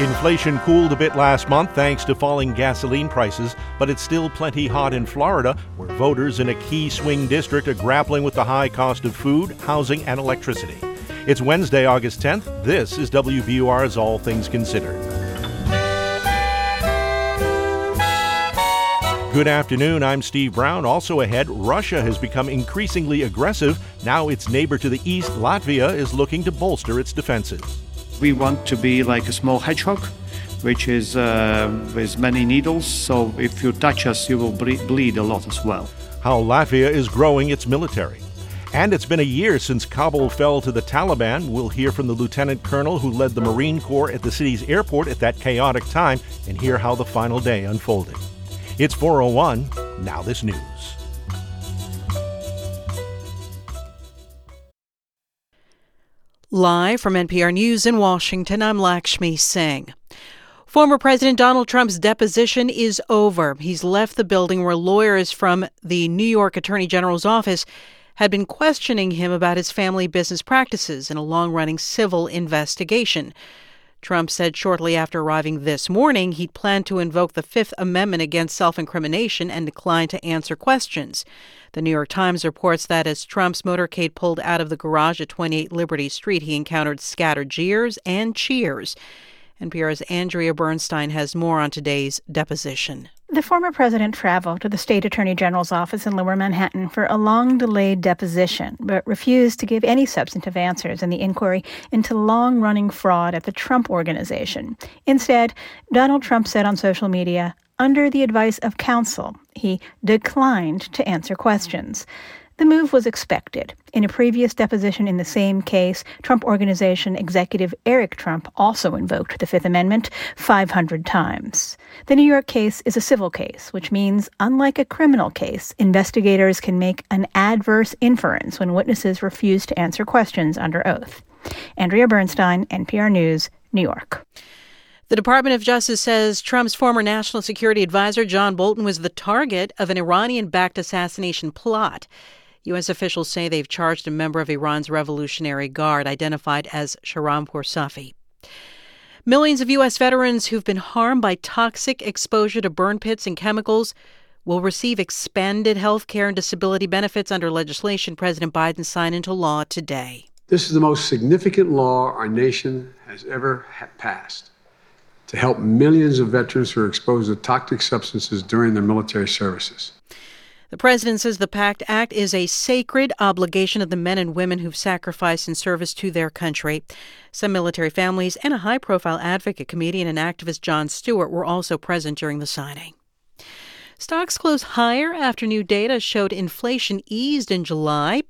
Inflation cooled a bit last month thanks to falling gasoline prices, but it's still plenty hot in Florida, where voters in a key swing district are grappling with the high cost of food, housing, and electricity. It's Wednesday, August 10th. This is WBUR's All Things Considered. Good afternoon. I'm Steve Brown. Also ahead, Russia has become increasingly aggressive. Now its neighbor to the east, Latvia, is looking to bolster its defenses. We want to be like a small hedgehog, which is uh, with many needles. So if you touch us, you will bleed a lot as well. How Latvia is growing its military. And it's been a year since Kabul fell to the Taliban. We'll hear from the lieutenant colonel who led the Marine Corps at the city's airport at that chaotic time and hear how the final day unfolded. It's 401. Now, this news. Live from NPR News in Washington, I'm Lakshmi Singh. Former President Donald Trump's deposition is over. He's left the building where lawyers from the New York Attorney General's office had been questioning him about his family business practices in a long running civil investigation. Trump said shortly after arriving this morning he'd planned to invoke the Fifth Amendment against self incrimination and declined to answer questions. The New York Times reports that as Trump's motorcade pulled out of the garage at 28 Liberty Street, he encountered scattered jeers and cheers. NPR's Andrea Bernstein has more on today's deposition. The former president traveled to the state attorney general's office in lower Manhattan for a long delayed deposition, but refused to give any substantive answers in the inquiry into long running fraud at the Trump Organization. Instead, Donald Trump said on social media, under the advice of counsel, he declined to answer questions. The move was expected. In a previous deposition in the same case, Trump Organization executive Eric Trump also invoked the Fifth Amendment 500 times. The New York case is a civil case, which means, unlike a criminal case, investigators can make an adverse inference when witnesses refuse to answer questions under oath. Andrea Bernstein, NPR News, New York. The Department of Justice says Trump's former national security advisor, John Bolton, was the target of an Iranian backed assassination plot. U.S. officials say they've charged a member of Iran's Revolutionary Guard, identified as Shahram Poursafi. Millions of U.S. veterans who've been harmed by toxic exposure to burn pits and chemicals will receive expanded health care and disability benefits under legislation President Biden signed into law today. This is the most significant law our nation has ever passed to help millions of veterans who are exposed to toxic substances during their military services. The president says the PACT Act is a sacred obligation of the men and women who've sacrificed in service to their country. Some military families and a high profile advocate, comedian, and activist Jon Stewart were also present during the signing. Stocks closed higher after new data showed inflation eased in July.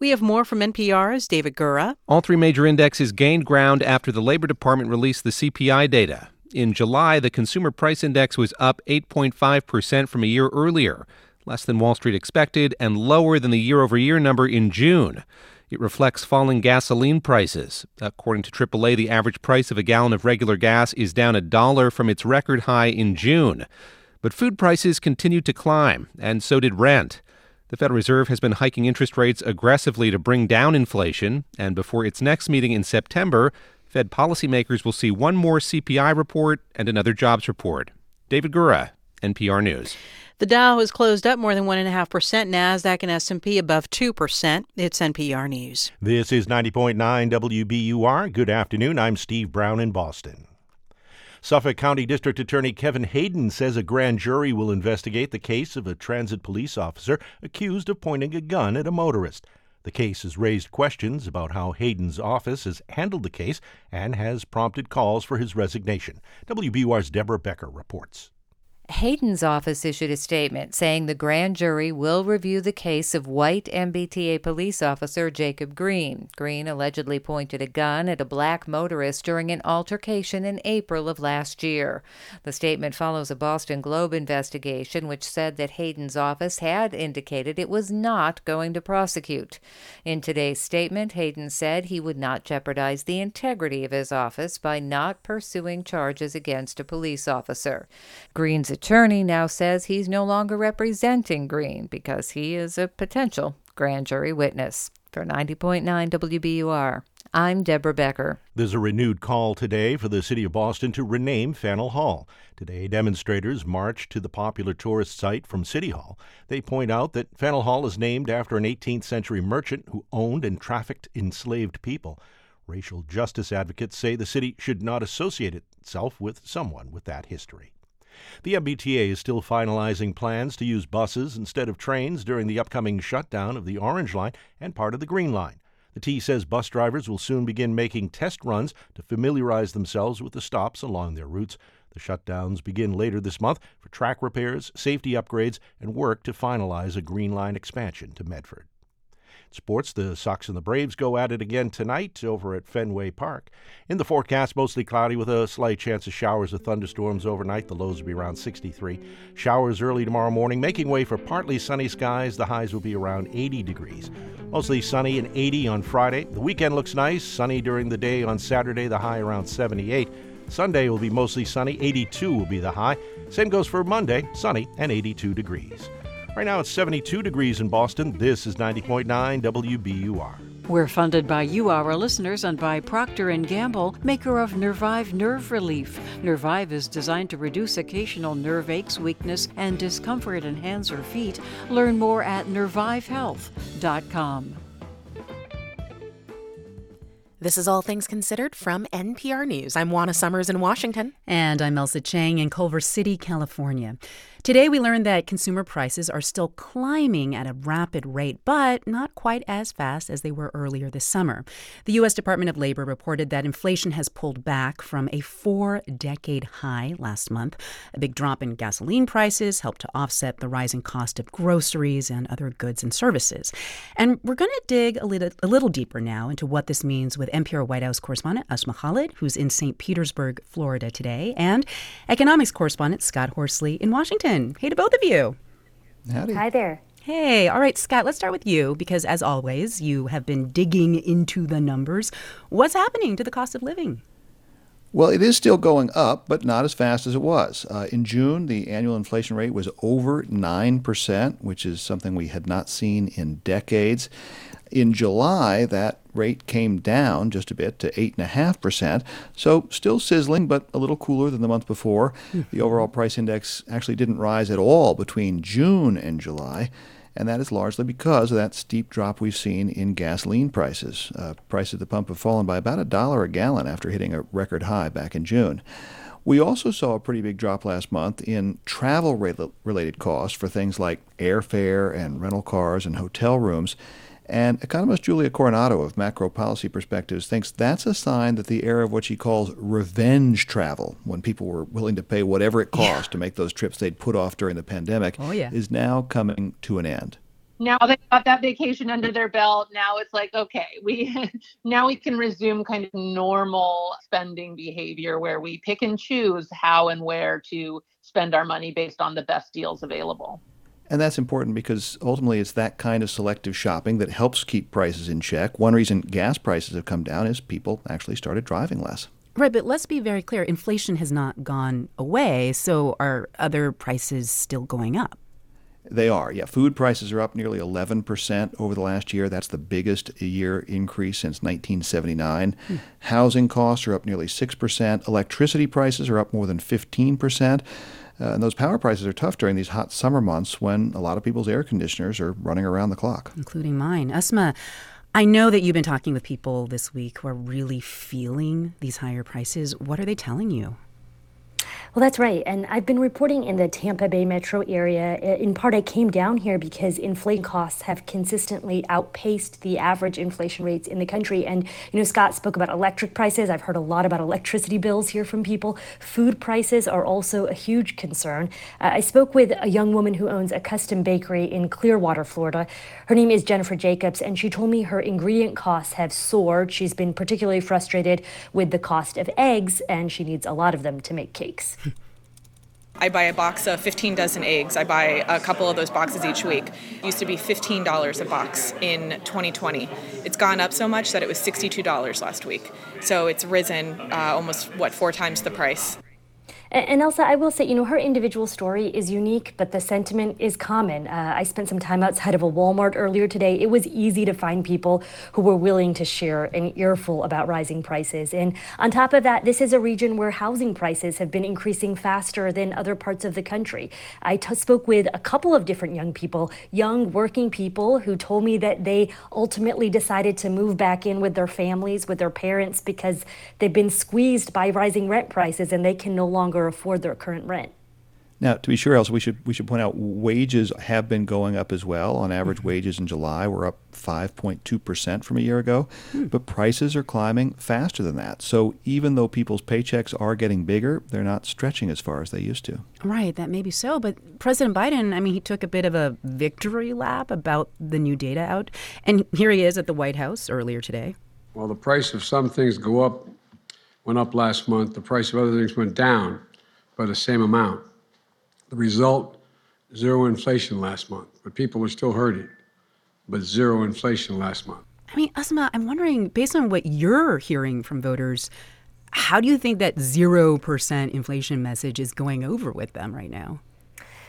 We have more from NPR's David Gura. All three major indexes gained ground after the Labor Department released the CPI data. In July, the Consumer Price Index was up 8.5% from a year earlier less than Wall Street expected, and lower than the year over year number in June. It reflects falling gasoline prices. According to AAA, the average price of a gallon of regular gas is down a dollar from its record high in June. But food prices continued to climb, and so did rent. The Federal Reserve has been hiking interest rates aggressively to bring down inflation, and before its next meeting in September, Fed policymakers will see one more CPI report and another jobs report. David Gura, NPR News. The Dow has closed up more than 1.5%, NASDAQ and S&P above 2%. It's NPR News. This is 90.9 WBUR. Good afternoon. I'm Steve Brown in Boston. Suffolk County District Attorney Kevin Hayden says a grand jury will investigate the case of a transit police officer accused of pointing a gun at a motorist. The case has raised questions about how Hayden's office has handled the case and has prompted calls for his resignation. WBUR's Deborah Becker reports. Hayden's office issued a statement saying the grand jury will review the case of white MBTA police officer Jacob Green. Green allegedly pointed a gun at a black motorist during an altercation in April of last year. The statement follows a Boston Globe investigation which said that Hayden's office had indicated it was not going to prosecute. In today's statement, Hayden said he would not jeopardize the integrity of his office by not pursuing charges against a police officer. Green's attorney now says he's no longer representing Green because he is a potential grand jury witness. For 90.9 WBUR, I'm Deborah Becker. There's a renewed call today for the city of Boston to rename Faneuil Hall. Today, demonstrators march to the popular tourist site from City Hall. They point out that Faneuil Hall is named after an 18th century merchant who owned and trafficked enslaved people. Racial justice advocates say the city should not associate itself with someone with that history. The MBTA is still finalizing plans to use buses instead of trains during the upcoming shutdown of the Orange Line and part of the Green Line. The T says bus drivers will soon begin making test runs to familiarize themselves with the stops along their routes. The shutdowns begin later this month for track repairs, safety upgrades, and work to finalize a Green Line expansion to Medford. Sports, the Sox and the Braves go at it again tonight over at Fenway Park. In the forecast, mostly cloudy with a slight chance of showers or thunderstorms overnight. The lows will be around 63. Showers early tomorrow morning, making way for partly sunny skies. The highs will be around 80 degrees. Mostly sunny and 80 on Friday. The weekend looks nice, sunny during the day on Saturday, the high around 78. Sunday will be mostly sunny, 82 will be the high. Same goes for Monday, sunny and 82 degrees. Right now it's 72 degrees in Boston. This is 90.9 WBUR. We're funded by you, our listeners, and by Procter & Gamble, maker of Nervive Nerve Relief. Nervive is designed to reduce occasional nerve aches, weakness, and discomfort in hands or feet. Learn more at nervivehealth.com. This is All Things Considered from NPR News. I'm Juana Summers in Washington. And I'm Ailsa Chang in Culver City, California. Today, we learned that consumer prices are still climbing at a rapid rate, but not quite as fast as they were earlier this summer. The U.S. Department of Labor reported that inflation has pulled back from a four decade high last month. A big drop in gasoline prices helped to offset the rising cost of groceries and other goods and services. And we're going to dig a little, a little deeper now into what this means with NPR White House correspondent Asma Khalid, who's in St. Petersburg, Florida today, and economics correspondent Scott Horsley in Washington. Hey to both of you. Howdy. Hi there. Hey, all right, Scott, let's start with you because, as always, you have been digging into the numbers. What's happening to the cost of living? Well, it is still going up, but not as fast as it was. Uh, in June, the annual inflation rate was over 9%, which is something we had not seen in decades. In July, that rate came down just a bit to 8.5%, so still sizzling, but a little cooler than the month before. Mm-hmm. The overall price index actually didn't rise at all between June and July, and that is largely because of that steep drop we've seen in gasoline prices. Uh, prices at the pump have fallen by about a dollar a gallon after hitting a record high back in June. We also saw a pretty big drop last month in travel related costs for things like airfare and rental cars and hotel rooms. And economist Julia Coronado of Macro Policy Perspectives thinks that's a sign that the era of what she calls revenge travel, when people were willing to pay whatever it cost yeah. to make those trips they'd put off during the pandemic, oh, yeah. is now coming to an end. Now they got that vacation under their belt. Now it's like, okay, we now we can resume kind of normal spending behavior where we pick and choose how and where to spend our money based on the best deals available. And that's important because ultimately it's that kind of selective shopping that helps keep prices in check. One reason gas prices have come down is people actually started driving less. Right, but let's be very clear inflation has not gone away, so are other prices still going up? They are, yeah. Food prices are up nearly 11% over the last year. That's the biggest year increase since 1979. Hmm. Housing costs are up nearly 6%. Electricity prices are up more than 15%. Uh, and those power prices are tough during these hot summer months when a lot of people's air conditioners are running around the clock. Including mine. Asma, I know that you've been talking with people this week who are really feeling these higher prices. What are they telling you? Well, that's right. And I've been reporting in the Tampa Bay metro area. In part, I came down here because inflation costs have consistently outpaced the average inflation rates in the country. And, you know, Scott spoke about electric prices. I've heard a lot about electricity bills here from people. Food prices are also a huge concern. Uh, I spoke with a young woman who owns a custom bakery in Clearwater, Florida. Her name is Jennifer Jacobs, and she told me her ingredient costs have soared. She's been particularly frustrated with the cost of eggs, and she needs a lot of them to make cakes. I buy a box of 15 dozen eggs. I buy a couple of those boxes each week. It used to be $15 a box in 2020. It's gone up so much that it was $62 last week. So it's risen uh, almost, what, four times the price. And Ailsa, I will say, you know, her individual story is unique, but the sentiment is common. Uh, I spent some time outside of a Walmart earlier today. It was easy to find people who were willing to share an earful about rising prices. And on top of that, this is a region where housing prices have been increasing faster than other parts of the country. I t- spoke with a couple of different young people, young working people, who told me that they ultimately decided to move back in with their families, with their parents, because they've been squeezed by rising rent prices and they can no longer longer afford their current rent. Now, to be sure, also we should we should point out wages have been going up as well. On average, mm-hmm. wages in July were up 5.2 percent from a year ago, mm. but prices are climbing faster than that. So even though people's paychecks are getting bigger, they're not stretching as far as they used to. Right, that may be so. But President Biden, I mean, he took a bit of a victory lap about the new data out, and here he is at the White House earlier today. Well, the price of some things go up went up last month. The price of other things went down by the same amount. The result, zero inflation last month. But people are still hurting, but zero inflation last month. I mean, Asma, I'm wondering, based on what you're hearing from voters, how do you think that 0% inflation message is going over with them right now?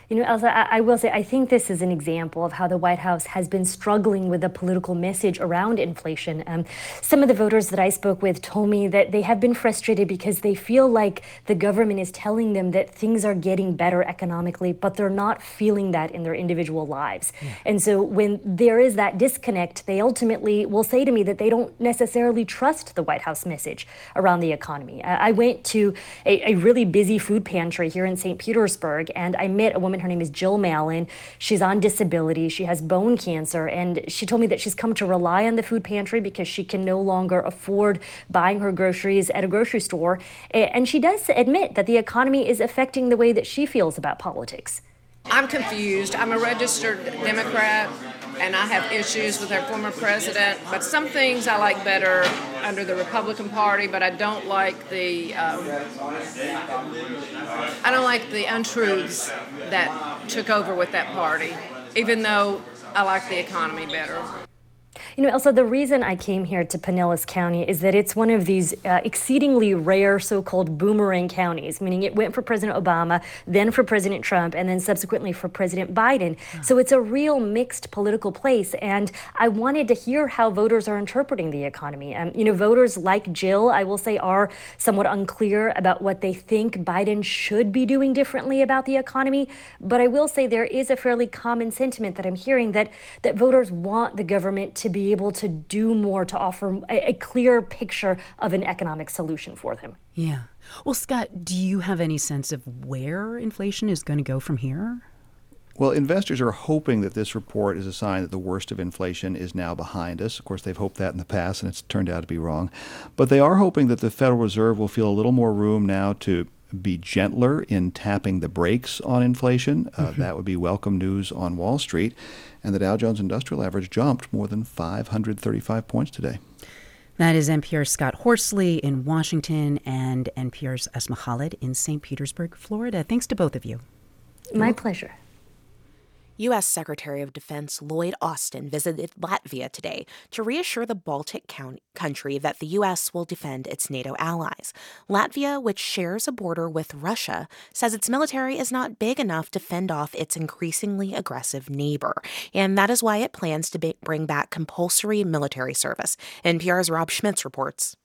You know, Ailsa, I, I, will say, I think this is an example of how the White House has been struggling with a political message around inflation. Um, some of the voters that I spoke with told me that they have been frustrated because they feel like the government is telling them that things are getting better economically, but they're not feeling that in their individual lives. Yeah. And so when there is that disconnect, they ultimately will say to me that they don't necessarily trust the White House message around the economy. Uh, I went to a, a really busy food pantry here in St. Petersburg, and I met a woman woman. Her name is Jill Mallon. She's on disability. She has bone cancer. And she told me that she's come to rely on the food pantry because she can no longer afford buying her groceries at a grocery store. And she does admit that the economy is affecting the way that she feels about politics. I'm confused. I'm a registered Democrat and I have issues with our former president. But some things I like better under the Republican Party, but I don't like the um, I don't like the untruths that took over with that party. Even though I like the economy better. You know, Ailsa, the reason I came here to Pinellas County is that it's one of these uh, exceedingly rare so called boomerang counties, meaning it went for President Obama, then for President Trump, and then subsequently for President Biden. So it's a real mixed political place. And I wanted to hear how voters are interpreting the economy. Um, you know, voters like Jill, I will say, are somewhat unclear about what they think Biden should be doing differently about the economy. But I will say there is a fairly common sentiment that I'm hearing that, that voters want the government to be able to do more to offer a, a clear picture of an economic solution for them. Yeah. Well, Scott, do you have any sense of where inflation is going to go from here? Well, investors are hoping that this report is a sign that the worst of inflation is now behind us. Of course, they've hoped that in the past, and it's turned out to be wrong. But they are hoping that the Federal Reserve will feel a little more room now to be gentler in tapping the brakes on inflation. Uh, mm-hmm. That would be welcome news on Wall Street. And the Dow Jones Industrial Average jumped more than 535 points today. That is NPR's Scott Horsley in Washington and NPR's Asma Khalid in St. Petersburg, Florida. Thanks to both of you. My pleasure. U.S. Secretary of Defense Lloyd Austin visited Latvia today to reassure the Baltic country that the U.S. will defend its NATO allies. Latvia, which shares a border with Russia, says its military is not big enough to fend off its increasingly aggressive neighbor, and that is why it plans to bring back compulsory military service. NPR's Rob Schmitz reports.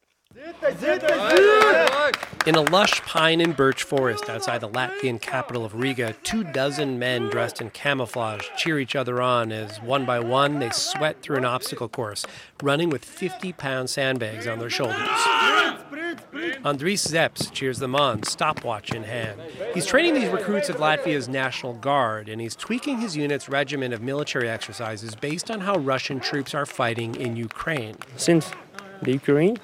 In a lush pine and birch forest outside the Latvian capital of Riga, two dozen men dressed in camouflage cheer each other on as one by one they sweat through an obstacle course, running with 50 pound sandbags on their shoulders. Andris Zeps cheers them on, stopwatch in hand. He's training these recruits of Latvia's National Guard, and he's tweaking his unit's regimen of military exercises based on how Russian troops are fighting in Ukraine. Since the Ukraine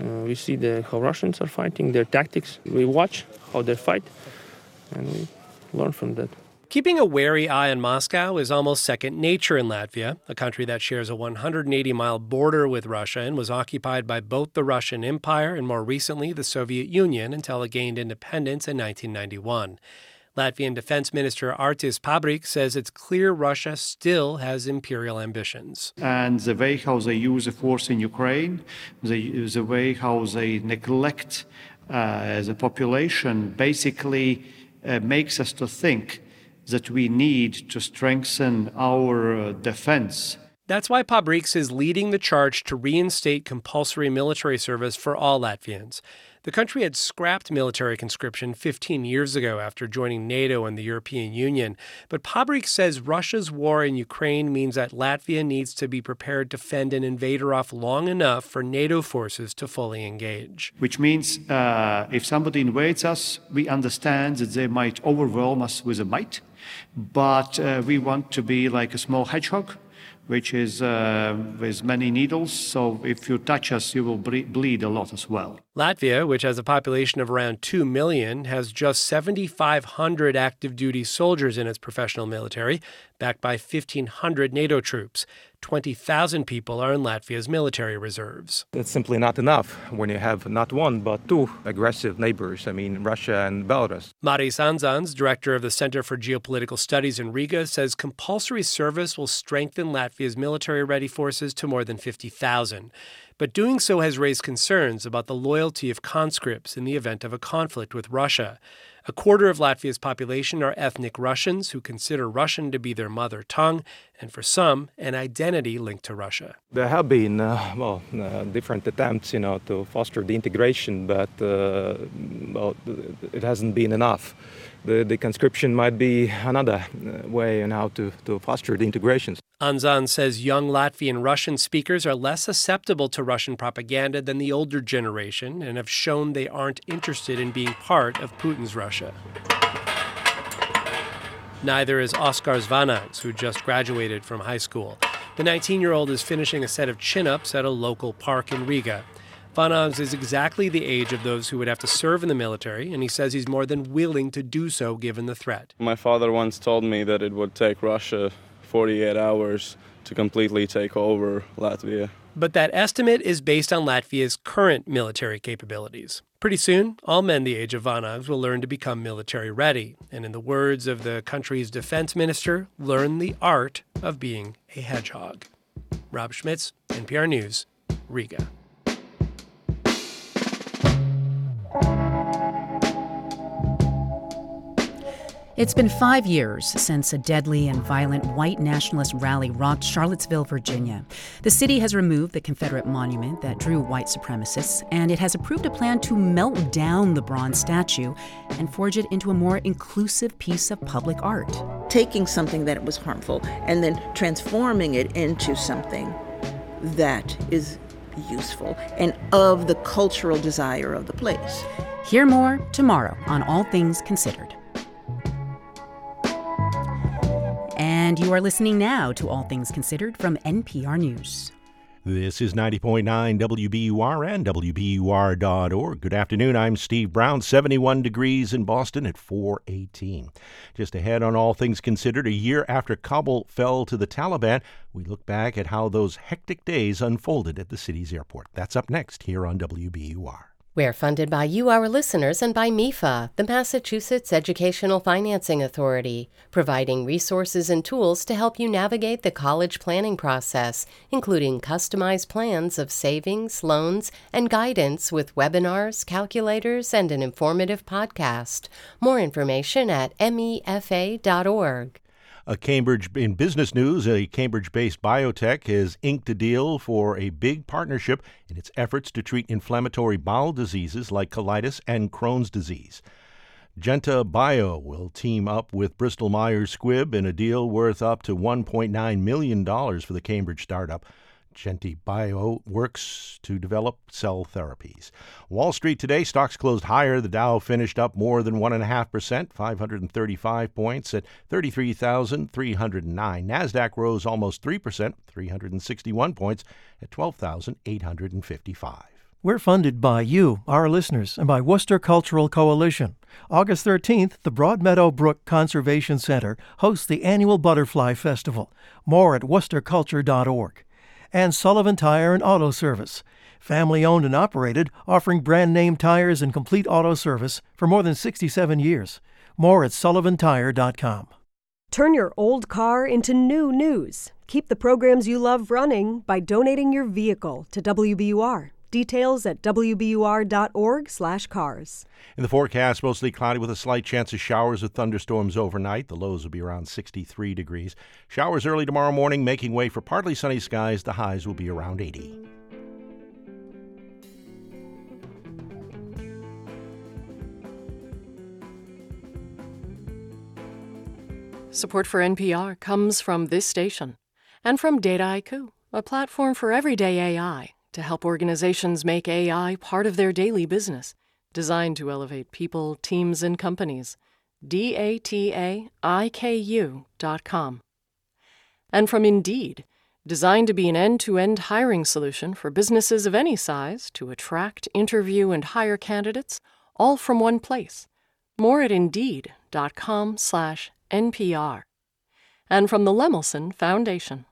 uh, we see the, how Russians are fighting, their tactics. We watch how they fight, and we learn from that. Keeping a wary eye on Moscow is almost second nature in Latvia, a country that shares a 180 mile border with Russia and was occupied by both the Russian Empire and more recently the Soviet Union until it gained independence in 1991. Latvian Defense Minister Artis Pabriks says it's clear Russia still has imperial ambitions. And the way how they use the force in Ukraine, the, the way how they neglect as a population basically uh, makes us to think that we need to strengthen our uh, defense. That's why Pabriks is leading the charge to reinstate compulsory military service for all Latvians. The country had scrapped military conscription 15 years ago after joining NATO and the European Union. But Pabriks says Russia's war in Ukraine means that Latvia needs to be prepared to fend an invader off long enough for NATO forces to fully engage. Which means uh, if somebody invades us, we understand that they might overwhelm us with a might, but uh, we want to be like a small hedgehog which is uh, with many needles. So if you touch us, you will bleed a lot as well. Latvia, which has a population of around 2 million, has just 7,500 active duty soldiers in its professional military, backed by 1,500 NATO troops. 20,000 people are in Latvia's military reserves. It's simply not enough when you have not one but two aggressive neighbors, I mean, Russia and Belarus. Maris Andžāns, director of the Center for Geopolitical Studies in Riga, says compulsory service will strengthen Latvia's military ready forces to more than 50,000. But doing so has raised concerns about the loyalty of conscripts in the event of a conflict with Russia. A quarter of Latvia's population are ethnic Russians who consider Russian to be their mother tongue, and for some, an identity linked to Russia. There have been, uh, well, uh, different attempts, you know, to foster the integration, but uh, well, it hasn't been enough the, the conscription might be another uh, way on how to, to foster the integrations. Andžāns says young Latvian Russian speakers are less susceptible to Russian propaganda than the older generation and have shown they aren't interested in being part of Putin's Russia. Neither is Oskar Zvanags, who just graduated from high school. The 19 year old is finishing a set of chin ups at a local park in Riga. Zvanags is exactly the age of those who would have to serve in the military, and he says he's more than willing to do so given the threat. My father once told me that it would take Russia 48 hours to completely take over Latvia. But that estimate is based on Latvia's current military capabilities. Pretty soon, all men the age of Zvanags will learn to become military ready, and in the words of the country's defense minister, learn the art of being a hedgehog. Rob Schmitz, NPR News, Riga. It's been five years since a deadly and violent white nationalist rally rocked Charlottesville, Virginia. The city has removed the Confederate monument that drew white supremacists, and it has approved a plan to melt down the bronze statue and forge it into a more inclusive piece of public art. Taking something that was harmful and then transforming it into something that is useful and of the cultural desire of the place. Hear more tomorrow on All Things Considered. And you are listening now to All Things Considered from NPR News. This is 90.9 WBUR and WBUR.org. Good afternoon. I'm Steve Brown. 71 degrees in Boston at 418. Just ahead on All Things Considered, a year after Kabul fell to the Taliban, we look back at how those hectic days unfolded at the city's airport. That's up next here on WBUR. We're funded by you, our listeners, and by MEFA, the Massachusetts Educational Financing Authority, providing resources and tools to help you navigate the college planning process, including customized plans of savings, loans, and guidance with webinars, calculators, and an informative podcast. More information at mefa.org. A Cambridge in business news, a Cambridge-based biotech has inked a deal for a big partnership in its efforts to treat inflammatory bowel diseases like colitis and Crohn's disease. GentiBio will team up with Bristol Myers Squibb in a deal worth up to $1.9 million for the Cambridge startup. Genta Bio works to develop cell therapies. Wall Street today, stocks closed higher. The Dow finished up more than 1.5%, 535 points at 33,309. NASDAQ rose almost 3%, 361 points at 12,855. We're funded by you, our listeners, and by Worcester Cultural Coalition. August 13th, the Broadmeadow Brook Conservation Center hosts the annual Butterfly Festival. More at worcesterculture.org and Sullivan Tire and Auto Service, family owned and operated, offering brand name tires and complete auto service for more than 67 years. More at sullivantire.com. Turn your old car into new news. Keep the programs you love running by donating your vehicle to WBUR. Details at wbur.org/cars. In the forecast, mostly cloudy with a slight chance of showers or thunderstorms overnight. The lows will be around 63 degrees. Showers early tomorrow morning, making way for partly sunny skies. The highs will be around 80. Support for NPR comes from this station and from Dataiku, a platform for everyday AI to help organizations make AI part of their daily business, designed to elevate people, teams, and companies. D-A-T-A-I-K-U dot com. And from Indeed, designed to be an end-to-end hiring solution for businesses of any size to attract, interview, and hire candidates, all from one place. More at Indeed.com slash NPR. And from the Lemelson Foundation.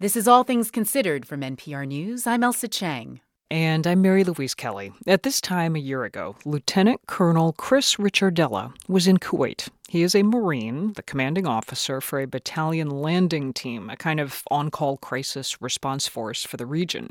This is All Things Considered from NPR News. I'm Ailsa Chang. And I'm Mary Louise Kelly. At this time a year ago, Lieutenant Colonel Chris Ricciardella was in Kuwait. He is a Marine, the commanding officer for a battalion landing team, a kind of on call crisis response force for the region.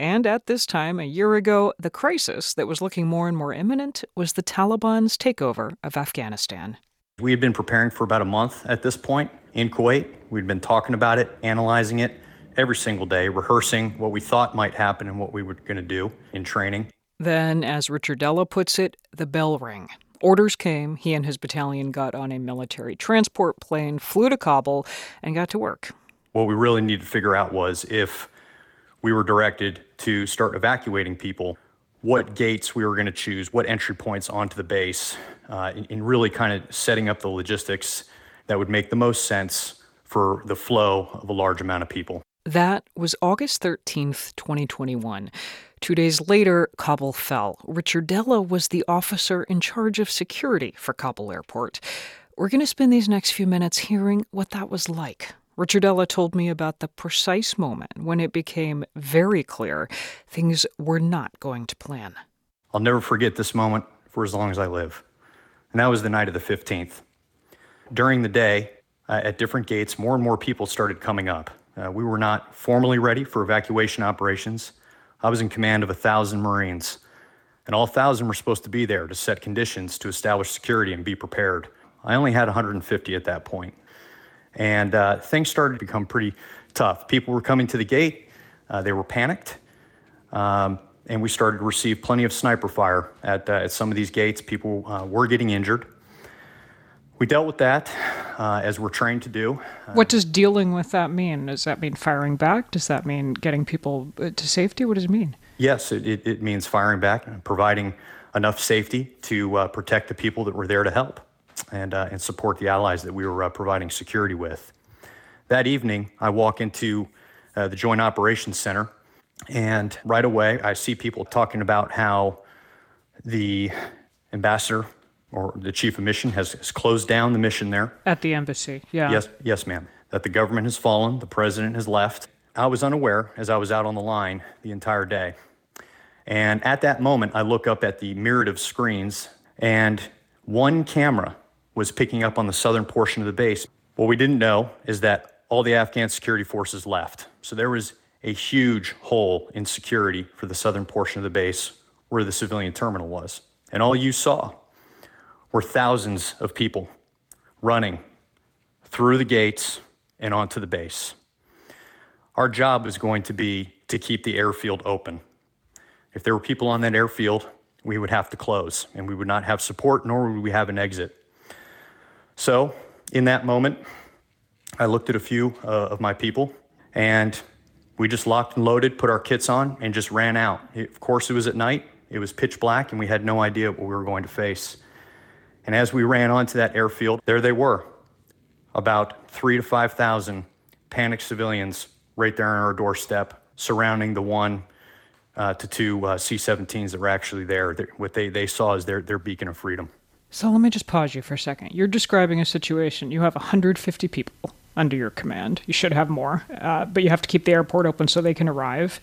And at this time, a year ago, the crisis that was looking more and more imminent was the Taliban's takeover of Afghanistan. We had been preparing for about a month at this point in Kuwait. We'd been talking about it, analyzing it every single day, rehearsing what we thought might happen and what we were going to do in training. Then, as Ricciardella puts it, the bell rang. Orders came. He and his battalion got on a military transport plane, flew to Kabul, and got to work. What we really needed to figure out was if we were directed to start evacuating people, what gates we were going to choose, what entry points onto the base, uh, in, really kind of setting up the logistics that would make the most sense for the flow of a large amount of people. That was August 13th, 2021. Two days later, Kabul fell. Ricciardella was the officer in charge of security for Kabul Airport. We're going to spend these next few minutes hearing what that was like. Ricciardella told me about the precise moment when it became very clear things were not going to plan. I'll never forget this moment for as long as I live. And that was the night of the 15th. During the day, uh, at different gates, more and more people started coming up. Uh, we were not formally ready for evacuation operations. I was in command of a thousand Marines, and all thousand were supposed to be there to set conditions to establish security and be prepared. I only had 150 at that point, and uh, things started to become pretty tough. People were coming to the gate, uh, they were panicked, um, and we started to receive plenty of sniper fire at, uh, at some of these gates. People uh, were getting injured. We dealt with that uh, as we're trained to do. What does dealing with that mean? Does that mean firing back? Does that mean getting people to safety? What does it mean? Yes, it, it, it means firing back and providing enough safety to uh, protect the people that were there to help and, uh, and support the allies that we were uh, providing security with. That evening, I walk into uh, the Joint Operations Center, and right away, I see people talking about how the ambassador or the chief of mission has, has closed down the mission there. At the embassy, yeah. Yes, yes, ma'am. That the government has fallen, the president has left. I was unaware as I was out on the line the entire day. And at that moment, I look up at the myriad of screens, and one camera was picking up on the southern portion of the base. What we didn't know is that all the Afghan security forces left. So there was a huge hole in security for the southern portion of the base where the civilian terminal was. And all you saw were thousands of people running through the gates and onto the base. Our job is going to be to keep the airfield open. If there were people on that airfield, we would have to close and we would not have support, nor would we have an exit. So, in that moment, I looked at a few uh, of my people and we just locked and loaded, put our kits on, and just ran out. It, of course, it was at night, it was pitch black, and we had no idea what we were going to face. And as we ran onto that airfield, there they were, about three to 5,000 panicked civilians right there on our doorstep, surrounding the one uh, to two uh, C 17s that were actually there. What they, they saw is their, their beacon of freedom. So let me just pause you for a second. You're describing a situation. You have 150 people under your command. You should have more, uh, but you have to keep the airport open so they can arrive.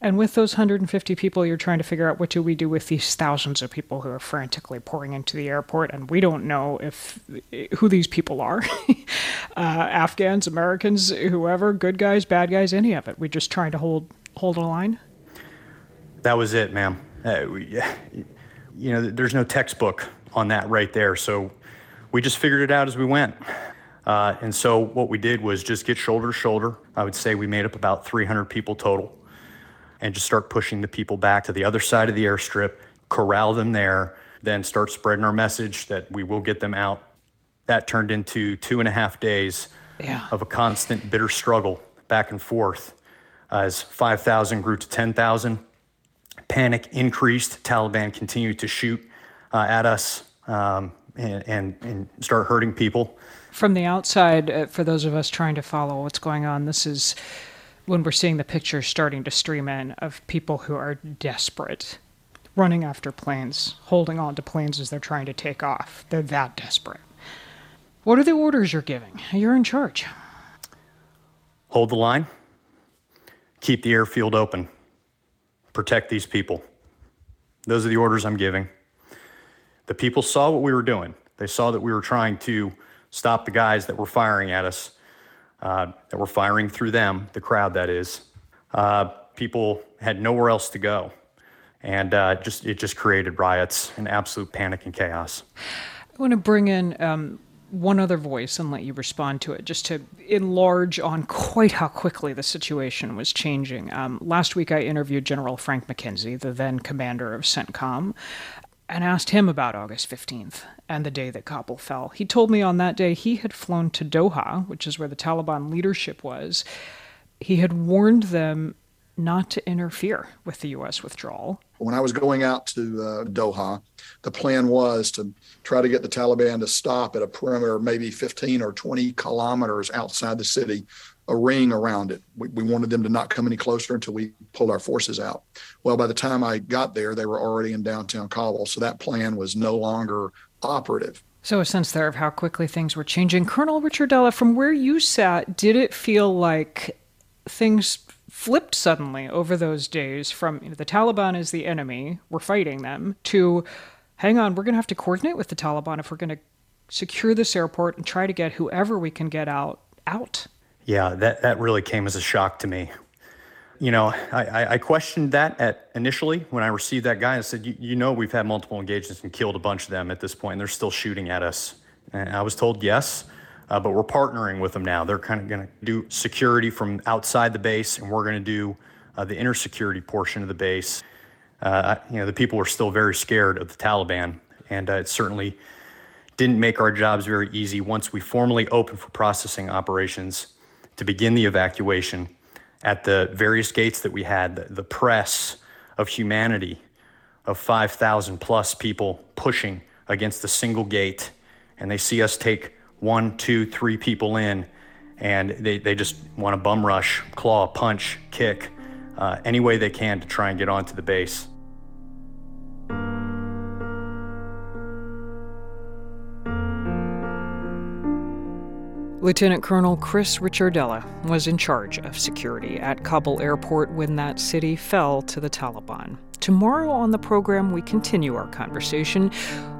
And with those 150 people, you're trying to figure out what do we do with these thousands of people who are frantically pouring into the airport, and we don't know if who these people are, uh, Afghans, Americans, whoever, good guys, bad guys, any of it. We're just trying to hold hold a line? That was it, ma'am. Uh, we, you know, there's no textbook on that right there. So we just figured it out as we went. Uh, and so what we did was just get shoulder to shoulder. I would say we made up about 300 people total and just start pushing the people back to the other side of the airstrip, corral them there, then start spreading our message that we will get them out. That turned into two and a half days yeah. of a constant bitter struggle back and forth as 5,000 grew to 10,000. Panic increased. Taliban continued to shoot uh, at us um, and, and, and start hurting people. From the outside, uh, for those of us trying to follow what's going on, this is when we're seeing the pictures starting to stream in of people who are desperate, running after planes, holding on to planes as they're trying to take off. They're that desperate. What are the orders you're giving? You're in charge. Hold the line, keep the airfield open, protect these people. Those are the orders I'm giving. The people saw what we were doing. They saw that we were trying to stop the guys that were firing at us, uh, that were firing through them, the crowd that is. Uh, people had nowhere else to go. And uh, just it just created riots and absolute panic and chaos. I want to bring in um, one other voice and let you respond to it, just to enlarge on quite how quickly the situation was changing. Um, last week, I interviewed General Frank McKenzie, the then commander of CENTCOM, and asked him about August 15th and the day that Kabul fell. He told me on that day he had flown to Doha, which is where the Taliban leadership was. He had warned them not to interfere with the U.S. withdrawal. When I was going out to uh, Doha, the plan was to try to get the Taliban to stop at a perimeter, maybe 15 or 20 kilometers outside the city, a ring around it. We, we wanted them to not come any closer until we pulled our forces out. Well, by the time I got there, they were already in downtown Kabul, so that plan was no longer operative. So, a sense there of how quickly things were changing. Colonel Ricciardella, from where you sat, did it feel like things flipped suddenly over those days from you know, the Taliban is the enemy, we're fighting them, to hang on, we're going to have to coordinate with the Taliban if we're going to secure this airport and try to get whoever we can get out out. Yeah, that, that really came as a shock to me. You know, I, I questioned that at initially when I received that guy. I said, you, you know, we've had multiple engagements and killed a bunch of them at this point, and they're still shooting at us. And I was told yes. Uh, but we're partnering with them now. They're kind of going to do security from outside the base, and we're going to do uh, the inner security portion of the base. Uh, you know, the people were still very scared of the Taliban, and uh, it certainly didn't make our jobs very easy once we formally opened for processing operations to begin the evacuation at the various gates that we had, the, the press of humanity of 5,000 plus people pushing against a single gate, and they see us take one, two, three people in, and they, they just want to bum rush, claw, punch, kick, uh, any way they can to try and get onto the base. Lieutenant Colonel Chris Ricciardella was in charge of security at Kabul airport when that city fell to the Taliban. Tomorrow on the program, we continue our conversation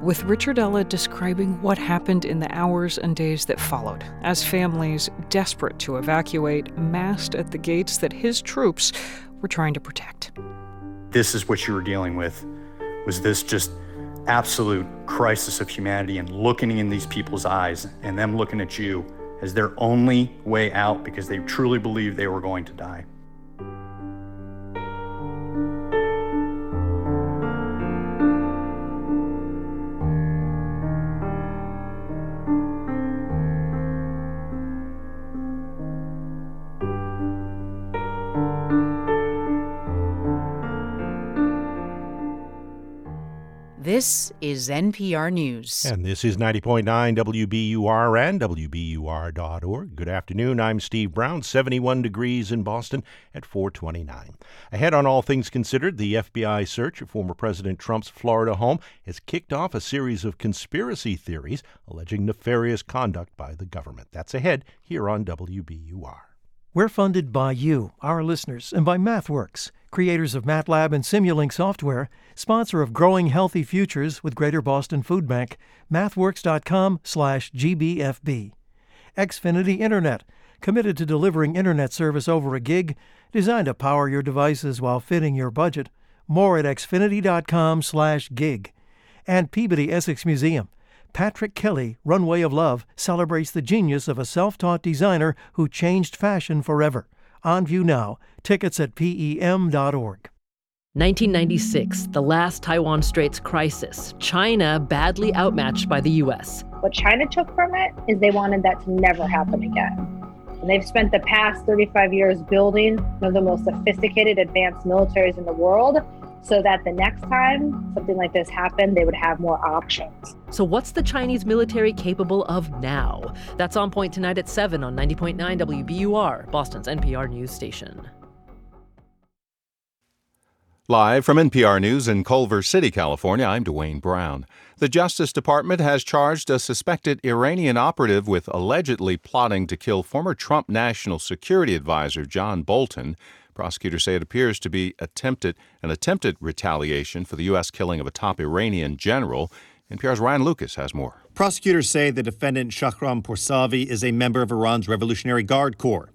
with Ricciardella describing what happened in the hours and days that followed as families, desperate to evacuate, massed at the gates that his troops were trying to protect. This is what you were dealing with. Was this just absolute crisis of humanity and looking in these people's eyes and them looking at you as their only way out because they truly believed they were going to die? This is NPR News. And this is 90.9 WBUR and WBUR.org. Good afternoon. I'm Steve Brown, 71 degrees in Boston at 429. Ahead on All Things Considered, the FBI search of former President Trump's Florida home has kicked off a series of conspiracy theories alleging nefarious conduct by the government. That's ahead here on WBUR. We're funded by you, our listeners, and by MathWorks, creators of MATLAB and Simulink software, sponsor of Growing Healthy Futures with Greater Boston Food Bank, mathworks.com slash GBFB. Xfinity Internet. committed to delivering internet service over a gig, designed to power your devices while fitting your budget. More at xfinity.com/gig. And Peabody Essex Museum. Patrick Kelly, Runway of Love, celebrates the genius of a self-taught designer who changed fashion forever. On view now. Tickets at pem.org. 1996, the last Taiwan Straits crisis. China badly outmatched by the U.S. What China took from it is they wanted that to never happen again. And they've spent the past 35 years building one of the most sophisticated advanced militaries in the world so that the next time something like this happened, they would have more options. So, what's the Chinese military capable of now? That's on point tonight at 7 on 90.9 WBUR, Boston's NPR news station. Live from NPR News in Culver City, California, I'm Dwane Brown. The Justice Department has charged a suspected Iranian operative with allegedly plotting to kill former Trump National Security Advisor John Bolton. Prosecutors say it appears to be attempted an attempted retaliation for the U.S. killing of a top Iranian general. NPR's Ryan Lucas has more. Prosecutors say the defendant Shahram Poursafi is a member of Iran's Revolutionary Guard Corps.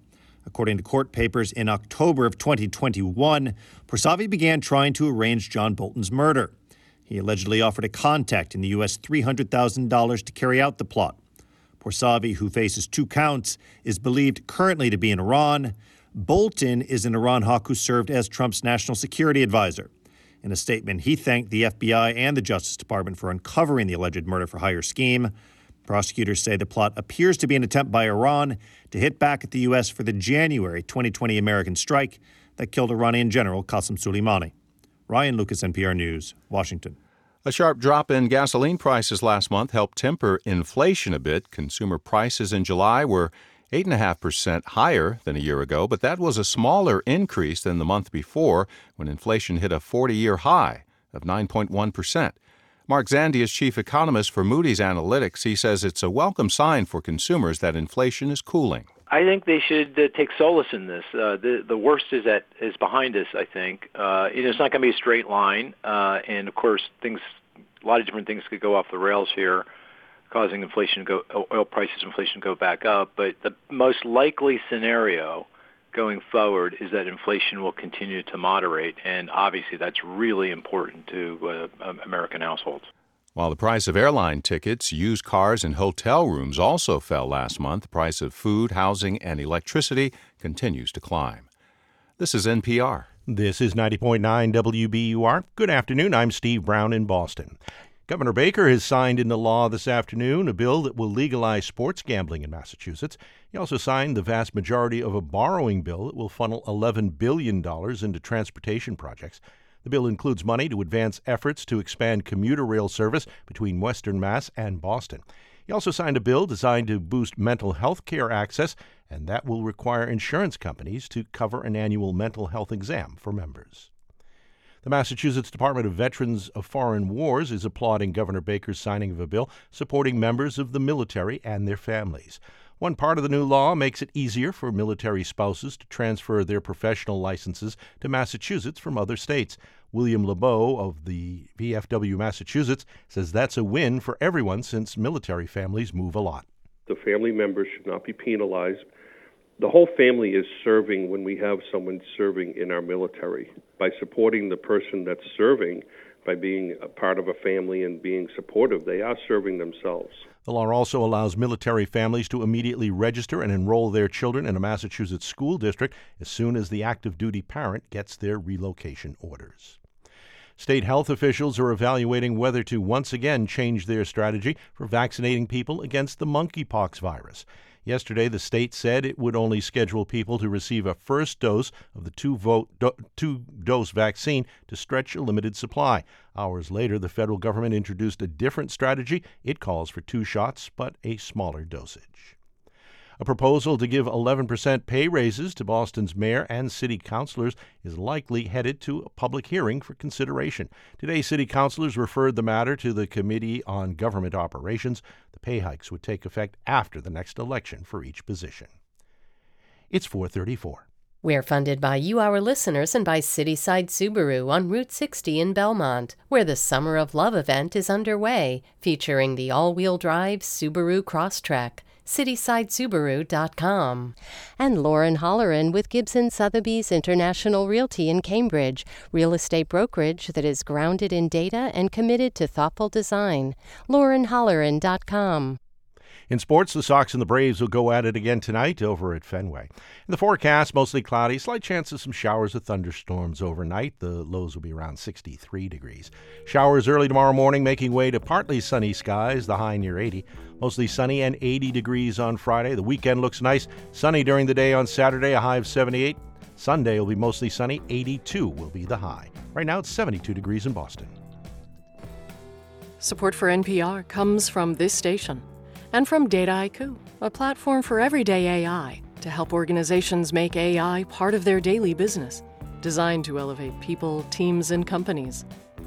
According to court papers, in October of 2021, Poursafi began trying to arrange John Bolton's murder. He allegedly offered a contact in the U.S. $300,000 to carry out the plot. Poursafi, who faces two counts, is believed currently to be in Iran. Bolton is an Iran hawk who served as Trump's national security advisor. In a statement, he thanked the FBI and the Justice Department for uncovering the alleged murder for hire scheme. Prosecutors say the plot appears to be an attempt by Iran to hit back at the U.S. for the January 2020 American strike that killed Iranian General Qasem Soleimani. Ryan Lucas, NPR News, Washington. A sharp drop in gasoline prices last month helped temper inflation a bit. Consumer prices in July were 8.5% higher than a year ago, but that was a smaller increase than the month before when inflation hit a 40 year high of 9.1%. Mark Zandi is chief economist for Moody's Analytics. He says it's a welcome sign for consumers that inflation is cooling. I think they should uh, take solace in this. Uh, the the worst is that is behind us. I think uh, it's not going to be a straight line, uh, and of course, things a lot of different things could go off the rails here, causing inflation to go oil prices, inflation to go back up. But the most likely scenario going forward is that inflation will continue to moderate, and obviously that's really important to uh, American households. While the price of airline tickets, used cars, and hotel rooms also fell last month, the price of food, housing, and electricity continues to climb. This is NPR. This is 90.9 WBUR. Good afternoon. I'm Steve Brown in Boston. Governor Baker has signed into law this afternoon a bill that will legalize sports gambling in Massachusetts. He also signed the vast majority of a borrowing bill that will funnel $11 billion into transportation projects. The bill includes money to advance efforts to expand commuter rail service between Western Mass and Boston. He also signed a bill designed to boost mental health care access, and that will require insurance companies to cover an annual mental health exam for members. The Massachusetts Department of Veterans of Foreign Wars is applauding Governor Baker's signing of a bill supporting members of the military and their families. One part of the new law makes it easier for military spouses to transfer their professional licenses to Massachusetts from other states. William LeBeau of the VFW Massachusetts says that's a win for everyone since military families move a lot. The family members should not be penalized the whole family is serving when we have someone serving in our military. By supporting the person that's serving, by being a part of a family and being supportive, they are serving themselves. The law also allows military families to immediately register and enroll their children in a Massachusetts school district as soon as the active duty parent gets their relocation orders. State health officials are evaluating whether to once again change their strategy for vaccinating people against the monkeypox virus. Yesterday, the state said it would only schedule people to receive a first dose of the two, vote, do, two dose vaccine to stretch a limited supply. Hours later, the federal government introduced a different strategy. It calls for two shots, but a smaller dosage. A proposal to give 11% pay raises to Boston's mayor and city councilors is likely headed to a public hearing for consideration. Today, city councilors referred the matter to the Committee on Government Operations. The pay hikes would take effect after the next election for each position. It's 434. We're funded by you, our listeners, and by Cityside Subaru on Route 60 in Belmont, where the Summer of Love event is underway, featuring the all wheel drive Subaru Crosstrek. citysidesubaru.com, and Lauren Holleran with Gibson Sotheby's International Realty in Cambridge, real estate brokerage that is grounded in data and committed to thoughtful design. laurenholleran.com. In sports, the Sox and the Braves will go at it again tonight over at Fenway. In the forecast, mostly cloudy, slight chance of some showers or thunderstorms overnight. The lows will be around 63 degrees. Showers early tomorrow morning, making way to partly sunny skies, the high near 80. Mostly sunny and 80 degrees on Friday. The weekend looks nice. Sunny during the day on Saturday, a high of 78. Sunday will be mostly sunny, 82 will be the high. Right now it's 72 degrees in Boston. Support for NPR comes from this station and from Dataiku, a platform for everyday AI to help organizations make AI part of their daily business, designed to elevate people, teams, and companies.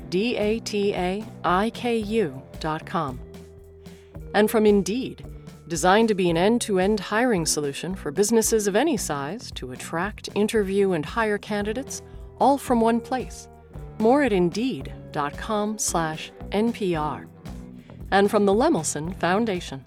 D-A-T-A-I-K-U.com. And from Indeed, designed to be an end-to-end hiring solution for businesses of any size to attract, interview, and hire candidates, all from one place. More at Indeed.com slash NPR. And from the Lemelson Foundation.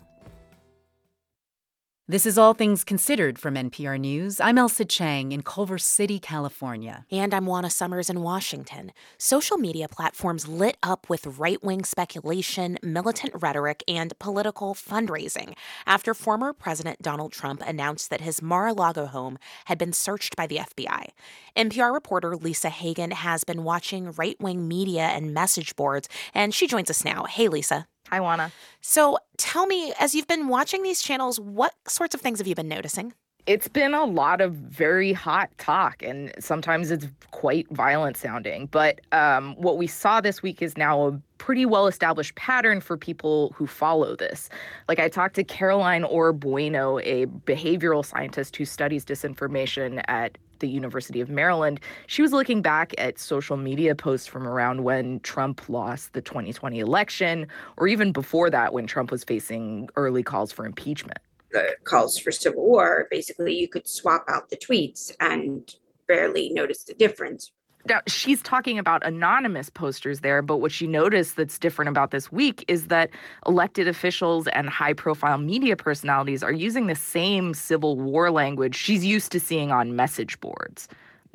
This is All Things Considered from NPR News. I'm Ailsa Chang in Culver City, California. And I'm Juana Summers in Washington. Social media platforms lit up with right wing speculation, militant rhetoric, and political fundraising after former President Donald Trump announced that his Mar a Lago home had been searched by the FBI. NPR reporter Lisa Hagen has been watching right wing media and message boards, and she joins us now. Hey, Lisa. Hi, Juana. So tell me, as you've been watching these channels, what sorts of things have you been noticing? It's been a lot of very hot talk, and sometimes it's quite violent sounding. But um, what we saw this week is now a pretty well established pattern for people who follow this. Like, I talked to Caroline Orr Bueno, a behavioral scientist who studies disinformation at the University of Maryland, she was looking back at social media posts from around when Trump lost the 2020 election, or even before that when Trump was facing early calls for impeachment. The calls for civil war, basically, you could swap out the tweets and barely notice the difference. Now, she's talking about anonymous posters there, but what she noticed that's different about this week is that elected officials and high profile media personalities are using the same Civil War language she's used to seeing on message boards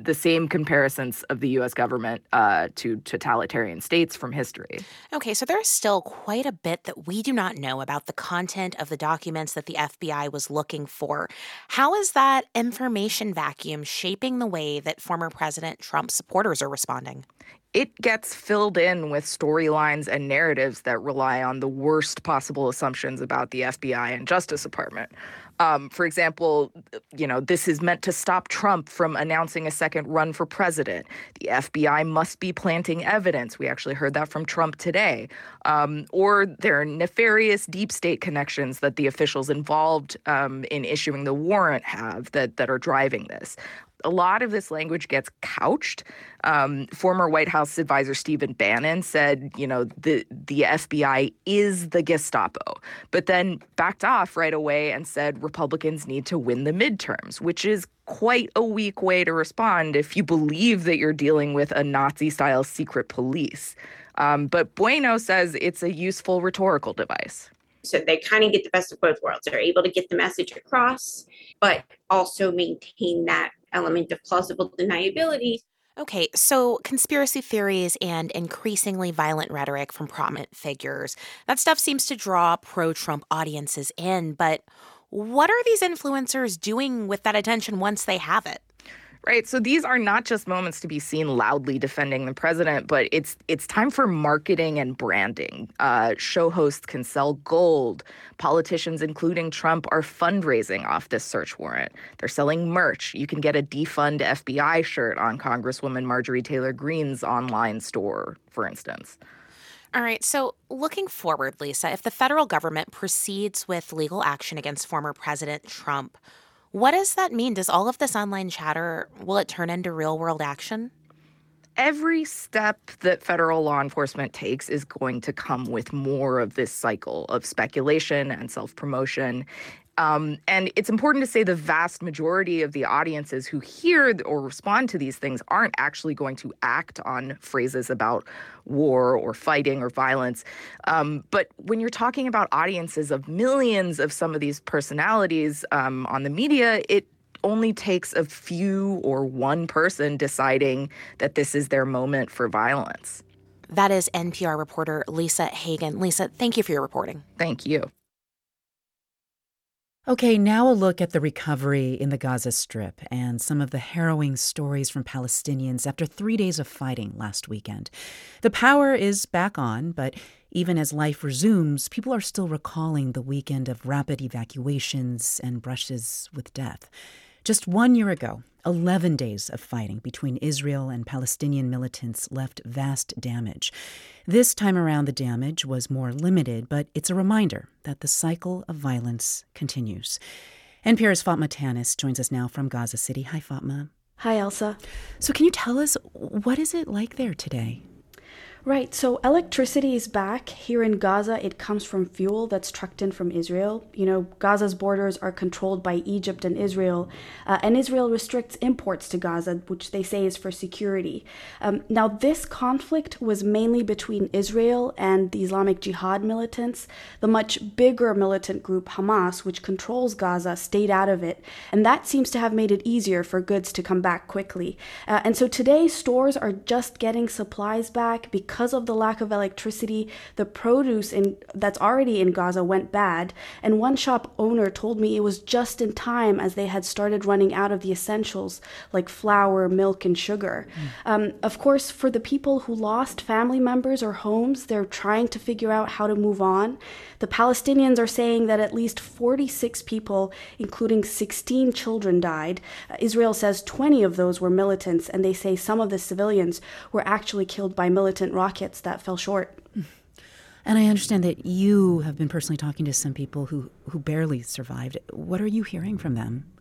the same comparisons of the US government uh, to totalitarian states from history. Okay, so there's still quite a bit that we do not know about the content of the documents that the FBI was looking for. How is that information vacuum shaping the way that former President Trump's supporters are responding? it gets filled in with storylines and narratives that rely on the worst possible assumptions about the FBI and Justice Department. Um, for example, you know, this is meant to stop Trump from announcing a second run for president. The FBI must be planting evidence. We actually heard that from Trump today. Um, or there are nefarious deep state connections that the officials involved um, in issuing the warrant have that, that are driving this a lot of this language gets couched. Um, former White House advisor Stephen Bannon said, you know, the the FBI is the Gestapo, but then backed off right away and said Republicans need to win the midterms, which is quite a weak way to respond if you believe that you're dealing with a Nazi-style secret police. Um, but Bueno says it's a useful rhetorical device. So they kind of get the best of both worlds. They're able to get the message across, but also maintain that element of plausible deniability. Okay, so conspiracy theories and increasingly violent rhetoric from prominent figures, that stuff seems to draw pro Trump audiences in, but what are these influencers doing with that attention once they have it? Right? So these are not just moments to be seen loudly defending the president, but it's it's time for marketing and branding. Uh, show hosts can sell gold. Politicians, including Trump, are fundraising off this search warrant. They're selling merch. You can get a defund FBI shirt on Congresswoman Marjorie Taylor Greene's online store, for instance. All right, so looking forward, Lisa, if the federal government proceeds with legal action against former President Trump, what does that mean? Does all of this online chatter will it turn into real world action? Every step that federal law enforcement takes is going to come with more of this cycle of speculation and self promotion. Um, and it's important to say the vast majority of the audiences who hear or respond to these things aren't actually going to act on phrases about war or fighting or violence. Um, but when you're talking about audiences of millions of some of these personalities um, on the media, it only takes a few or one person deciding that this is their moment for violence. That is NPR reporter Lisa Hagen. Lisa, thank you for your reporting. Thank you. Okay, now a look at the recovery in the Gaza Strip and some of the harrowing stories from Palestinians after three days of fighting last weekend. The power is back on, but even as life resumes, people are still recalling the weekend of rapid evacuations and brushes with death. Just one year ago, 11 days of fighting between Israel and Palestinian militants left vast damage. This time around, the damage was more limited, but it's a reminder that the cycle of violence continues. NPR's Fatma Tanis joins us now from Gaza City. Hi, Fatma. Hi, Ailsa. So, can you tell us what is it like there today? Right, so electricity is back. Here in Gaza, it comes from fuel that's trucked in from Israel. You know, Gaza's borders are controlled by Egypt and Israel, uh, and Israel restricts imports to Gaza, which they say is for security. Um, now, this conflict was mainly between Israel and the Islamic Jihad militants. The much bigger militant group Hamas, which controls Gaza, stayed out of it, and that seems to have made it easier for goods to come back quickly. Uh, and so today, stores are just getting supplies back because because of the lack of electricity, the produce in, that's already in Gaza went bad. And one shop owner told me it was just in time as they had started running out of the essentials like flour, milk, and sugar. Mm. Um, of course, for the people who lost family members or homes, they're trying to figure out how to move on. The Palestinians are saying that at least 46 people, including 16 children, died. Uh, Israel says 20 of those were militants, and they say some of the civilians were actually killed by militant rockets that fell short. And I understand that you have been personally talking to some people who, who barely survived. What are you hearing from them?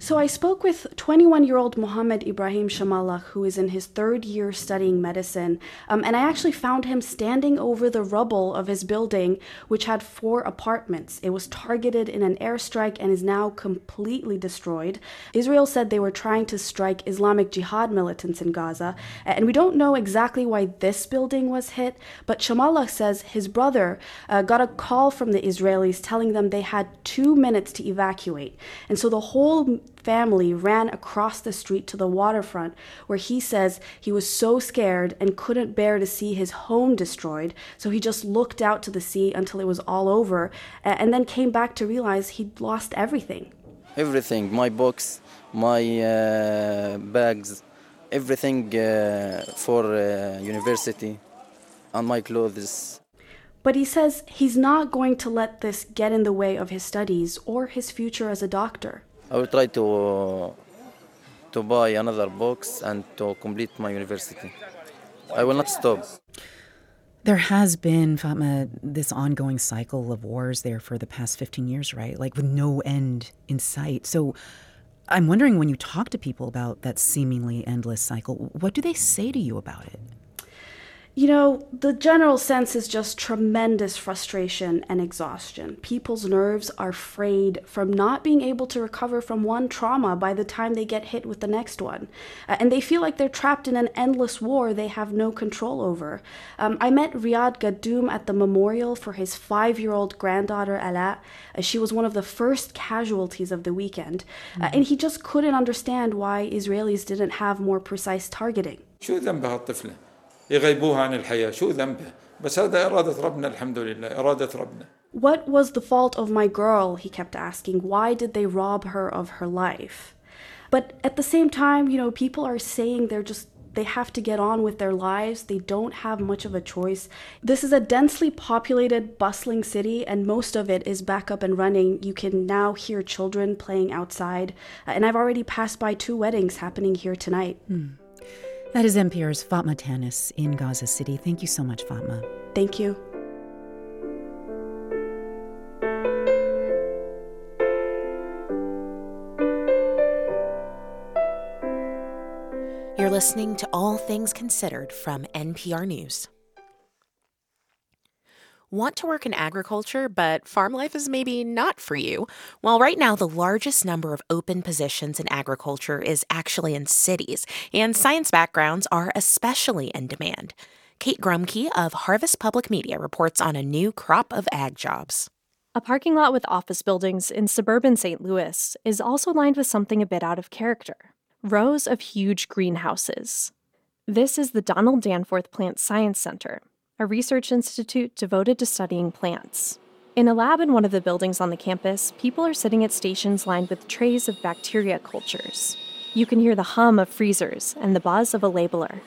So I spoke with 21 year old Mohammed Ibrahim Shamallah, who is in his third year studying medicine. Um, and I actually found him standing over the rubble of his building, which had four apartments. It was targeted in an airstrike and is now completely destroyed. Israel said they were trying to strike Islamic Jihad militants in Gaza. And we don't know exactly why this building was hit, but Shamallah says his brother uh, got a call from the Israelis telling them they had two minutes to evacuate. And so the whole family ran across the street to the waterfront, where he says he was so scared and couldn't bear to see his home destroyed, so he just looked out to the sea until it was all over, and then came back to realize he'd lost everything. Everything my books, my uh, bags, everything uh, for uh, university, and my clothes. But he says he's not going to let this get in the way of his studies or his future as a doctor. I will try to to buy another box and to complete my university. I will not stop. There has been, Fatma, this ongoing cycle of wars there for the past 15 years, right? Like with no end in sight. So I'm wondering when you talk to people about that seemingly endless cycle, what do they say to you about it? You know, the general sense is just tremendous frustration and exhaustion. People's nerves are frayed from not being able to recover from one trauma by the time they get hit with the next one. Uh, and they feel like they're trapped in an endless war they have no control over. Um, I met Riyad Gadoum at the memorial for his five year old granddaughter, Ala. Uh, she was one of the first casualties of the weekend. Uh, mm-hmm. and he just couldn't understand why Israelis didn't have more precise targeting. يغيبوها عن الحياة شو ذنبه بس هذا إرادة ربنا الحمد لله إرادة ربنا What was the fault of my girl? He kept asking. Why did they rob her of her life? But at the same time, you know, people are saying they're just they have to get on with their lives. They don't have much of a choice. This is a densely populated, bustling city, and most of it is back up and running. You can now hear children playing outside. And I've already passed by two weddings happening here tonight. Hmm. That is NPR's Fatma Tanis in Gaza City. Thank you so much, Fatma. Thank you. You're listening to All Things Considered from NPR News. Want to work in agriculture, but farm life is maybe not for you? Well, right now, the largest number of open positions in agriculture is actually in cities, and science backgrounds are especially in demand. Kate Grumke of Harvest Public Media reports on a new crop of ag jobs. A parking lot with office buildings in suburban St. Louis is also lined with something a bit out of character rows of huge greenhouses. This is the Donald Danforth Plant Science Center, a research institute devoted to studying plants. In a lab in one of the buildings on the campus, people are sitting at stations lined with trays of bacteria cultures. You can hear the hum of freezers and the buzz of a labeler.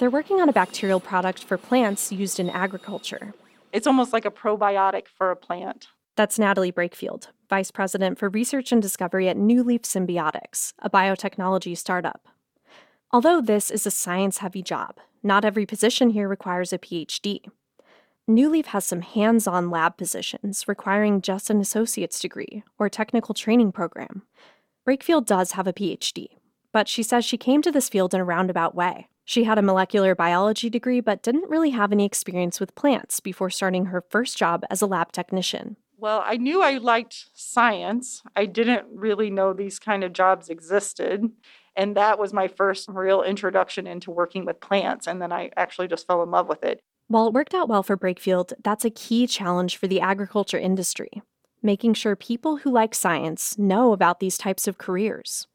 They're working on a bacterial product for plants used in agriculture. It's almost like a probiotic for a plant. That's Natalie Brakefield, Vice President for Research and Discovery at New Leaf Symbiotics, a biotechnology startup. Although this is a science heavy job, not every position here requires a PhD. Newleaf has some hands on lab positions requiring just an associate's degree or technical training program. Brakefield does have a PhD, but she says she came to this field in a roundabout way. She had a molecular biology degree but didn't really have any experience with plants before starting her first job as a lab technician. Well, I knew I liked science. I didn't really know these kind of jobs existed. And that was my first real introduction into working with plants. And then I actually just fell in love with it. While it worked out well for Brakefield, that's a key challenge for the agriculture industry making sure people who like science know about these types of careers.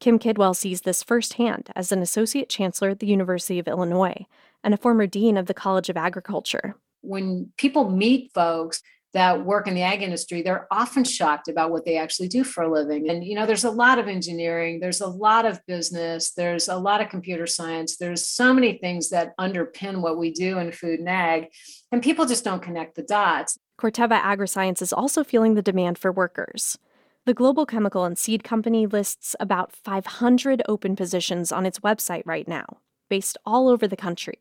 Kim Kidwell sees this firsthand as an associate chancellor at the University of Illinois and a former dean of the College of Agriculture. When people meet folks, that work in the ag industry, they're often shocked about what they actually do for a living. And, you know, there's a lot of engineering, there's a lot of business, there's a lot of computer science, there's so many things that underpin what we do in food and ag, and people just don't connect the dots. Corteva Agriscience is also feeling the demand for workers. The global chemical and seed company lists about 500 open positions on its website right now, based all over the country.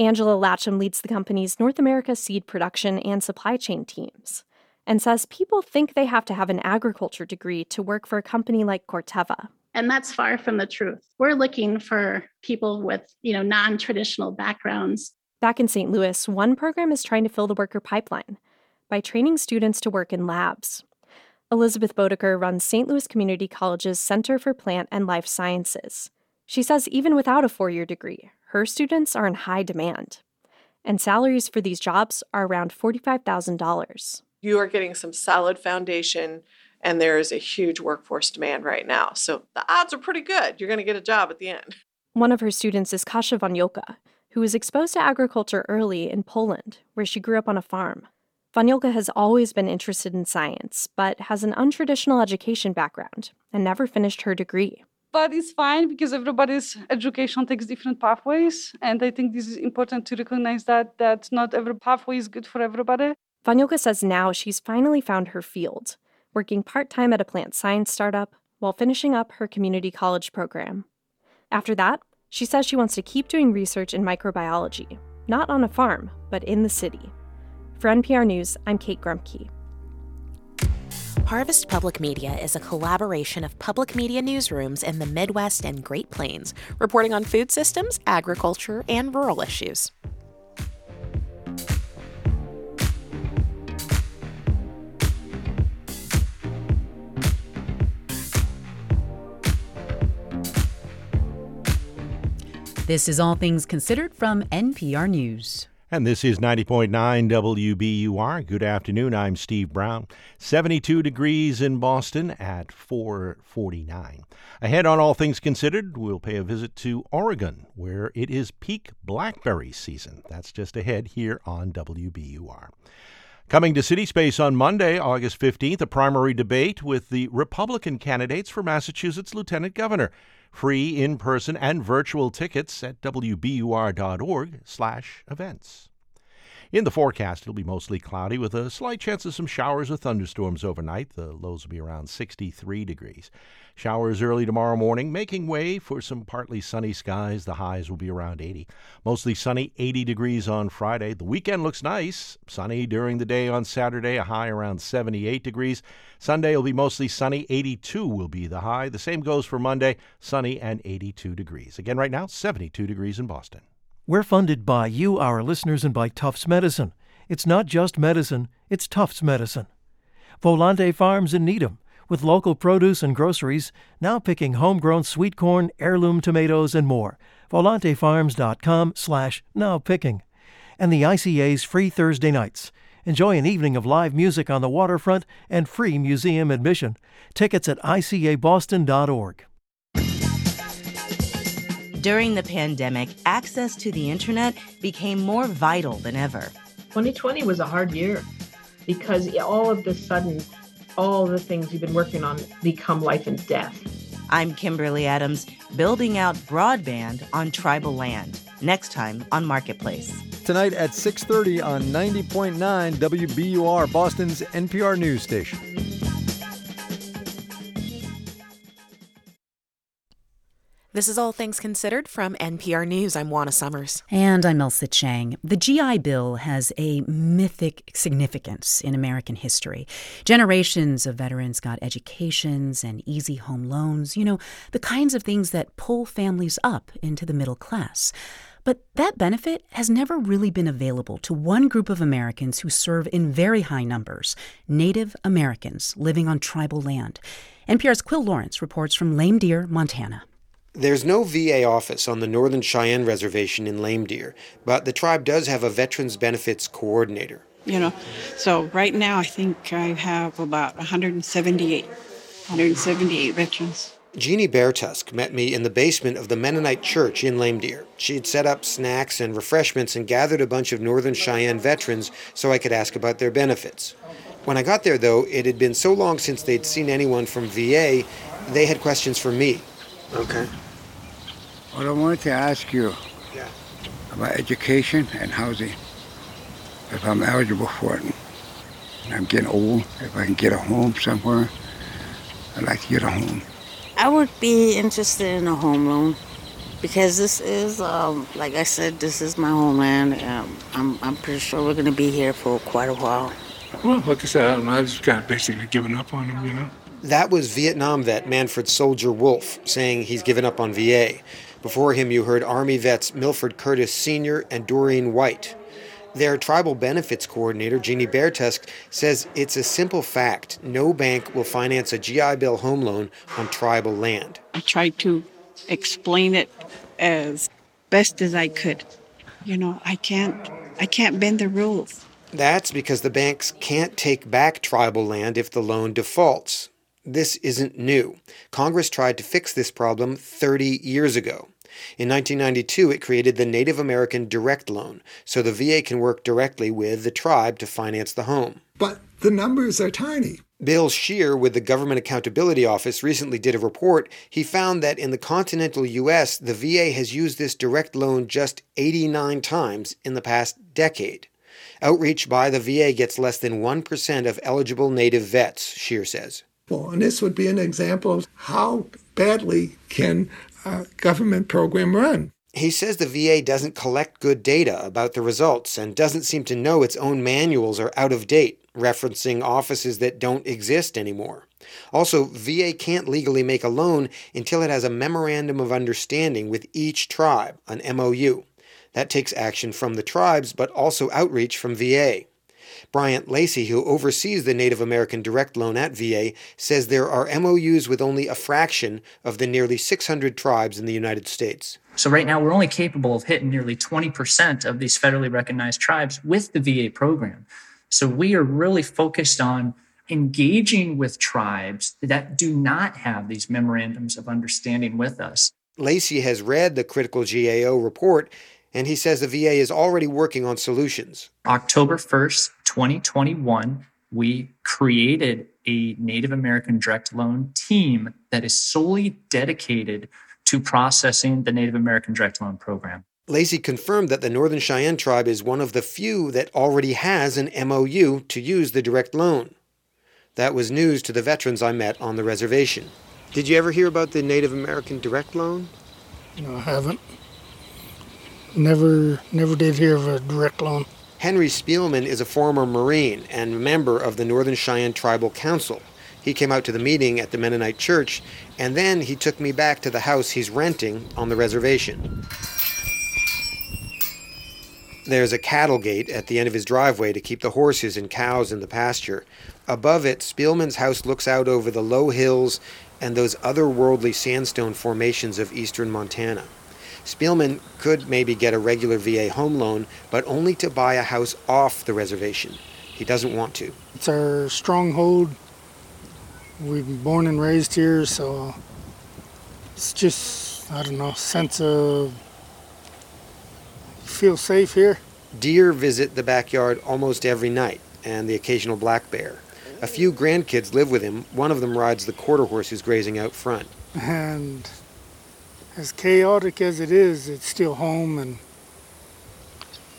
Angela Latcham leads the company's North America seed production and supply chain teams and says people think they have to have an agriculture degree to work for a company like Corteva. And that's far from the truth. We're looking for people with, you know, non-traditional backgrounds. Back in St. Louis, one program is trying to fill the worker pipeline by training students to work in labs. Elizabeth Bodeker runs St. Louis Community College's Center for Plant and Life Sciences. She says even without a four year degree, her students are in high demand, and salaries for these jobs are around $45,000. You are getting some solid foundation, and there is a huge workforce demand right now. So the odds are pretty good. You're going to get a job at the end. One of her students is Kasia Vaniolka, who was exposed to agriculture early in Poland, where she grew up on a farm. Vaniolka has always been interested in science, but has an untraditional education background and never finished her degree but it's fine because everybody's education takes different pathways. And i think this is important to recognize that that not every pathway is good for everybody. Vaniolka says now she's finally found her field working part-time at a plant science startup while finishing up her community college program. After that she says she wants to keep doing research in microbiology not on a farm but in the city. For npr news i'm kate grumke Harvest Public Media is a collaboration of public media newsrooms in the Midwest and Great Plains, reporting on food systems, agriculture, and rural issues. This is All Things Considered from NPR News. And this is 90.9 WBUR. Good afternoon. I'm Steve Brown. 72 degrees in Boston at 449. Ahead on All Things Considered, we'll pay a visit to Oregon, where it is peak blackberry season. That's just ahead here on WBUR. Coming to City Space on Monday, August 15th, a primary debate with the Republican candidates for Massachusetts Lieutenant Governor. Free in-person and virtual tickets at wbur.org/events. In the forecast, it'll be mostly cloudy with a slight chance of some showers or thunderstorms overnight. The lows will be around 63 degrees. Showers early tomorrow morning, making way for some partly sunny skies. The highs will be around 80. Mostly sunny, 80 degrees on Friday. The weekend looks nice. Sunny during the day on Saturday, a high around 78 degrees. Sunday will be mostly sunny, 82 will be the high. The same goes for Monday, sunny and 82 degrees. Again, right now, 72 degrees in Boston. We're funded by you, our listeners, and by Tufts Medicine. It's not just medicine, it's Tufts medicine. Volante Farms in Needham, with local produce and groceries, now picking homegrown sweet corn, heirloom tomatoes, and more. VolanteFarms.com slash now picking. And the ICA's free Thursday nights. Enjoy an evening of live music on the waterfront and free museum admission. Tickets at icaboston.org. During the pandemic, access to the internet became more vital than ever. 2020 was a hard year because all of the sudden, all the things you've been working on become life and death. I'm Kimberly Adams, building out broadband on tribal land. Next time on Marketplace. Tonight at 6:30 on 90.9 WBUR, Boston's NPR news station. This is All Things Considered from NPR News. I'm Juana Summers. And I'm Ailsa Chang. The GI Bill has a mythic significance in American history. Generations of veterans got educations and easy home loans, you know, the kinds of things that pull families up into the middle class. But that benefit has never really been available to one group of Americans who serve in very high numbers Native Americans living on tribal land. NPR's Quil Lawrence reports from Lame Deer, Montana. There's no VA office on the Northern Cheyenne Reservation in Lame Deer, but the tribe does have a Veterans Benefits Coordinator. You know, so right now I think I have about 178, 178 veterans. Jeannie Beartusk met me in the basement of the Mennonite Church in Lame Deer. She had set up snacks and refreshments and gathered a bunch of Northern Cheyenne veterans so I could ask about their benefits. When I got there, though, it had been so long since they'd seen anyone from VA, they had questions for me. Okay. Well, I wanted to ask you yeah. about education and housing. If I'm eligible for it, I'm getting old. If I can get a home somewhere, I'd like to get a home. I would be interested in a home loan because this is, um, like I said, this is my homeland. Um, I'm, I'm pretty sure we're going to be here for quite a while. Well, like I said, I, I just kind of basically given up on them, you know. That was Vietnam vet Manfred Soldier Wolf saying he's given up on VA. Before him, you heard Army vets Milford Curtis Sr. and Doreen White. Their tribal benefits coordinator, Jeannie Beartusk, says it's a simple fact. No bank will finance a GI Bill home loan on tribal land. I tried to explain it as best as I could. You know, I can't I can't bend the rules. That's because the banks can't take back tribal land if the loan defaults. This isn't new. Congress tried to fix this problem 30 years ago. In 1992, it created the Native American Direct Loan, so the VA can work directly with the tribe to finance the home. But the numbers are tiny. Bill Scheer with the Government Accountability Office recently did a report. He found that in the continental U.S., the VA has used this direct loan just 89 times in the past decade. Outreach by the VA gets less than 1% of eligible Native vets, Scheer says. And this would be an example of how badly can a government program run. He says the VA doesn't collect good data about the results and doesn't seem to know its own manuals are out of date, referencing offices that don't exist anymore. Also, VA can't legally make a loan until it has a memorandum of understanding with each tribe, an MOU. That takes action from the tribes, but also outreach from VA. Bryant Lacey, who oversees the Native American Direct Loan at VA, says there are MOUs with only a fraction of the nearly 600 tribes in the United States. So, right now, we're only capable of hitting nearly 20% of these federally recognized tribes with the VA program. So, we are really focused on engaging with tribes that do not have these memorandums of understanding with us. Lacey has read the critical GAO report and he says the VA is already working on solutions. October 1st, 2021, we created a Native American direct loan team that is solely dedicated to processing the Native American direct loan program. Lacey confirmed that the Northern Cheyenne tribe is one of the few that already has an MOU to use the direct loan. That was news to the veterans I met on the reservation. Did you ever hear about the Native American direct loan? No, I haven't. Never, never did hear of a direct loan. Henry Spielman is a former Marine and member of the Northern Cheyenne Tribal Council. He came out to the meeting at the Mennonite Church, and then he took me back to the house he's renting on the reservation. There's a cattle gate at the end of his driveway to keep the horses and cows in the pasture. Above it, Spielman's house looks out over the low hills and those otherworldly sandstone formations of eastern Montana. Spielman could maybe get a regular VA home loan, but only to buy a house off the reservation. He doesn't want to. It's our stronghold. We've been born and raised here, so it's just, I don't know, sense of feel safe here. Deer visit the backyard almost every night, and the occasional black bear. A few grandkids live with him. One of them rides the quarter horse who's grazing out front. And as chaotic as it is, it's still home, and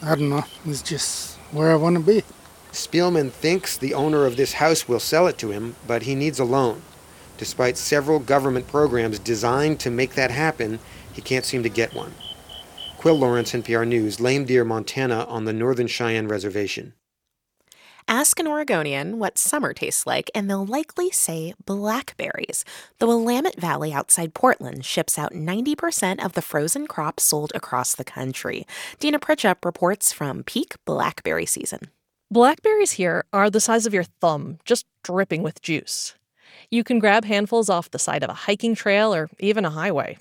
I don't know, it's just where I want to be. Spielman thinks the owner of this house will sell it to him, but he needs a loan. Despite several government programs designed to make that happen, he can't seem to get one. Quil Lawrence, NPR News, Lame Deer, Montana, on the Northern Cheyenne Reservation. Ask an Oregonian what summer tastes like, and they'll likely say blackberries. The Willamette Valley outside Portland ships out 90% of the frozen crops sold across the country. Deena Prichep reports from peak blackberry season. Blackberries here are the size of your thumb, just dripping with juice. You can grab handfuls off the side of a hiking trail or even a highway.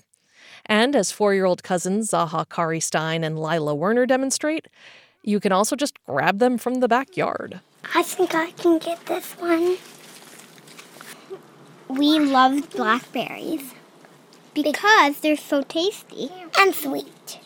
And as four year old cousins Zaha Kari Stein and Lila Werner demonstrate, you can also just grab them from the backyard. I think I can get this one. We love blackberries because they're so tasty and sweet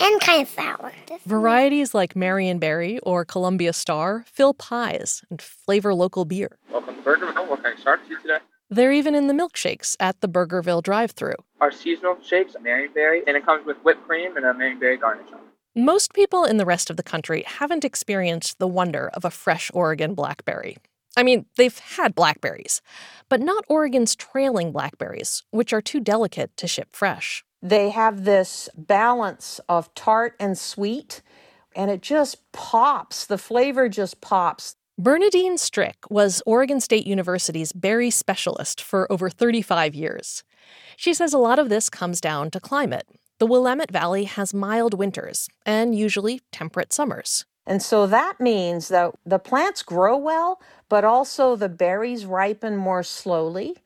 and kind of sour. Varieties like Marionberry or Columbia Star fill pies and flavor local beer. Welcome to Burgerville. What can I start for you today? They're even in the milkshakes at the Burgerville drive through. Our seasonal shakes, Marionberry, and it comes with whipped cream and a Marionberry garnish on it. Most people in the rest of the country haven't experienced the wonder of a fresh Oregon blackberry. I mean, they've had blackberries, but not Oregon's trailing blackberries, which are too delicate to ship fresh. They have this balance of tart and sweet, and it just pops. The flavor just pops. Bernadine Strik was Oregon State University's berry specialist for over 35 years. She says a lot of this comes down to climate. The Willamette Valley has mild winters and usually temperate summers. And so that means that the plants grow well, but also the berries ripen more slowly.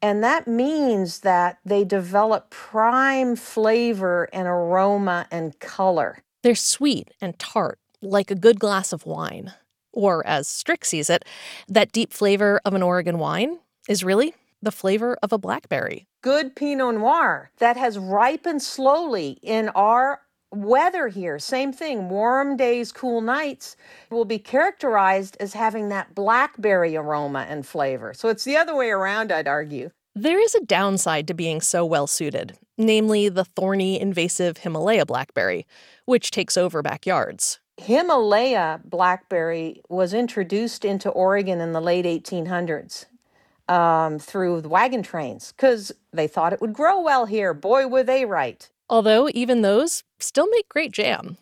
And that means that they develop prime flavor and aroma and color. They're sweet and tart, like a good glass of wine. Or, as Strik sees it, that deep flavor of an Oregon wine is really the flavor of a blackberry. Good Pinot Noir that has ripened slowly in our weather here. Same thing, warm days, cool nights will be characterized as having that blackberry aroma and flavor. So it's the other way around, I'd argue. There is a downside to being so well suited, namely the thorny, invasive Himalaya blackberry, which takes over backyards. Himalaya blackberry was introduced into Oregon in the late 1800s um, through the wagon trains because they thought it would grow well here. Boy, were they right. Although even those still make great jam.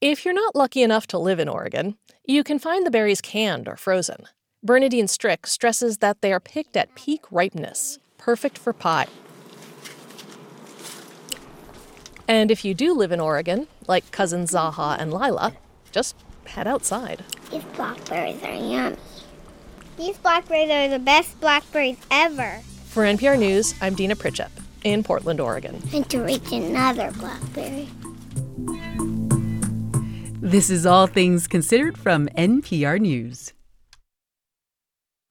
If you're not lucky enough to live in Oregon, you can find the berries canned or frozen. Bernadine Strik stresses that they are picked at peak ripeness, perfect for pie. And if you do live in Oregon, like cousins Zaha and Lila, just head outside. These blackberries are yummy. These blackberries are the best blackberries ever. For NPR News, I'm Deena Prichep in Portland, Oregon. And to reach another blackberry. This is All Things Considered from NPR News.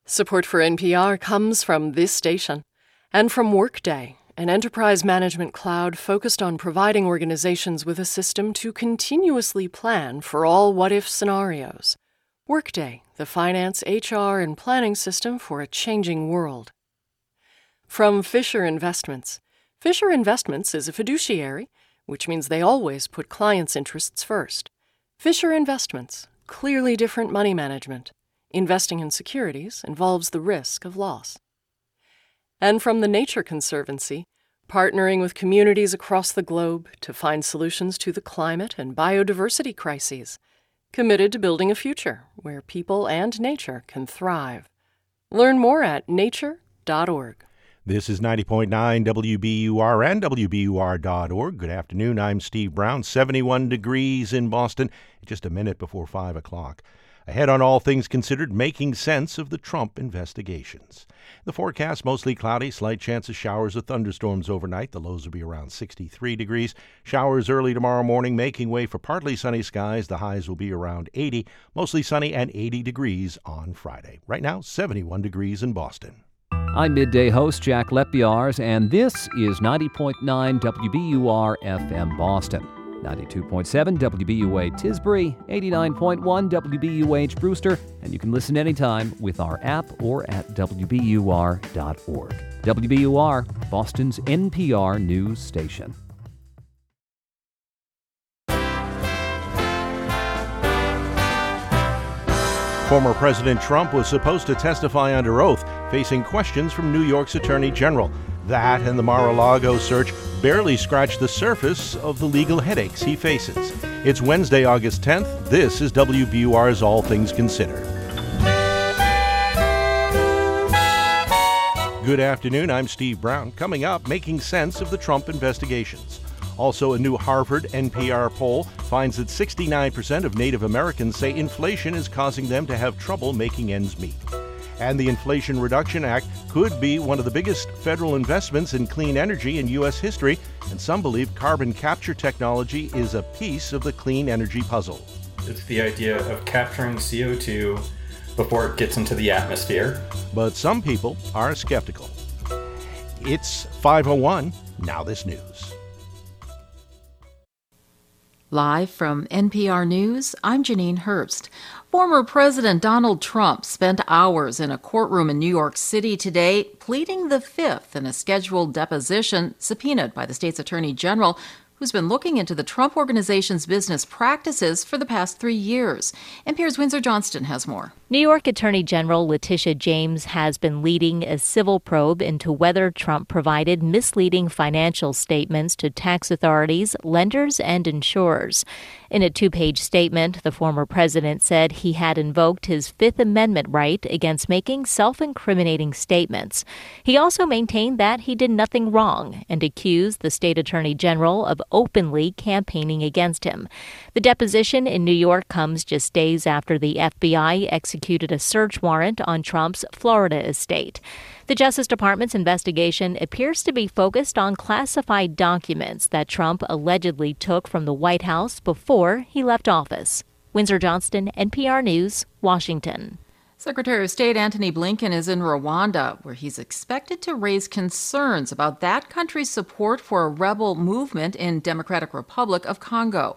Support for NPR comes from this station and from Workday, an enterprise management cloud focused on providing organizations with a system to continuously plan for all what if scenarios. Workday, the finance, HR, and planning system for a changing world. From Fisher Investments. Fisher Investments is a fiduciary, which means they always put clients' interests first. Fisher Investments, clearly different money management. Investing in securities involves the risk of loss. And from the Nature Conservancy, partnering with communities across the globe to find solutions to the climate and biodiversity crises, committed to building a future where people and nature can thrive. Learn more at nature.org. This is 90.9 WBUR and WBUR.org. Good afternoon. I'm Steve Brown. 71 degrees in Boston, just a minute before 5 o'clock. Ahead on all things considered, making sense of the Trump investigations. The forecast mostly cloudy, slight chance of showers or thunderstorms overnight. The lows will be around 63 degrees. Showers early tomorrow morning, making way for partly sunny skies. The highs will be around 80, mostly sunny and 80 degrees on Friday. Right now, 71 degrees in Boston. I'm midday host Jack Leppiars, and this is 90.9 WBUR FM Boston, 92.7 WBUA Tisbury, 89.1 WBUH Brewster, and you can listen anytime with our app or at WBUR.org. WBUR, Boston's NPR news station. Former President Trump was supposed to testify under oath, facing questions from New York's Attorney General. That and the Mar a Lago search barely scratch the surface of the legal headaches he faces. It's Wednesday, August 10th. This is WBUR's All Things Considered. Good afternoon. I'm Steve Brown. Coming up, making sense of the Trump investigations. Also, a new Harvard NPR poll finds that 69% of Native Americans say inflation is causing them to have trouble making ends meet. And the Inflation Reduction Act could be one of the biggest federal investments in clean energy in U.S. history, and some believe carbon capture technology is a piece of the clean energy puzzle. It's the idea of capturing CO2 before it gets into the atmosphere. But some people are skeptical. It's 501. Now, this news. Live from NPR News, I'm Janine Herbst. Former President Donald Trump spent hours in a courtroom in New York City today pleading the fifth in a scheduled deposition subpoenaed by the state's attorney general who's been looking into the Trump Organization's business practices for the past three years. NPR's Windsor Johnston has more. New York Attorney General Letitia James has been leading a civil probe into whether Trump provided misleading financial statements to tax authorities, lenders, and insurers. In a two page statement, the former president said he had invoked his Fifth Amendment right against making self incriminating statements. He also maintained that he did nothing wrong and accused the state attorney general of openly campaigning against him. The deposition in New York comes just days after the FBI executed a search warrant on Trump's Florida estate. The Justice Department's investigation appears to be focused on classified documents that Trump allegedly took from the White House before he left office. Windsor Johnston, NPR News, Washington. Secretary of State Antony Blinken is in Rwanda, where he's expected to raise concerns about that country's support for a rebel movement in Democratic Republic of Congo.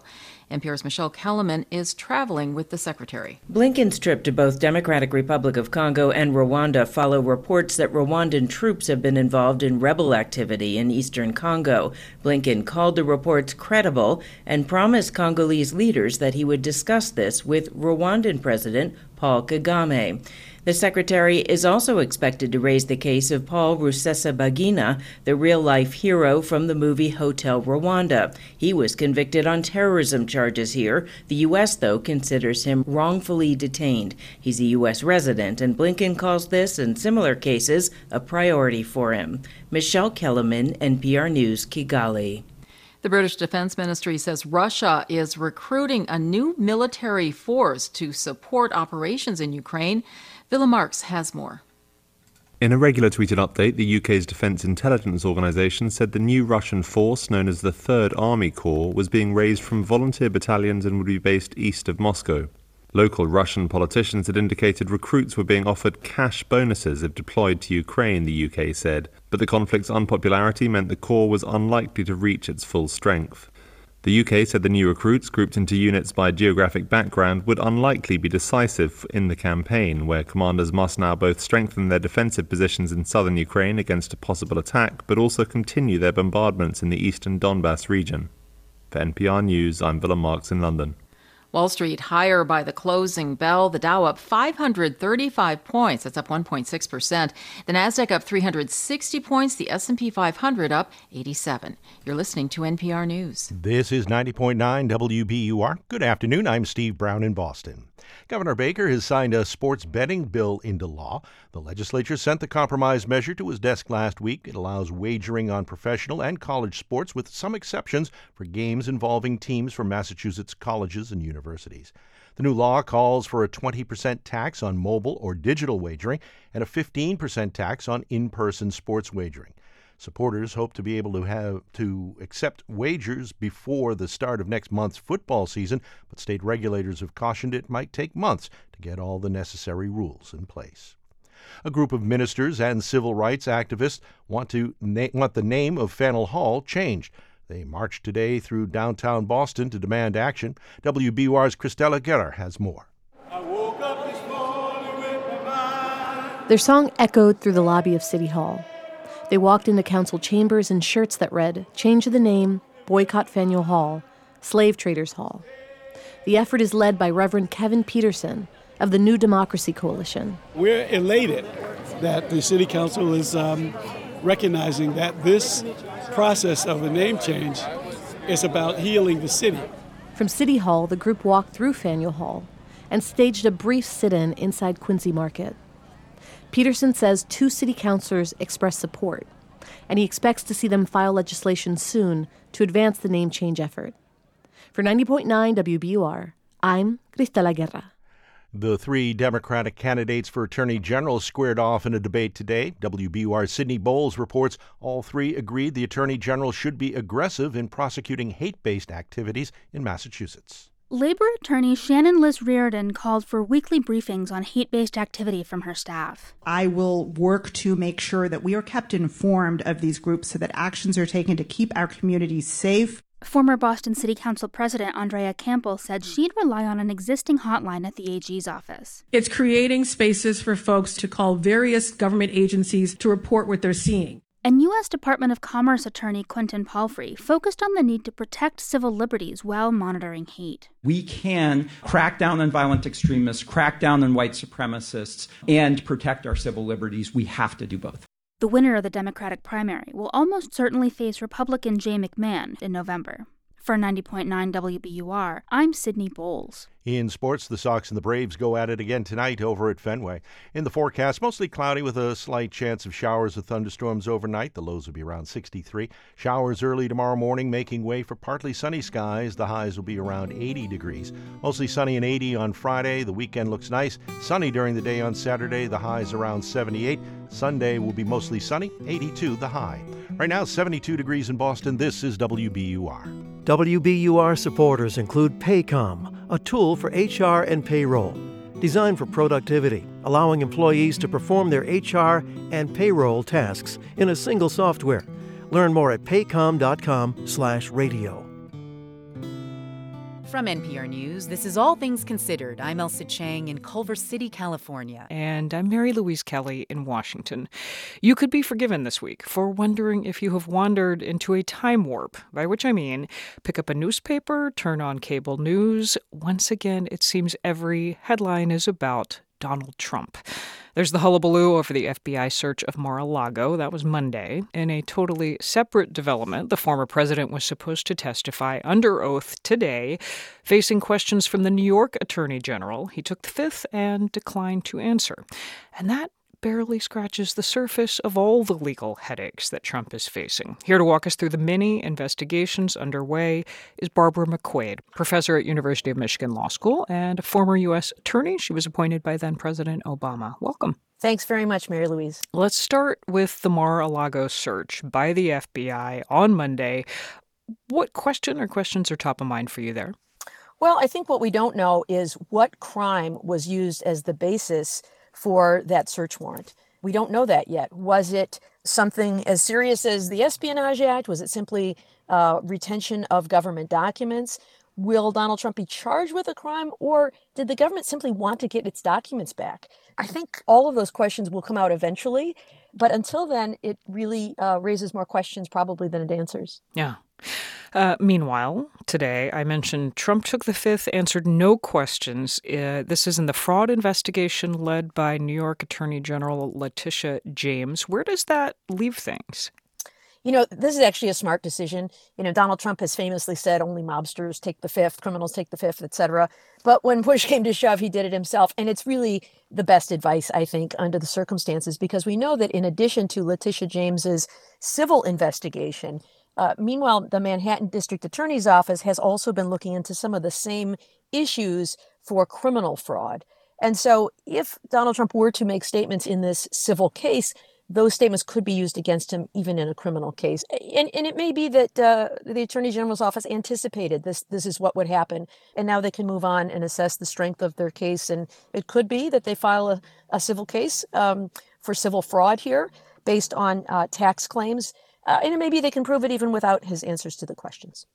NPR's Michele Kelemen is traveling with the secretary. Blinken's trip to both Democratic Republic of Congo and Rwanda follow reports that Rwandan troops have been involved in rebel activity in eastern Congo. Blinken called the reports credible and promised Congolese leaders that he would discuss this with Rwandan President Paul Kagame. The secretary is also expected to raise the case of Paul Rusesabagina, the real life hero from the movie Hotel Rwanda. He was convicted on terrorism charges here. The U.S., though, considers him wrongfully detained. He's a U.S. resident, and Blinken calls this and similar cases a priority for him. Michele Kelemen, NPR News, Kigali. The British Defense Ministry says Russia is recruiting a new military force to support operations in Ukraine. Willem Marx has more. In a regular tweeted update, the UK's Defence Intelligence Organisation said the new Russian force, known as the Third Army Corps, was being raised from volunteer battalions and would be based east of Moscow. Local Russian politicians had indicated recruits were being offered cash bonuses if deployed to Ukraine, the UK said, but the conflict's unpopularity meant the Corps was unlikely to reach its full strength. The UK said the new recruits, grouped into units by geographic background, would unlikely be decisive in the campaign, where commanders must now both strengthen their defensive positions in southern Ukraine against a possible attack, but also continue their bombardments in the eastern Donbass region. For NPR News, I'm Willem Marx in London. Wall Street higher by the closing bell. The Dow up 535 points. That's up 1.6%. The Nasdaq up 360 points. The S&P 500 up 87. You're listening to NPR News. This is 90.9 WBUR. Good afternoon. I'm Steve Brown in Boston. Governor Baker has signed a sports betting bill into law. The legislature sent the compromise measure to his desk last week. It allows wagering on professional and college sports, with some exceptions for games involving teams from Massachusetts colleges and universities. The new law calls for a 20% tax on mobile or digital wagering and a 15% tax on in person sports wagering. Supporters hope to be able to have to accept wagers before the start of next month's football season, but state regulators have cautioned it might take months to get all the necessary rules in place. A group of ministers and civil rights activists want to na- want the name of Faneuil Hall changed. They marched today through downtown Boston to demand action. WBUR's Cristela Guerra has more. Their song echoed through the lobby of City Hall. They walked into council chambers in shirts that read, Change the name, boycott Faneuil Hall, Slave Traders Hall. The effort is led by Reverend Kevin Peterson of the New Democracy Coalition. We're elated that the City Council is um, recognizing that this process of a name change is about healing the city. From City Hall, the group walked through Faneuil Hall and staged a brief sit in inside Quincy Market. Peterson says two city councilors expressed support, and he expects to see them file legislation soon to advance the name change effort. For 90.9 WBUR, I'm Cristela Guerra. The three Democratic candidates for Attorney General squared off in a debate today. WBUR Sydney Boles reports all three agreed the Attorney General should be aggressive in prosecuting hate based activities in Massachusetts. Labor attorney Shannon Liss-Riordan called for weekly briefings on hate based activity from her staff. I will work to make sure that we are kept informed of these groups so that actions are taken to keep our communities safe. Former Boston City Council President Andrea Campbell said she'd rely on an existing hotline at the AG's office. It's creating spaces for folks to call various government agencies to report what they're seeing. And U.S. Department of Commerce attorney Quentin Palfrey focused on the need to protect civil liberties while monitoring hate. We can crack down on violent extremists, crack down on white supremacists, and protect our civil liberties. We have to do both. The winner of the Democratic primary will almost certainly face Republican Jay McMahon in November. For 90.9 WBUR, I'm Sydney Boles. In sports, the Sox and the Braves go at it again tonight over at Fenway. In the forecast, mostly cloudy with a slight chance of showers or thunderstorms overnight. The lows will be around 63. Showers early tomorrow morning, making way for partly sunny skies. The highs will be around 80 degrees. Mostly sunny and 80 on Friday. The weekend looks nice. Sunny during the day on Saturday. The highs around 78. Sunday will be mostly sunny, 82 the high. Right now, 72 degrees in Boston. This is WBUR. WBUR supporters include Paycom, a tool for HR and payroll. Designed for productivity, allowing employees to perform their HR and payroll tasks in a single software. Learn more at paycom.com/radio. From NPR News, this is All Things Considered. I'm Ailsa Chang in Culver City, California. And I'm Mary Louise Kelly in Washington. You could be forgiven this week for wondering if you have wandered into a time warp, by which I mean pick up a newspaper, turn on cable news. Once again, it seems every headline is about Donald Trump. There's the hullabaloo over the FBI search of Mar a Lago. That was Monday. In a totally separate development, the former president was supposed to testify under oath today, facing questions from the New York Attorney General. He took the fifth and declined to answer. And that barely scratches the surface of all the legal headaches that Trump is facing. Here to walk us through the many investigations underway is Barbara McQuade, professor at University of Michigan Law School and a former U.S. attorney. She was appointed by then President Obama. Welcome. Thanks very much, Mary Louise. Let's start with the Mar-a-Lago search by the FBI on Monday. What question or questions are top of mind for you there? Well, I think what we don't know is what crime was used as the basis for that search warrant. We don't know that yet. Was it something as serious as the Espionage Act? Was it simply uh, retention of government documents? Will Donald Trump be charged with a crime, or did the government simply want to get its documents back? I think all of those questions will come out eventually, but until then, it really uh, raises more questions probably than it answers. Yeah. Uh, meanwhile, today I mentioned Trump took the fifth, answered no questions. Uh, this is in the fraud investigation led by New York Attorney General Letitia James. Where does that leave things? You know, this is actually a smart decision. You know, Donald Trump has famously said only mobsters take the fifth, criminals take the fifth, et cetera. But when push came to shove, he did it himself. And it's really the best advice, I think, under the circumstances, because we know that in addition to Letitia James's civil investigation, uh, meanwhile, the Manhattan District Attorney's Office has also been looking into some of the same issues for criminal fraud. And so, if Donald Trump were to make statements in this civil case, those statements could be used against him even in a criminal case. And, and it may be that uh, the Attorney General's office anticipated this, this is what would happen. And now they can move on and assess the strength of their case. And it could be that they file a, a civil case um, for civil fraud here based on uh, tax claims. Uh, and maybe they can prove it even without his answers to the questions.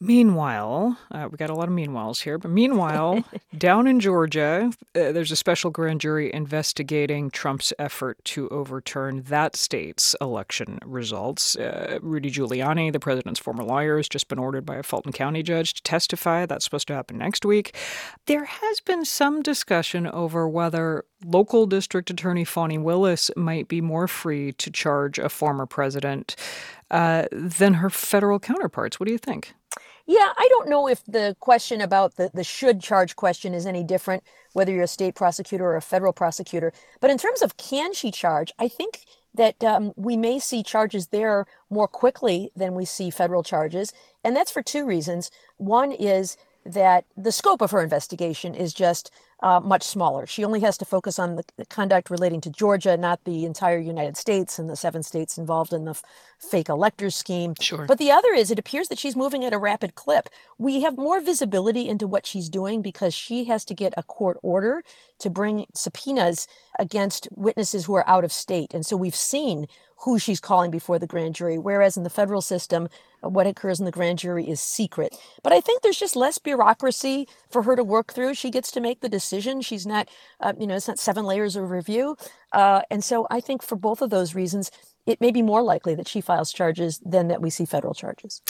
Meanwhile, uh, we got a lot of meanwhiles here, but meanwhile, down in Georgia, uh, there's a special grand jury investigating Trump's effort to overturn that state's election results. Uh, Rudy Giuliani, the president's former lawyer, has just been ordered by a Fulton County judge to testify. That's supposed to happen next week. There has been some discussion over whether local district attorney Fani Willis might be more free to charge a former president uh, than her federal counterparts. What do you think? Yeah, I don't know if the question about the, the should charge question is any different, whether you're a state prosecutor or a federal prosecutor. But in terms of can she charge, I think that um, we may see charges there more quickly than we see federal charges. And that's for two reasons. One is that the scope of her investigation is just uh, much smaller. She only has to focus on the, conduct relating to Georgia, not the entire United States and the seven states involved in the f- fake electors scheme. Sure. But the other is it appears that she's moving at a rapid clip. We have more visibility into what she's doing because she has to get a court order to bring subpoenas against witnesses who are out of state. And so we've seen who she's calling before the grand jury, whereas in the federal system, uh, what occurs in the grand jury is secret. But I think there's just less bureaucracy for her to work through. She gets to make the decision. She's not, uh, you know, it's not seven layers of review. Uh, and so I think for both of those reasons, it may be more likely that she files charges than that we see federal charges.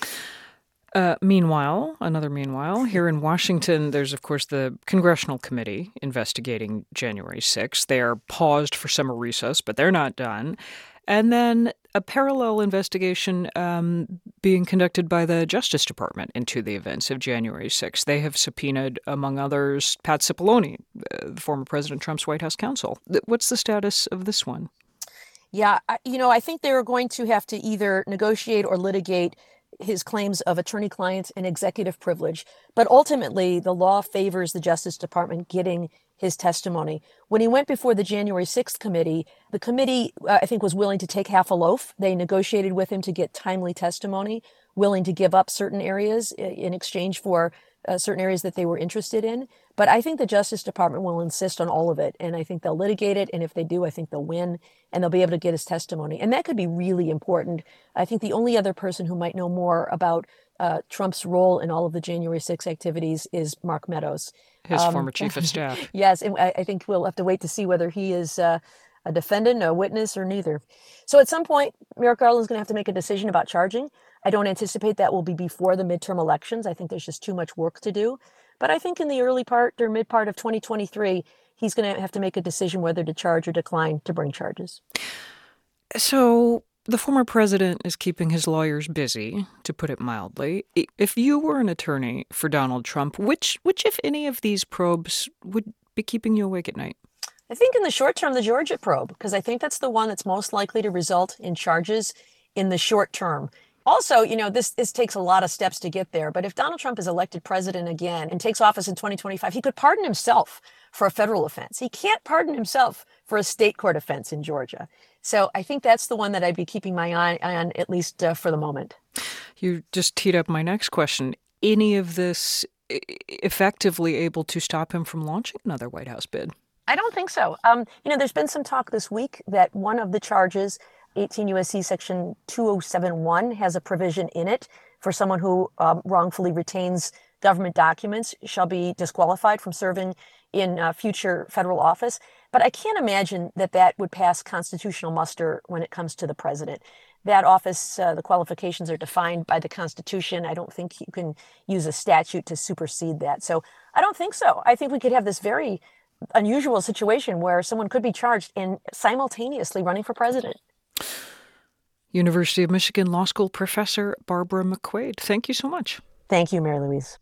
Uh, meanwhile, another meanwhile, here in Washington, there's of course the Congressional Committee investigating January 6th. They are paused for summer recess, but they're not done. And then a parallel investigation um, being conducted by the Justice Department into the events of January 6th. They have subpoenaed, among others, Pat Cipollone, uh, the former President Trump's White House counsel. What's the status of this one? Yeah, you know, I think they're going to have to either negotiate or litigate his claims of attorney client and executive privilege. But ultimately, the law favors the Justice Department getting his testimony. When he went before the January 6th committee, the committee, uh, I think, was willing to take half a loaf. They negotiated with him to get timely testimony, willing to give up certain areas in exchange for uh, certain areas that they were interested in. But I think the Justice Department will insist on all of it. And I think they'll litigate it. And if they do, I think they'll win and they'll be able to get his testimony. And that could be really important. I think the only other person who might know more about uh, Trump's role in all of the January 6 activities is Mark Meadows. His um, former chief of staff. yes. And I, I, think we'll have to wait to see whether he is uh, a defendant, a witness, or neither. So at some point, Merrick Garland is going to have to make a decision about charging. I don't anticipate that will be before the midterm elections. I think there's just too much work to do. But I think in the early part or mid part of 2023, he's going to have to make a decision whether to charge or decline to bring charges. So the former president is keeping his lawyers busy, to put it mildly. If you were an attorney for Donald Trump, which which if any of these probes would be keeping you awake at night? I think in the short term, the Georgia probe, because I think that's the one that's most likely to result in charges in the short term. Also, you know, this this takes a lot of steps to get there. But if Donald Trump is elected president again and takes office in 2025, he could pardon himself for a federal offense. He can't pardon himself for a state court offense in Georgia. So I think that's the one that I'd be keeping my eye on, at least uh, for the moment. You just teed up my next question. Any of this effectively able to stop him from launching another White House bid? I don't think so. Um, you know, there's been some talk this week that one of the charges 18 USC section 2071 has a provision in it for someone who um, wrongfully retains government documents shall be disqualified from serving in uh, future federal office. But I can't imagine that that would pass constitutional muster when it comes to the president. That office, uh, the qualifications are defined by the Constitution. I don't think you can use a statute to supersede that. So I don't think so. I think we could have this very unusual situation where someone could be charged in simultaneously running for president. University of Michigan Law School professor Barbara McQuade. Thank you so much. Thank you, Mary Louise.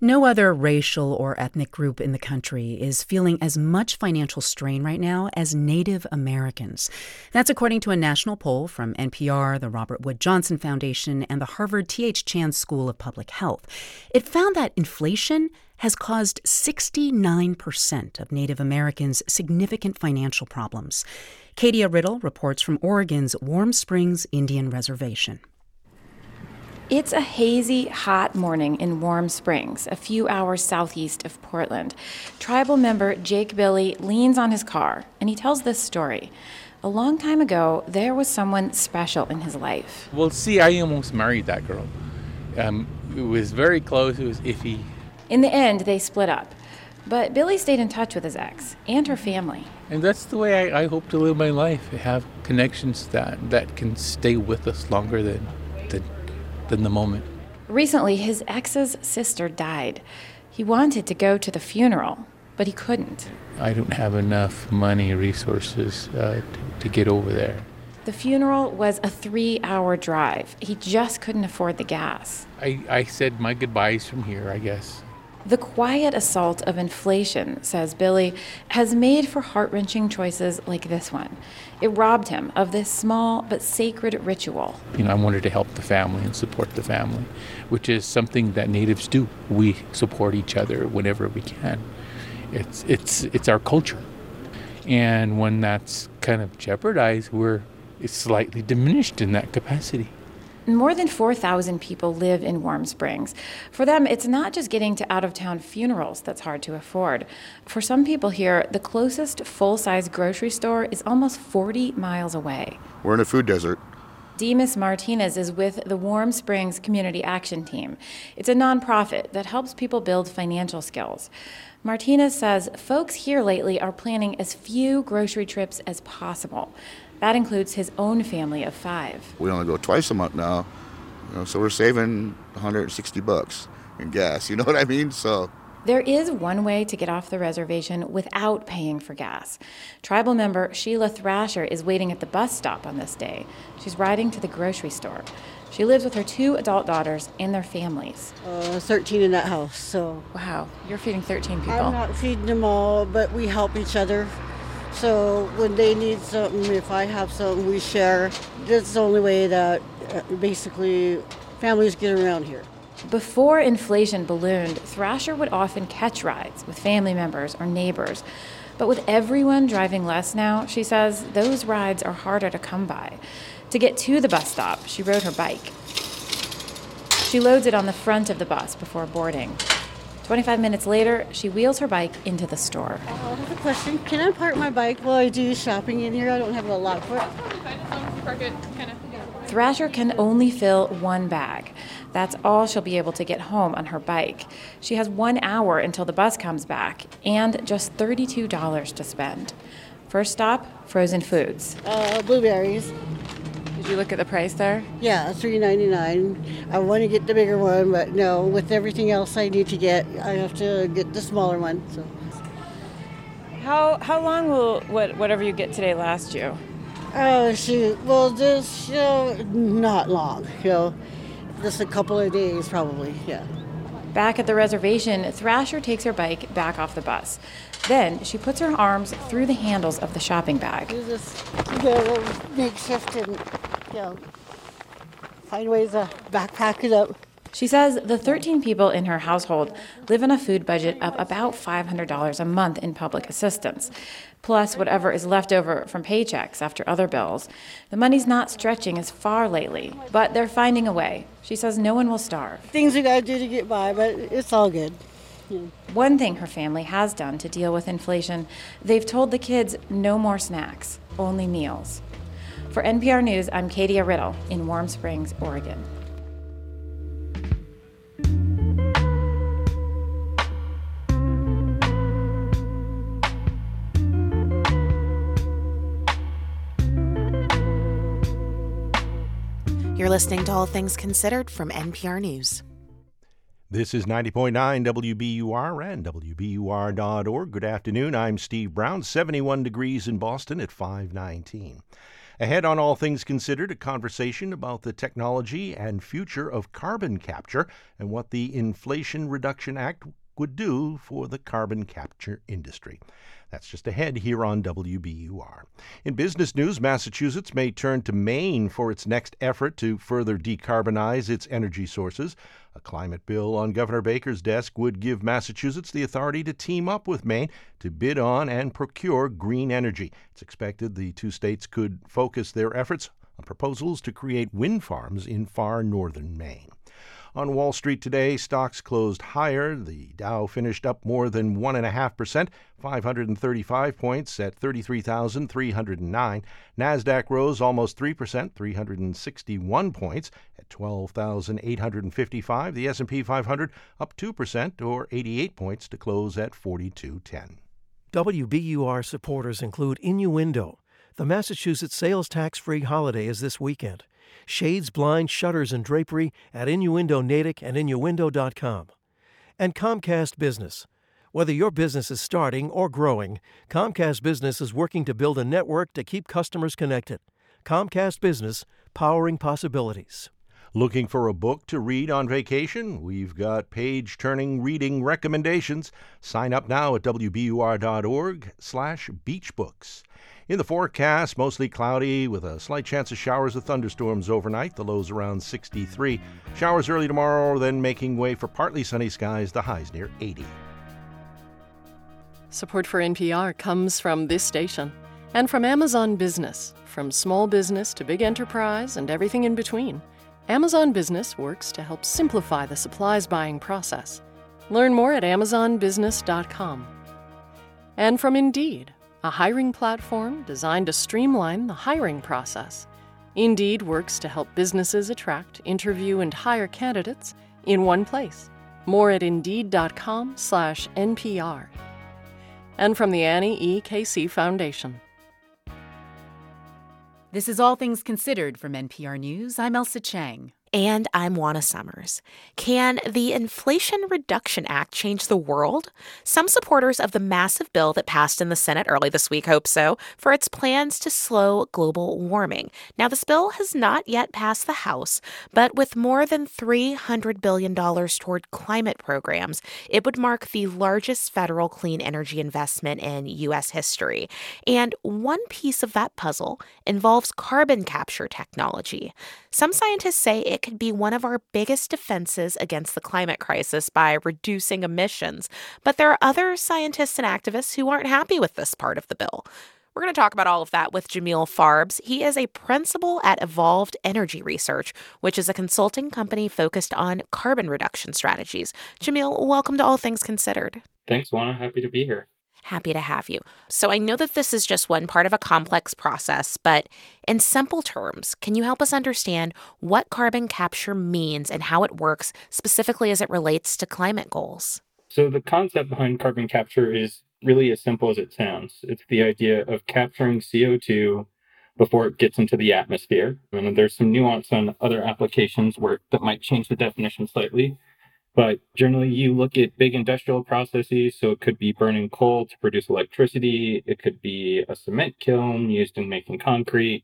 No other racial or ethnic group in the country is feeling as much financial strain right now as Native Americans. That's according to a national poll from NPR, the Robert Wood Johnson Foundation, and the Harvard T.H. Chan School of Public Health. It found that inflation has caused 69% of Native Americans significant financial problems. Katia Riddle reports from Oregon's Warm Springs Indian Reservation. It's a hazy, hot morning in Warm Springs, a few hours southeast of Portland. Tribal member Jake Billy leans on his car and he tells this story. A long time ago, there was someone special in his life. Well, see, I almost married that girl. Um, it was very close, it was iffy. In the end, they split up. But Billy stayed in touch with his ex and her family. And that's the way I, I hope to live my life have connections that, that can stay with us longer than, than the moment. Recently, his ex's sister died. He wanted to go to the funeral, but he couldn't. I don't have enough money, resources uh, to, to get over there. The funeral was a three hour drive. He just couldn't afford the gas. I, I said my goodbyes from here, I guess. The quiet assault of inflation, says Billy, has made for heart wrenching choices like this one. It robbed him of this small but sacred ritual. You know, I wanted to help the family and support the family, which is something that natives do. We support each other whenever we can. It's, it's, it's our culture. And when that's kind of jeopardized, we're it's slightly diminished in that capacity. More than 4,000 people live in Warm Springs. For them, it's not just getting to out of town funerals that's hard to afford. For some people here, the closest full size grocery store is almost 40 miles away. We're in a food desert. Demas Martinez is with the Warm Springs Community Action Team. It's a nonprofit that helps people build financial skills. Martinez says folks here lately are planning as few grocery trips as possible. That includes his own family of five. We only go twice a month now, you know, so we're saving 160 bucks in gas. You know what I mean? So there is one way to get off the reservation without paying for gas. Tribal member Sheila Thrasher is waiting at the bus stop on this day. She's riding to the grocery store. She lives with her two adult daughters and their families. Uh, 13 in that house, so. Wow, you're feeding 13 people. I'm not feeding them all, but we help each other. So when they need something, if I have something, we share. That's the only way that uh, basically families get around here. Before inflation ballooned, Thrasher would often catch rides with family members or neighbors. But with everyone driving less now, she says those rides are harder to come by. To get to the bus stop, she rode her bike. She loads it on the front of the bus before boarding. 25 minutes later, she wheels her bike into the store. I have a question. Can I park my bike while I do shopping in here? I don't have a lot for it. Thrasher can only fill one bag. That's all she'll be able to get home on her bike. She has one hour until the bus comes back and just $32 to spend. First stop, frozen foods. Uh, blueberries. You look at the price there? Yeah, three ninety nine. I want to get the bigger one, but no, with everything else I need to get, I have to get the smaller one. So. How how long will what whatever you get today last you? Oh shoot! Well, this you know, not long. You know, just a couple of days probably. Yeah. Back at the reservation, Thrasher takes her bike back off the bus. Then she puts her arms through the handles of the shopping bag. You just get a makeshift and you know, find ways to backpack it up. She says the 13 people in her household live on a food budget of about $500 a month in public assistance, plus whatever is left over from paychecks after other bills. The money's not stretching as far lately, but they're finding a way. She says no one will starve. Things we gotta do to get by, but it's all good. Yeah. One thing her family has done to deal with inflation, they've told the kids no more snacks, only meals. For NPR News, I'm Katia Riddle in Warm Springs, Oregon. You're listening to All Things Considered from NPR News. This is 90.9 WBUR and WBUR.org. Good afternoon. I'm Steve Brown. 71 degrees in Boston at 519. Ahead on All Things Considered, a conversation about the technology and future of carbon capture and what the Inflation Reduction Act would do for the carbon capture industry. That's just ahead here on WBUR. In business news, Massachusetts may turn to Maine for its next effort to further decarbonize its energy sources. A climate bill on Governor Baker's desk would give Massachusetts the authority to team up with Maine to bid on and procure green energy. It's expected the two states could focus their efforts on proposals to create wind farms in far northern Maine. On Wall Street today, stocks closed higher. The Dow finished up more than 1.5%, 535 points at 33,309. NASDAQ rose almost 3%, 361 points at 12,855. The S&P 500 up 2% or 88 points to close at 4210. WBUR supporters include Innuendo. The Massachusetts sales tax free holiday is this weekend. Shades, blinds, shutters, and drapery at Innuendo Natick and Innuendo.com. And Comcast Business. Whether your business is starting or growing, Comcast Business is working to build a network to keep customers connected. Comcast Business, powering possibilities. Looking for a book to read on vacation? We've got page turning reading recommendations. Sign up now at wbur.org slash beachbooks. In the forecast, mostly cloudy with a slight chance of showers or thunderstorms overnight, the lows around 63. Showers early tomorrow, then making way for partly sunny skies, the highs near 80. Support for NPR comes from this station and from Amazon Business. From small business to big enterprise and everything in between, Amazon Business works to help simplify the supplies buying process. Learn more at amazonbusiness.com. And from Indeed a hiring platform designed to streamline the hiring process. Indeed works to help businesses attract, interview, and hire candidates in one place. More at indeed.com/npr. And from the Annie E. Casey Foundation. This is All Things Considered from NPR News. I'm Ailsa Chang. And I'm Juana Summers. Can the Inflation Reduction Act change the world? Some supporters of the massive bill that passed in the Senate early this week hope so, for its plans to slow global warming. Now, this bill has not yet passed the House, but with more than $300 billion toward climate programs, it would mark the largest federal clean energy investment in U.S. history. And one piece of that puzzle involves carbon capture technology. Some scientists say it could be one of our biggest defenses against the climate crisis by reducing emissions. But there are other scientists and activists who aren't happy with this part of the bill. We're going to talk about all of that with Jamil Farbes. He is a principal at Evolved Energy Research, which is a consulting company focused on carbon reduction strategies. Jamil, welcome to All Things Considered. Thanks, Juana. Happy to be here. Happy to have you. So, I know that this is just one part of a complex process, but in simple terms, can you help us understand what carbon capture means and how it works, specifically as it relates to climate goals? So, the concept behind carbon capture is really as simple as it sounds it's the idea of capturing CO2 before it gets into the atmosphere. And there's some nuance on other applications where that might change the definition slightly. But generally, you look at big industrial processes. So it could be burning coal to produce electricity, it could be a cement kiln used in making concrete,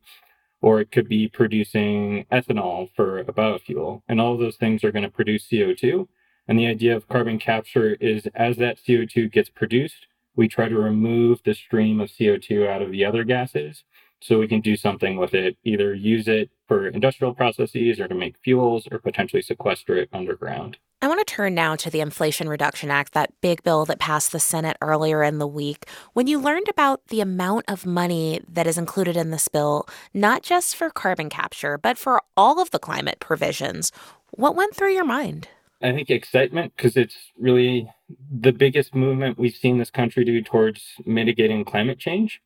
or it could be producing ethanol for a biofuel. And all of those things are going to produce CO2. And the idea of carbon capture is as that CO2 gets produced, we try to remove the stream of CO2 out of the other gases so we can do something with it, either use it for industrial processes or to make fuels or potentially sequester it underground. I want to turn now to the Inflation Reduction Act, that big bill that passed the Senate earlier in the week. When you learned about the amount of money that is included in this bill, not just for carbon capture, but for all of the climate provisions, what went through your mind? I think excitement because it's really the biggest movement we've seen this country do towards mitigating climate change.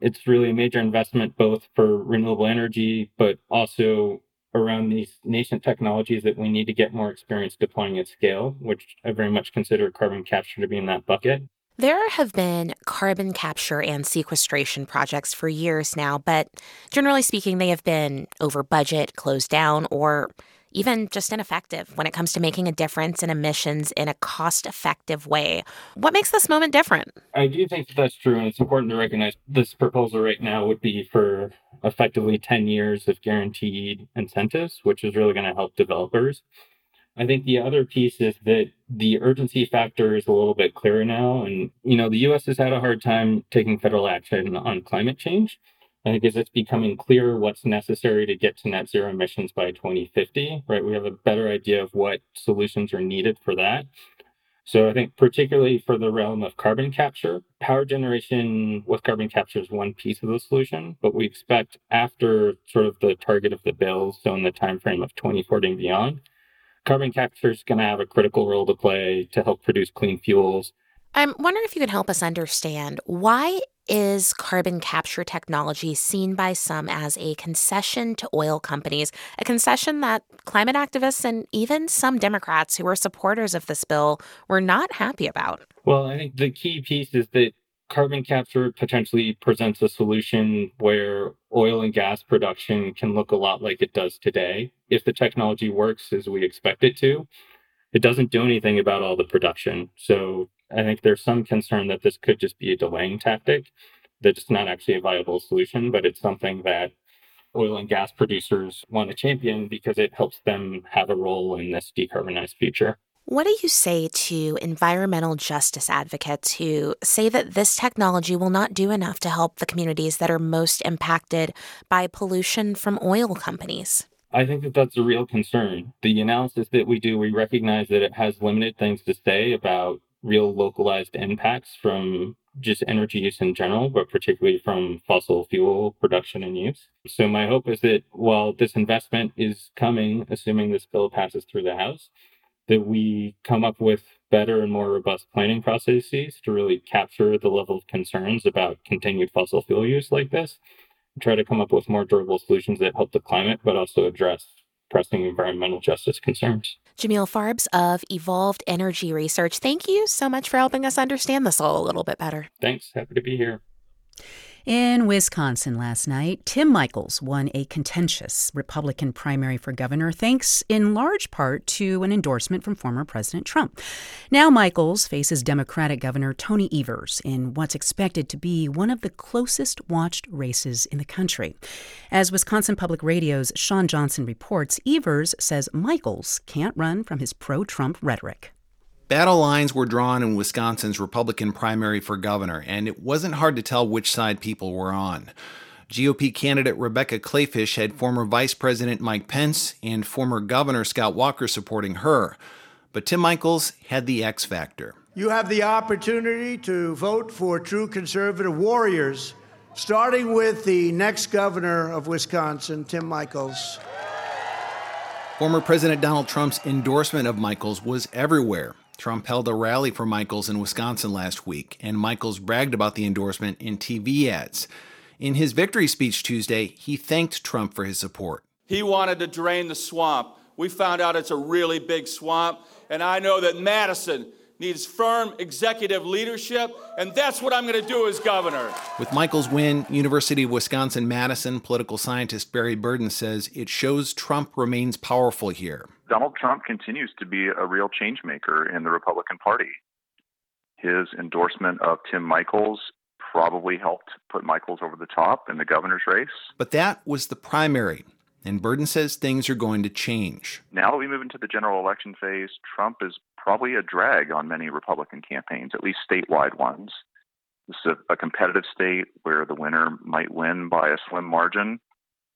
It's really a major investment both for renewable energy, but also around these nascent technologies that we need to get more experience deploying at scale, which I very much consider carbon capture to be in that bucket. There have been carbon capture and sequestration projects for years now, but generally speaking, they have been over budget, closed down, or even just ineffective when it comes to making a difference in emissions in a cost effective way. What makes this moment different? I do think that that's true, and it's important to recognize this proposal right now would be for effectively 10 years of guaranteed incentives, which is really going to help developers. I think the other piece is that the urgency factor is a little bit clearer now. And, you know, the US has had a hard time taking federal action on climate change. I think as it's becoming clear what's necessary to get to net zero emissions by 2050, right? We have a better idea of what solutions are needed for that. So I think particularly for the realm of carbon capture, power generation with carbon capture is one piece of the solution, but we expect after sort of the target of the bill, so in the time frame of 2040 and beyond, carbon capture is going to have a critical role to play to help produce clean fuels. I'm wondering if you can help us understand why is carbon capture technology seen by some as a concession to oil companies, a concession that climate activists and even some Democrats who were supporters of this bill were not happy about? Well, I think the key piece is that carbon capture potentially presents a solution where oil and gas production can look a lot like it does today. If the technology works as we expect it to, it doesn't do anything about all the production. So I think there's some concern that this could just be a delaying tactic, that it's not actually a viable solution, but it's something that oil and gas producers want to champion because it helps them have a role in this decarbonized future. What do you say to environmental justice advocates who say that this technology will not do enough to help the communities that are most impacted by pollution from oil companies? I think that that's a real concern. The analysis that we do, we recognize that it has limited things to say about real localized impacts from just energy use in general, but particularly from fossil fuel production and use. So, my hope is that while this investment is coming, assuming this bill passes through the House, that we come up with better and more robust planning processes to really capture the level of concerns about continued fossil fuel use like this, try to come up with more durable solutions that help the climate, but also address pressing environmental justice concerns. Jamil Farbes of Evolved Energy Research, thank you so much for helping us understand this all a little bit better. Thanks. Happy to be here. In Wisconsin last night, Tim Michels won a contentious Republican primary for governor, thanks in large part to an endorsement from former President Trump. Now, Michels faces Democratic Governor Tony Evers in what's expected to be one of the closest watched races in the country. As Wisconsin Public Radio's Shawn Johnson reports, Evers says Michels can't run from his pro Trump rhetoric. Battle lines were drawn in Wisconsin's Republican primary for governor, and it wasn't hard to tell which side people were on. GOP candidate Rebecca Kleefisch had former Vice President Mike Pence and former Governor Scott Walker supporting her. But Tim Michels had the X factor. You have the opportunity to vote for true conservative warriors, starting with the next governor of Wisconsin, Tim Michels. Former President Donald Trump's endorsement of Michels was everywhere. Trump held a rally for Michels in Wisconsin last week, and Michels bragged about the endorsement in TV ads. In his victory speech Tuesday, he thanked Trump for his support. He wanted to drain the swamp. We found out it's a really big swamp, and I know that Madison needs firm executive leadership, and that's what I'm going to do as governor. With Michels' win, University of Wisconsin Madison political scientist Barry Burden says it shows Trump remains powerful here. Donald Trump continues to be a real change maker in the Republican Party. His endorsement of Tim Michels probably helped put Michels over the top in the governor's race. But that was the primary. And Burden says things are going to change. Now that we move into the general election phase, Trump is probably a drag on many Republican campaigns, at least statewide ones. This is a, a competitive state where the winner might win by a slim margin.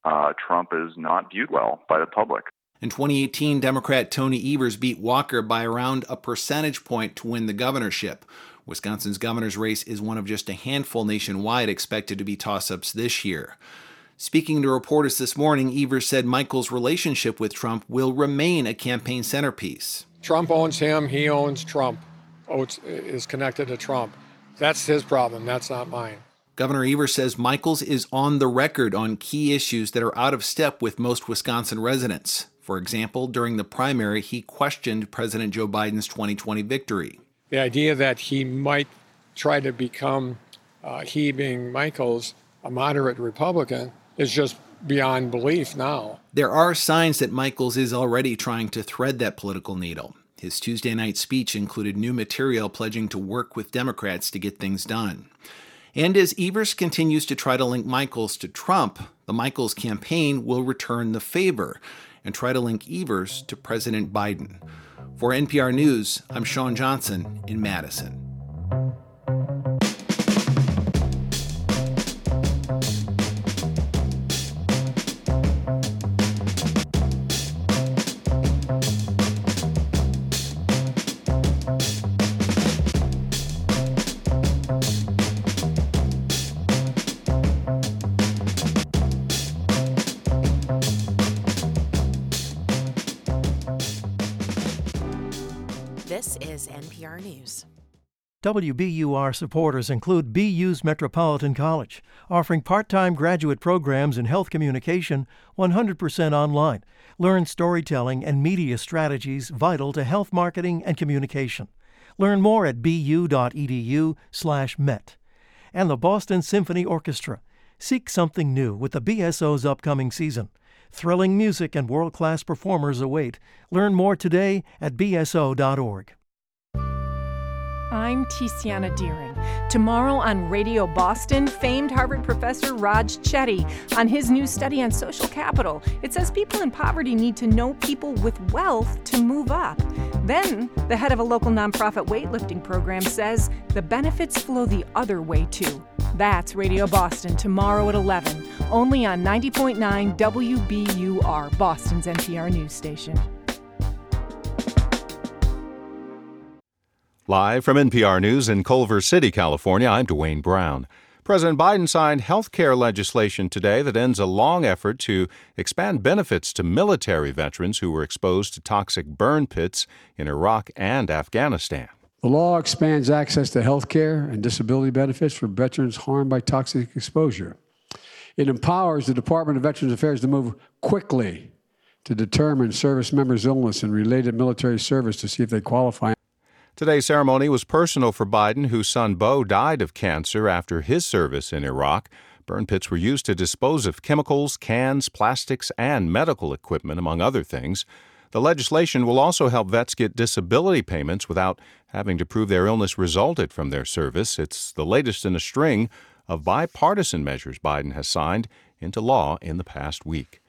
Uh, Trump is not viewed well by the public. In 2018, Democrat Tony Evers beat Walker by around a percentage point to win the governorship. Wisconsin's governor's race is one of just a handful nationwide expected to be toss ups this year. Speaking to reporters this morning, Evers said Michels' relationship with Trump will remain a campaign centerpiece. Trump owns him, he owns Trump, oh, is connected to Trump. That's his problem, that's not mine. Governor Evers says Michels is on the record on key issues that are out of step with most Wisconsin residents. For example, during the primary, he questioned President Joe Biden's 2020 victory. The idea that he might try to become, uh, he being Michels, a moderate Republican, is just beyond belief now. There are signs that Michels is already trying to thread that political needle. His Tuesday night speech included new material pledging to work with Democrats to get things done. And as Evers continues to try to link Michels to Trump, the Michels campaign will return the favor and try to link Evers to President Biden. For NPR News, I'm Shawn Johnson in Madison. News. WBUR supporters include BU's Metropolitan College, offering part time graduate programs in health communication 100% online. Learn storytelling and media strategies vital to health marketing and communication. Learn more at bu.edu/slash met. And the Boston Symphony Orchestra. Seek something new with the BSO's upcoming season. Thrilling music and world class performers await. Learn more today at bso.org. I'm Tiziana Dearing. Tomorrow on Radio Boston, famed Harvard professor Raj Chetty on his new study on social capital. It says people in poverty need to know people with wealth to move up. Then, the head of a local nonprofit weightlifting program says the benefits flow the other way too. That's Radio Boston tomorrow at 11, only on 90.9 WBUR, Boston's NPR news station. Live from NPR News in Culver City, California, I'm Dwane Brown. President Biden signed health care legislation today that ends a long effort to expand benefits to military veterans who were exposed to toxic burn pits in Iraq and Afghanistan. The law expands access to health care and disability benefits for veterans harmed by toxic exposure. It empowers the Department of Veterans Affairs to move quickly to determine service members' illness and related military service to see if they qualify. Today's ceremony was personal for Biden, whose son Beau died of cancer after his service in Iraq. Burn pits were used to dispose of chemicals, cans, plastics, and medical equipment, among other things. The legislation will also help vets get disability payments without having to prove their illness resulted from their service. It's the latest in a string of bipartisan measures Biden has signed into law in the past week.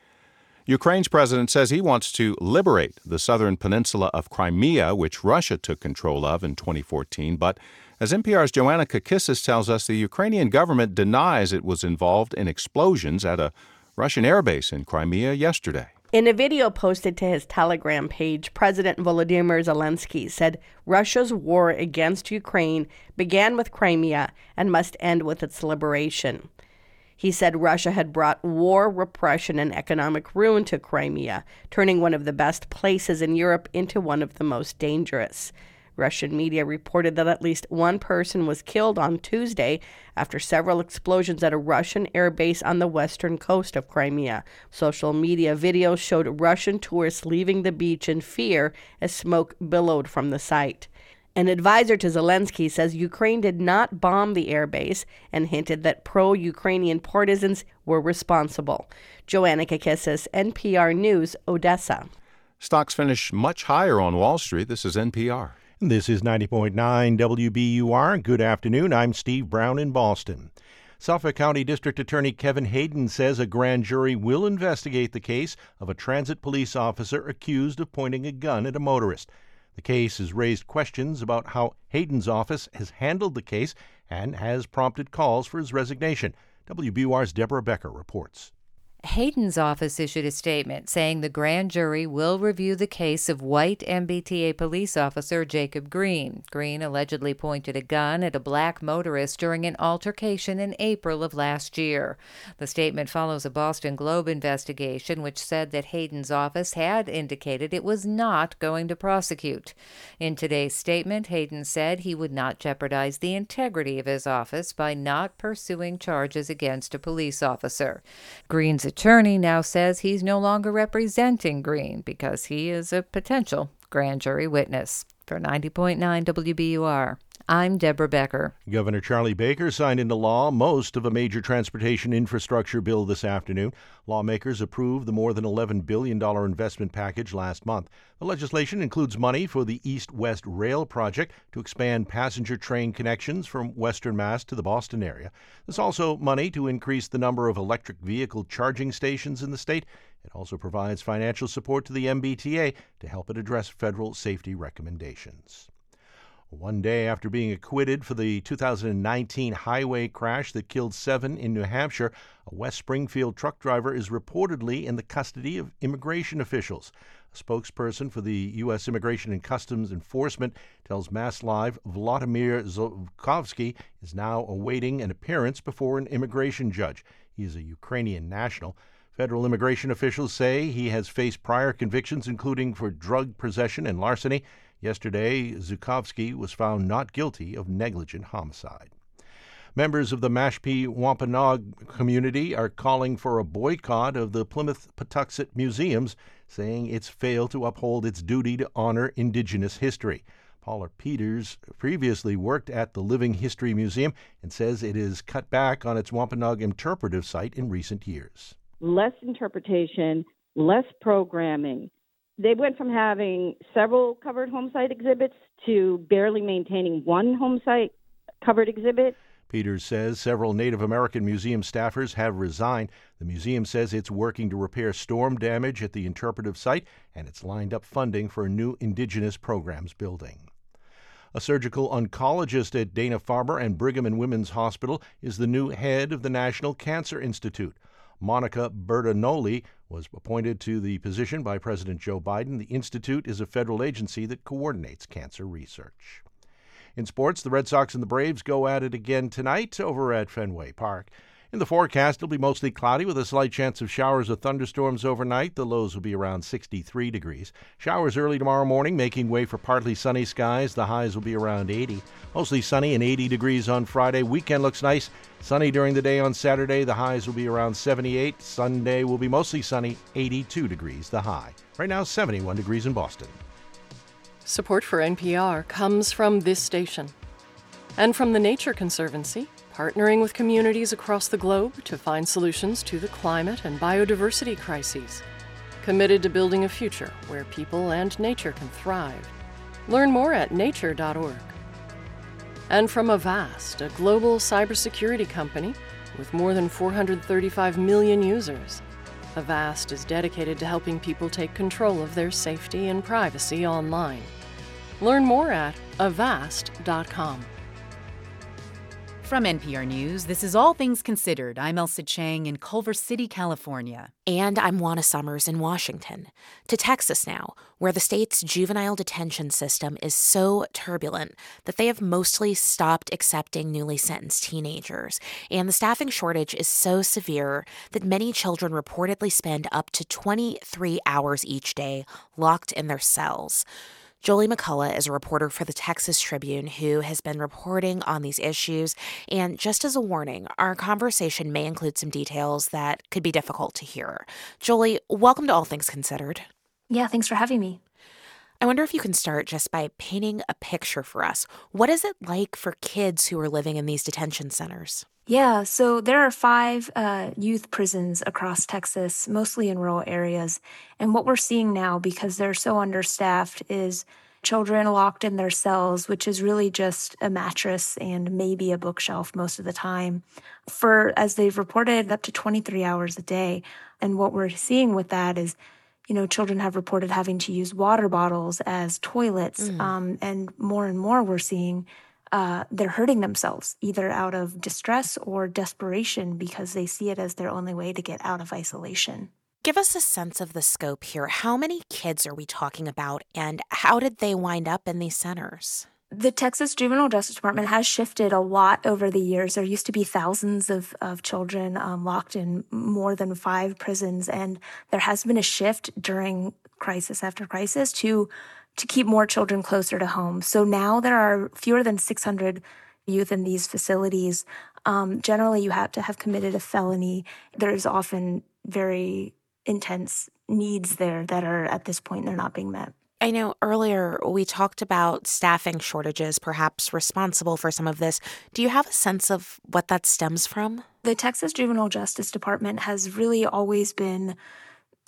Ukraine's president says he wants to liberate the southern peninsula of Crimea, which Russia took control of in 2014. But as NPR's Joanna Kakissis tells us, the Ukrainian government denies it was involved in explosions at a Russian airbase in Crimea yesterday. In a video posted to his Telegram page, President Volodymyr Zelensky said Russia's war against Ukraine began with Crimea and must end with its liberation. He said Russia had brought war, repression, and economic ruin to Crimea, turning one of the best places in Europe into one of the most dangerous. Russian media reported that at least one person was killed on Tuesday after several explosions at a Russian airbase on the western coast of Crimea. Social media videos showed Russian tourists leaving the beach in fear as smoke billowed from the site. An advisor to Zelensky says Ukraine did not bomb the airbase and hinted that pro Ukrainian partisans were responsible. Joanna Kakissis, NPR News, Odessa. Stocks finish much higher on Wall Street. This is NPR. This is 90.9 WBUR. Good afternoon. I'm Steve Brown in Boston. Suffolk County District Attorney Kevin Hayden says a grand jury will investigate the case of a transit police officer accused of pointing a gun at a motorist. The case has raised questions about how Hayden's office has handled the case and has prompted calls for his resignation. WBUR's Deborah Becker reports. Hayden's office issued a statement saying the grand jury will review the case of white MBTA police officer Jacob Green. Green allegedly pointed a gun at a black motorist during an altercation in April of last year. The statement follows a Boston Globe investigation which said that Hayden's office had indicated it was not going to prosecute. In today's statement, Hayden said he would not jeopardize the integrity of his office by not pursuing charges against a police officer. Green's attorney now says he's no longer representing Green because he is a potential grand jury witness. For 90.9 WBUR, I'm Deborah Becker. Governor Charlie Baker signed into law most of a major transportation infrastructure bill this afternoon. Lawmakers approved the more than $11 billion investment package last month. The legislation includes money for the East West Rail project to expand passenger train connections from Western Mass to the Boston area. There's also money to increase the number of electric vehicle charging stations in the state. It also provides financial support to the MBTA to help it address federal safety recommendations. One day after being acquitted for the 2019 highway crash that killed seven in New Hampshire, a West Springfield truck driver is reportedly in the custody of immigration officials. A spokesperson for the U.S. Immigration and Customs Enforcement tells Mass Live Vladimir Zhukovskyy is now awaiting an appearance before an immigration judge. He is a Ukrainian national. Federal immigration officials say he has faced prior convictions, including for drug possession and larceny. Yesterday, Zhukovskyy was found not guilty of negligent homicide. Members of the Mashpee Wampanoag community are calling for a boycott of the Plimoth Patuxet Museums, saying it's failed to uphold its duty to honor Indigenous history. Paula Peters previously worked at the Living History Museum and says it has cut back on its Wampanoag interpretive site in recent years. Less interpretation, less programming, they went from having several covered home site exhibits to barely maintaining one home site covered exhibit. Peters says several Native American museum staffers have resigned. The museum says it's working to repair storm damage at the interpretive site and it's lined up funding for a new Indigenous programs building. A surgical oncologist at Dana Farber and Brigham and Women's Hospital is the new head of the National Cancer Institute. Monica Bertagnolli was appointed to the position by President Joe Biden. The Institute is a federal agency that coordinates cancer research. In sports, the Red Sox and the Braves go at it again tonight over at Fenway Park. In the forecast, it'll be mostly cloudy with a slight chance of showers or thunderstorms overnight. The lows will be around 63 degrees. Showers early tomorrow morning, making way for partly sunny skies. The highs will be around 80. Mostly sunny and 80 degrees on Friday. Weekend looks nice. Sunny during the day on Saturday. The highs will be around 78. Sunday will be mostly sunny, 82 degrees the high. Right now, 71 degrees in Boston. Support for NPR comes from this station and from the Nature Conservancy partnering with communities across the globe to find solutions to the climate and biodiversity crises. Committed to building a future where people and nature can thrive. Learn more at nature.org. And from Avast, a global cybersecurity company with more than 435 million users. Avast is dedicated to helping people take control of their safety and privacy online. Learn more at avast.com. From NPR News, this is All Things Considered. I'm Ailsa Chang in Culver City, California. And I'm Juana Summers in Washington. To Texas now, where the state's juvenile detention system is so turbulent that they have mostly stopped accepting newly sentenced teenagers. And the staffing shortage is so severe that many children reportedly spend up to 23 hours each day locked in their cells. Jolie McCullough is a reporter for the Texas Tribune who has been reporting on these issues. And just as a warning, our conversation may include some details that could be difficult to hear. Jolie, welcome to All Things Considered. Yeah, thanks for having me. I wonder if you can start just by painting a picture for us. What is it like for kids who are living in these detention centers? Yeah, so there are five uh, youth prisons across Texas, mostly in rural areas. And what we're seeing now, because they're so understaffed, is children locked in their cells, which is really just a mattress and maybe a bookshelf most of the time, for, as they've reported, up to 23 hours a day. And what we're seeing with that is you know, children have reported having to use water bottles as toilets. Mm. Um, and more and more we're seeing uh, they're hurting themselves either out of distress or desperation because they see it as their only way to get out of isolation. Give us a sense of the scope here. How many kids are we talking about, and how did they wind up in these centers? the Texas Juvenile Justice Department has shifted a lot over the years. There used to be thousands of, of children um, locked in more than five prisons, and there has been a shift during crisis after crisis to to keep more children closer to home. So now there are fewer than 600 youth in these facilities. Um, generally, you have to have committed a felony. There's often very intense needs there that are at this point they're not being met. I know earlier we talked about staffing shortages, perhaps responsible for some of this. Do you have a sense of what that stems from? The Texas Juvenile Justice Department has really always been,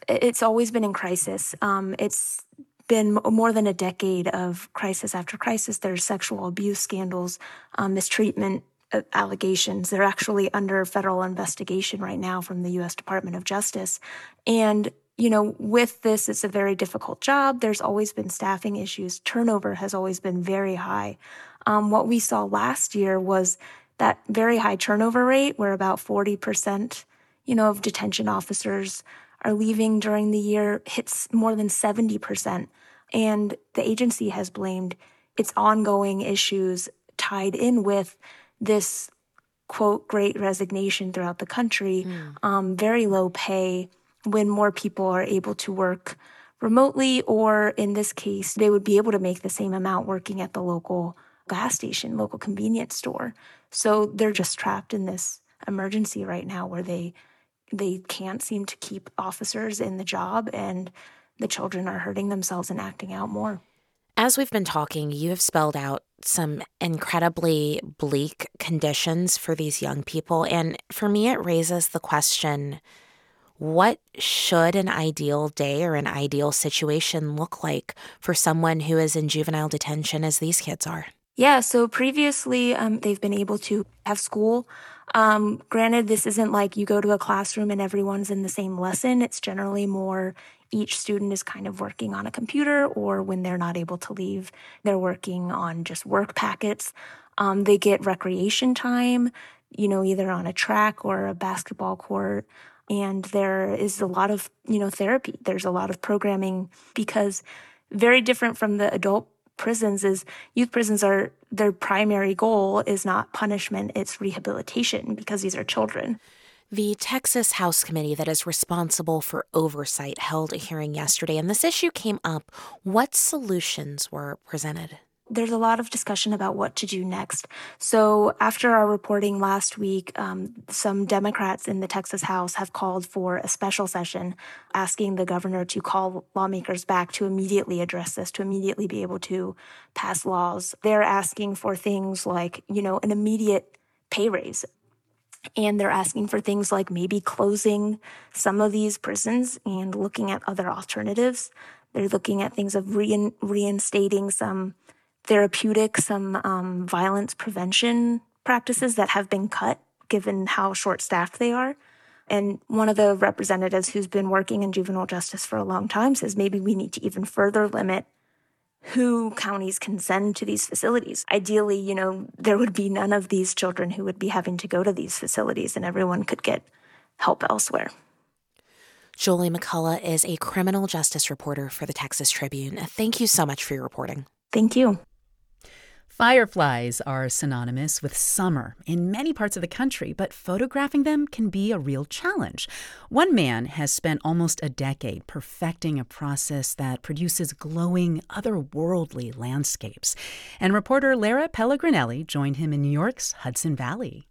it's always been in crisis. Um, it's been more than a decade of crisis after crisis. There's sexual abuse scandals, um, mistreatment uh, allegations. They're actually under federal investigation right now from the U.S. Department of Justice. And you know, with this, it's a very difficult job. There's always been staffing issues. Turnover has always been very high. Um, what we saw last year was that very high turnover rate, where about 40%, you know, of detention officers are leaving during the year, hits more than 70%. And the agency has blamed its ongoing issues tied in with this quote great resignation throughout the country, mm. um, very low pay when more people are able to work remotely, or in this case, they would be able to make the same amount working at the local gas station, local convenience store. So they're just trapped in this emergency right now where they they can't seem to keep officers in the job and the children are hurting themselves and acting out more. As we've been talking, you have spelled out some incredibly bleak conditions for these young people. And for me, it raises the question what should an ideal day or an ideal situation look like for someone who is in juvenile detention as these kids are? Yeah, so previously um, they've been able to have school. Um, granted, this isn't like you go to a classroom and everyone's in the same lesson. It's generally more each student is kind of working on a computer, or when they're not able to leave, they're working on just work packets. Um, they get recreation time, you know, either on a track or a basketball court and there is a lot of you know therapy there's a lot of programming because very different from the adult prisons is youth prisons are their primary goal is not punishment it's rehabilitation because these are children the Texas House committee that is responsible for oversight held a hearing yesterday, and this issue came up. What solutions were presented? There's a lot of discussion about what to do next. So, after our reporting last week, um, some Democrats in the Texas House have called for a special session asking the governor to call lawmakers back to immediately address this, to immediately be able to pass laws. They're asking for things like, you know, an immediate pay raise. And they're asking for things like maybe closing some of these prisons and looking at other alternatives. They're looking at things of rein- reinstating some therapeutic, some um, violence prevention practices that have been cut given how short staffed they are. And one of the representatives who's been working in juvenile justice for a long time says maybe we need to even further limit who counties can send to these facilities. Ideally, you know, there would be none of these children who would be having to go to these facilities and everyone could get help elsewhere. Jolie McCullough is a criminal justice reporter for the Texas Tribune. Thank you so much for your reporting. Thank you. Fireflies are synonymous with summer in many parts of the country, but photographing them can be a real challenge. One man has spent almost a decade perfecting a process that produces glowing, otherworldly landscapes. And reporter Lara Pellegrinelli joined him in New York's Hudson Valley.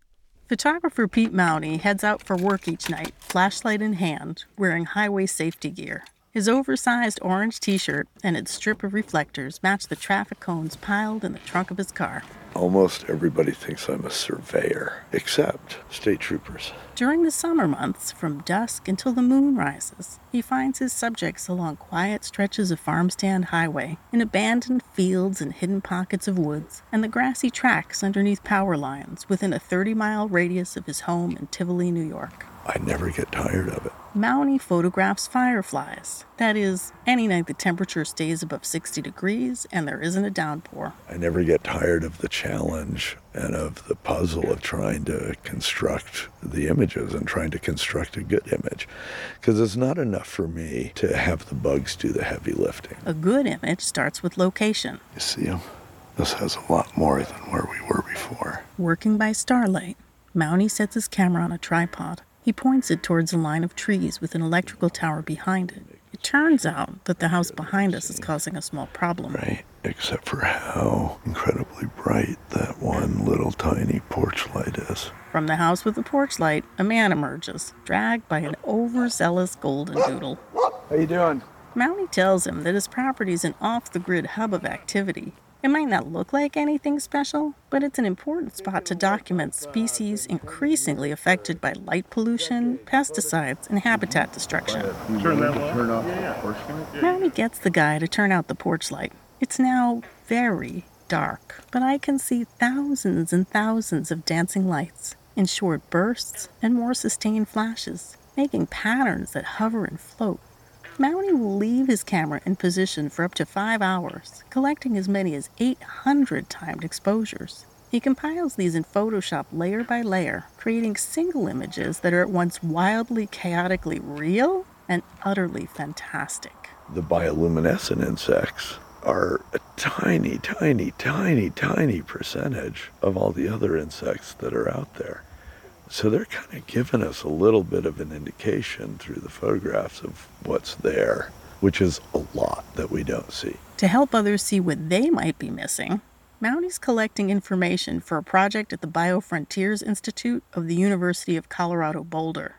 Photographer Pete Mauney heads out for work each night, flashlight in hand, wearing highway safety gear. His oversized orange t shirt and its strip of reflectors match the traffic cones piled in the trunk of his car. Almost everybody thinks I'm a surveyor, except state troopers. During the summer months, from dusk until the moon rises, he finds his subjects along quiet stretches of farm stand highway, in abandoned fields and hidden pockets of woods, and the grassy tracks underneath power lines within a 30 mile radius of his home in Tivoli, New York. I never get tired of it. Mauney photographs fireflies. That is, any night the temperature stays above 60 degrees and there isn't a downpour. I never get tired of the challenge and of the puzzle of trying to construct the images and trying to construct a good image. Because it's not enough for me to have the bugs do the heavy lifting. A good image starts with location. You see them? This has a lot more than where we were before. Working by starlight, Mauney sets his camera on a tripod. He points it towards a line of trees with an electrical tower behind it. It turns out that the house behind us is causing a small problem. Right, except for how incredibly bright that one little tiny porch light is. From the house with the porch light, a man emerges, dragged by an overzealous golden doodle. How you doing? Mauney tells him that his property is an off the grid hub of activity. It might not look like anything special, but it's an important spot to document species increasingly affected by light pollution, pesticides, and habitat destruction. Turn that turn off Mauney gets the guy to turn out the porch light. It's now very dark, but I can see thousands and thousands of dancing lights in short bursts and more sustained flashes, making patterns that hover and float. Mauney will leave his camera in position for up to five hours, collecting as many as 800 timed exposures. He compiles these in Photoshop layer by layer, creating single images that are at once wildly, chaotically real and utterly fantastic. The bioluminescent insects are a tiny, tiny, tiny, tiny percentage of all the other insects that are out there. So they're kind of giving us a little bit of an indication through the photographs of what's there, which is a lot that we don't see. To help others see what they might be missing, Mauney's collecting information for a project at the Biofrontiers Institute of the University of Colorado Boulder.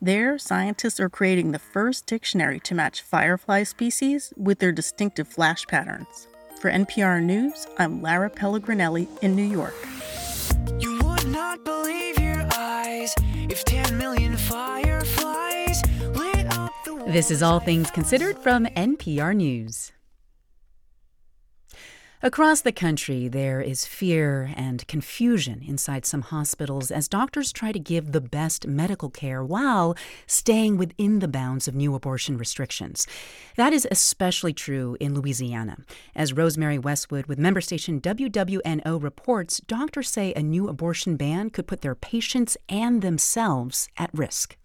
There, scientists are creating the first dictionary to match firefly species with their distinctive flash patterns. For NPR News, I'm Lara Pellegrinelli in New York. You would not believe your eyes if 10 million fireflies lit up the This is All Things Considered from NPR News. Across the country, there is fear and confusion inside some hospitals as doctors try to give the best medical care while staying within the bounds of new abortion restrictions. That is especially true in Louisiana. As Rosemary Westwood with member station WWNO reports, doctors say a new abortion ban could put their patients and themselves at risk.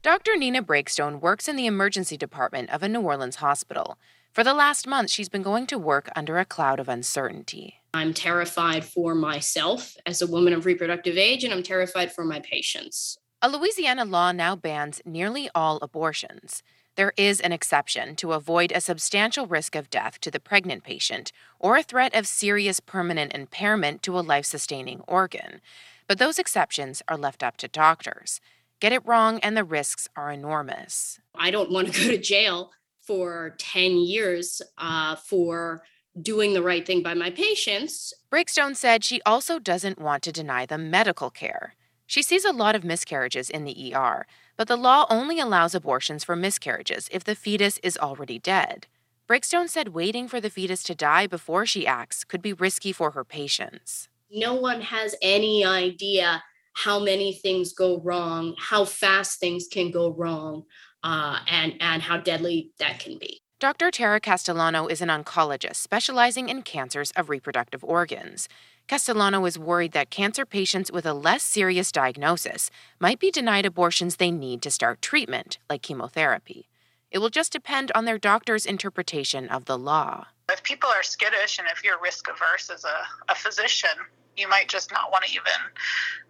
Dr. Nina Breakstone works in the emergency department of a New Orleans hospital. For the last month, she's been going to work under a cloud of uncertainty. I'm terrified for myself as a woman of reproductive age, and I'm terrified for my patients. A Louisiana law now bans nearly all abortions. There is an exception to avoid a substantial risk of death to the pregnant patient or a threat of serious permanent impairment to a life sustaining organ. But those exceptions are left up to doctors. Get it wrong, and the risks are enormous. I don't want to go to jail for 10 years uh, for doing the right thing by my patients. Breakstone said she also doesn't want to deny them medical care. She sees a lot of miscarriages in the ER, but the law only allows abortions for miscarriages if the fetus is already dead. Breakstone said waiting for the fetus to die before she acts could be risky for her patients. No one has any idea how many things go wrong, how fast things can go wrong, uh, and and how deadly that can be. Dr. Tara Castellano is an oncologist specializing in cancers of reproductive organs. Castellano is worried that cancer patients with a less serious diagnosis might be denied abortions they need to start treatment, like chemotherapy. It will just depend on their doctor's interpretation of the law. If people are skittish and if you're risk averse as a, a physician, you might just not want to even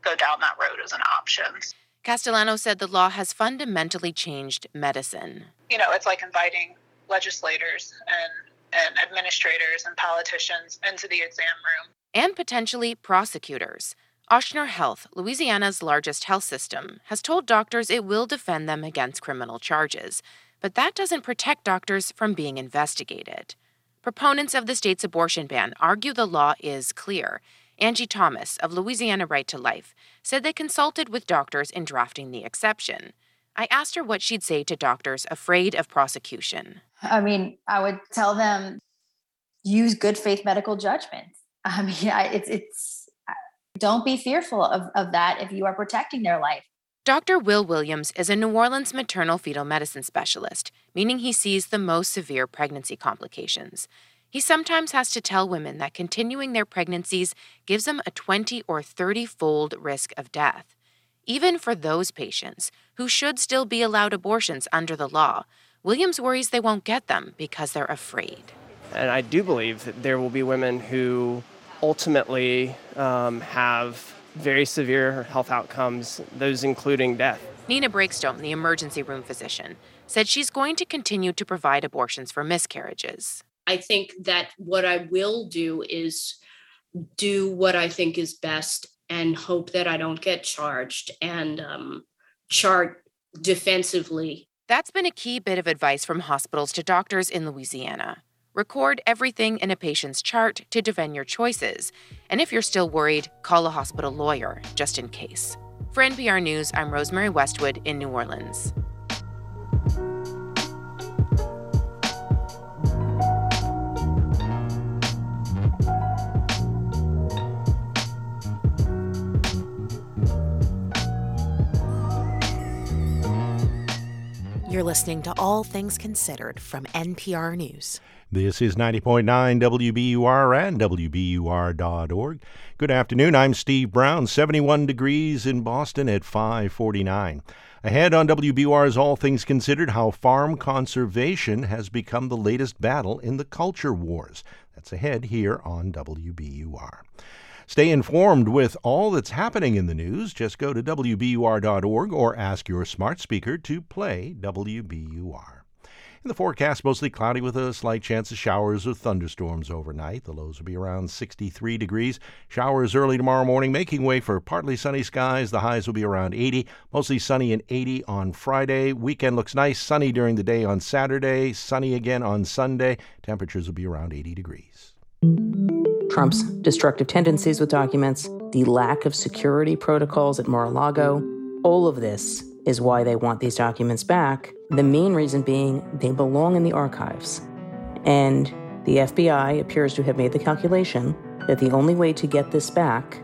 go down that road as an option. Castellano said the law has fundamentally changed medicine. You know, it's like inviting legislators and, and administrators and politicians into the exam room. And potentially prosecutors. Ochsner Health, Louisiana's largest health system, has told doctors it will defend them against criminal charges, but that doesn't protect doctors from being investigated. Proponents of the state's abortion ban argue the law is clear. Angie Thomas of Louisiana Right to Life said they consulted with doctors in drafting the exception. I asked her what she'd say to doctors afraid of prosecution. I mean, I would tell them use good faith medical judgment. I mean, it's it's don't be fearful of, of that if you are protecting their life. Dr. Will Williams is a New Orleans maternal fetal medicine specialist, meaning he sees the most severe pregnancy complications. He sometimes has to tell women that continuing their pregnancies gives them a 20 or 30 fold risk of death. Even for those patients who should still be allowed abortions under the law, Williams worries they won't get them because they're afraid. And I do believe that there will be women who ultimately um, have very severe health outcomes, those including death. Nina Breakstone, the emergency room physician, said she's going to continue to provide abortions for miscarriages. I think that what I will do is do what I think is best and hope that I don't get charged and um, chart defensively. That's been a key bit of advice from hospitals to doctors in Louisiana. Record everything in a patient's chart to defend your choices. And if you're still worried, call a hospital lawyer just in case. For NPR News, I'm Rosemary Westwood in New Orleans. You're listening to All Things Considered from NPR News. This is 90.9 WBUR and WBUR.org. Good afternoon. I'm Steve Brown. 71 degrees in Boston at 549. Ahead on WBUR's All Things Considered, how farm conservation has become the latest battle in the culture wars. That's ahead here on WBUR. Stay informed with all that's happening in the news. Just go to WBUR.org or ask your smart speaker to play WBUR. In the forecast, mostly cloudy with a slight chance of showers or thunderstorms overnight. The lows will be around 63 degrees. Showers early tomorrow morning, making way for partly sunny skies. The highs will be around 80. Mostly sunny and 80 on Friday. Weekend looks nice, sunny during the day on Saturday, sunny again on Sunday. Temperatures will be around 80 degrees. Trump's destructive tendencies with documents, the lack of security protocols at Mar a Lago. All of this is why they want these documents back. The main reason being they belong in the archives. And the FBI appears to have made the calculation that the only way to get this back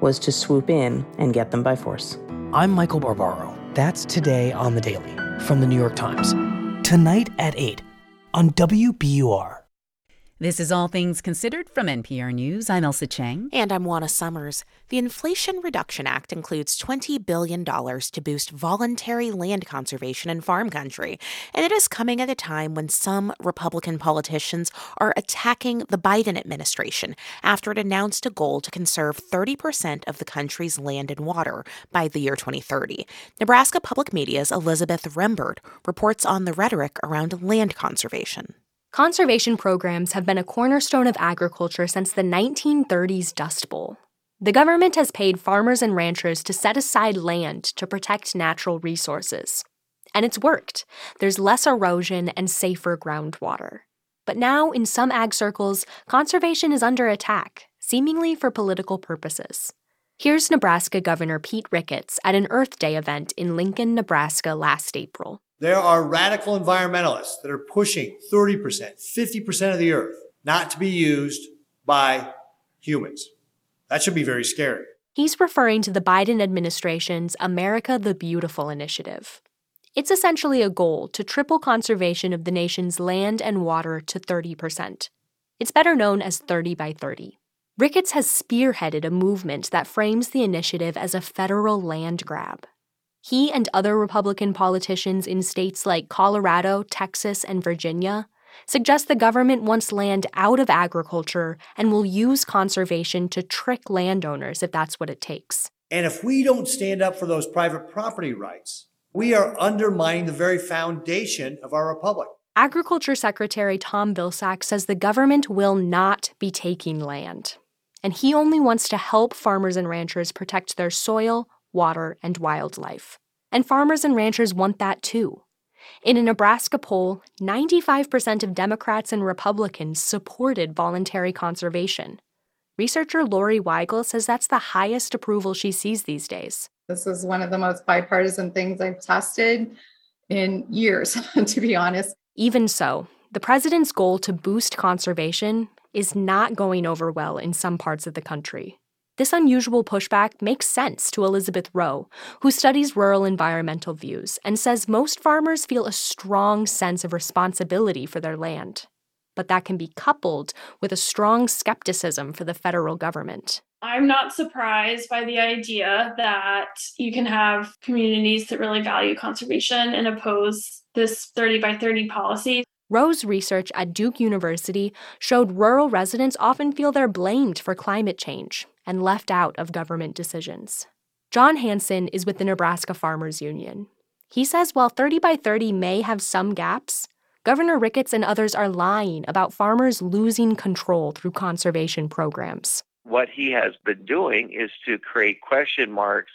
was to swoop in and get them by force. I'm Michael Barbaro. That's today on the Daily from the New York Times. Tonight at 8 on WBUR. This is All Things Considered from NPR News. I'm Ailsa Chang. And I'm Juana Summers. The Inflation Reduction Act includes $20 billion to boost voluntary land conservation in farm country. And it is coming at a time when some Republican politicians are attacking the Biden administration after it announced a goal to conserve 30% of the country's land and water by the year 2030. Nebraska Public Media's Elizabeth Rembert reports on the rhetoric around land conservation. Conservation programs have been a cornerstone of agriculture since the 1930s Dust Bowl. The government has paid farmers and ranchers to set aside land to protect natural resources. And it's worked. There's less erosion and safer groundwater. But now, in some ag circles, conservation is under attack, seemingly for political purposes. Here's Nebraska Governor Pete Ricketts at an Earth Day event in Lincoln, Nebraska last April. There are radical environmentalists that are pushing 30%, 50% of the earth not to be used by humans. That should be very scary. He's referring to the Biden administration's America the Beautiful initiative. It's essentially a goal to triple conservation of the nation's land and water to 30%. It's better known as 30 by 30. Ricketts has spearheaded a movement that frames the initiative as a federal land grab. He and other Republican politicians in states like Colorado, Texas, and Virginia suggest the government wants land out of agriculture and will use conservation to trick landowners if that's what it takes. And if we don't stand up for those private property rights, we are undermining the very foundation of our republic. Agriculture Secretary Tom Vilsack says the government will not be taking land. And he only wants to help farmers and ranchers protect their soil, water, and wildlife. And farmers and ranchers want that too. In a Nebraska poll, 95% of Democrats and Republicans supported voluntary conservation. Researcher Lori Weigel says that's the highest approval she sees these days. This is one of the most bipartisan things I've tested in years, to be honest. Even so, the president's goal to boost conservation is not going over well in some parts of the country. This unusual pushback makes sense to Elizabeth Rowe, who studies rural environmental views and says most farmers feel a strong sense of responsibility for their land. But that can be coupled with a strong skepticism for the federal government. I'm not surprised by the idea that you can have communities that really value conservation and oppose this 30 by 30 policy. Rowe's research at Duke University showed rural residents often feel they're blamed for climate change and left out of government decisions. John Hansen is with the Nebraska Farmers Union. He says while 30 by 30 may have some gaps, Governor Ricketts and others are lying about farmers losing control through conservation programs. What he has been doing is to create question marks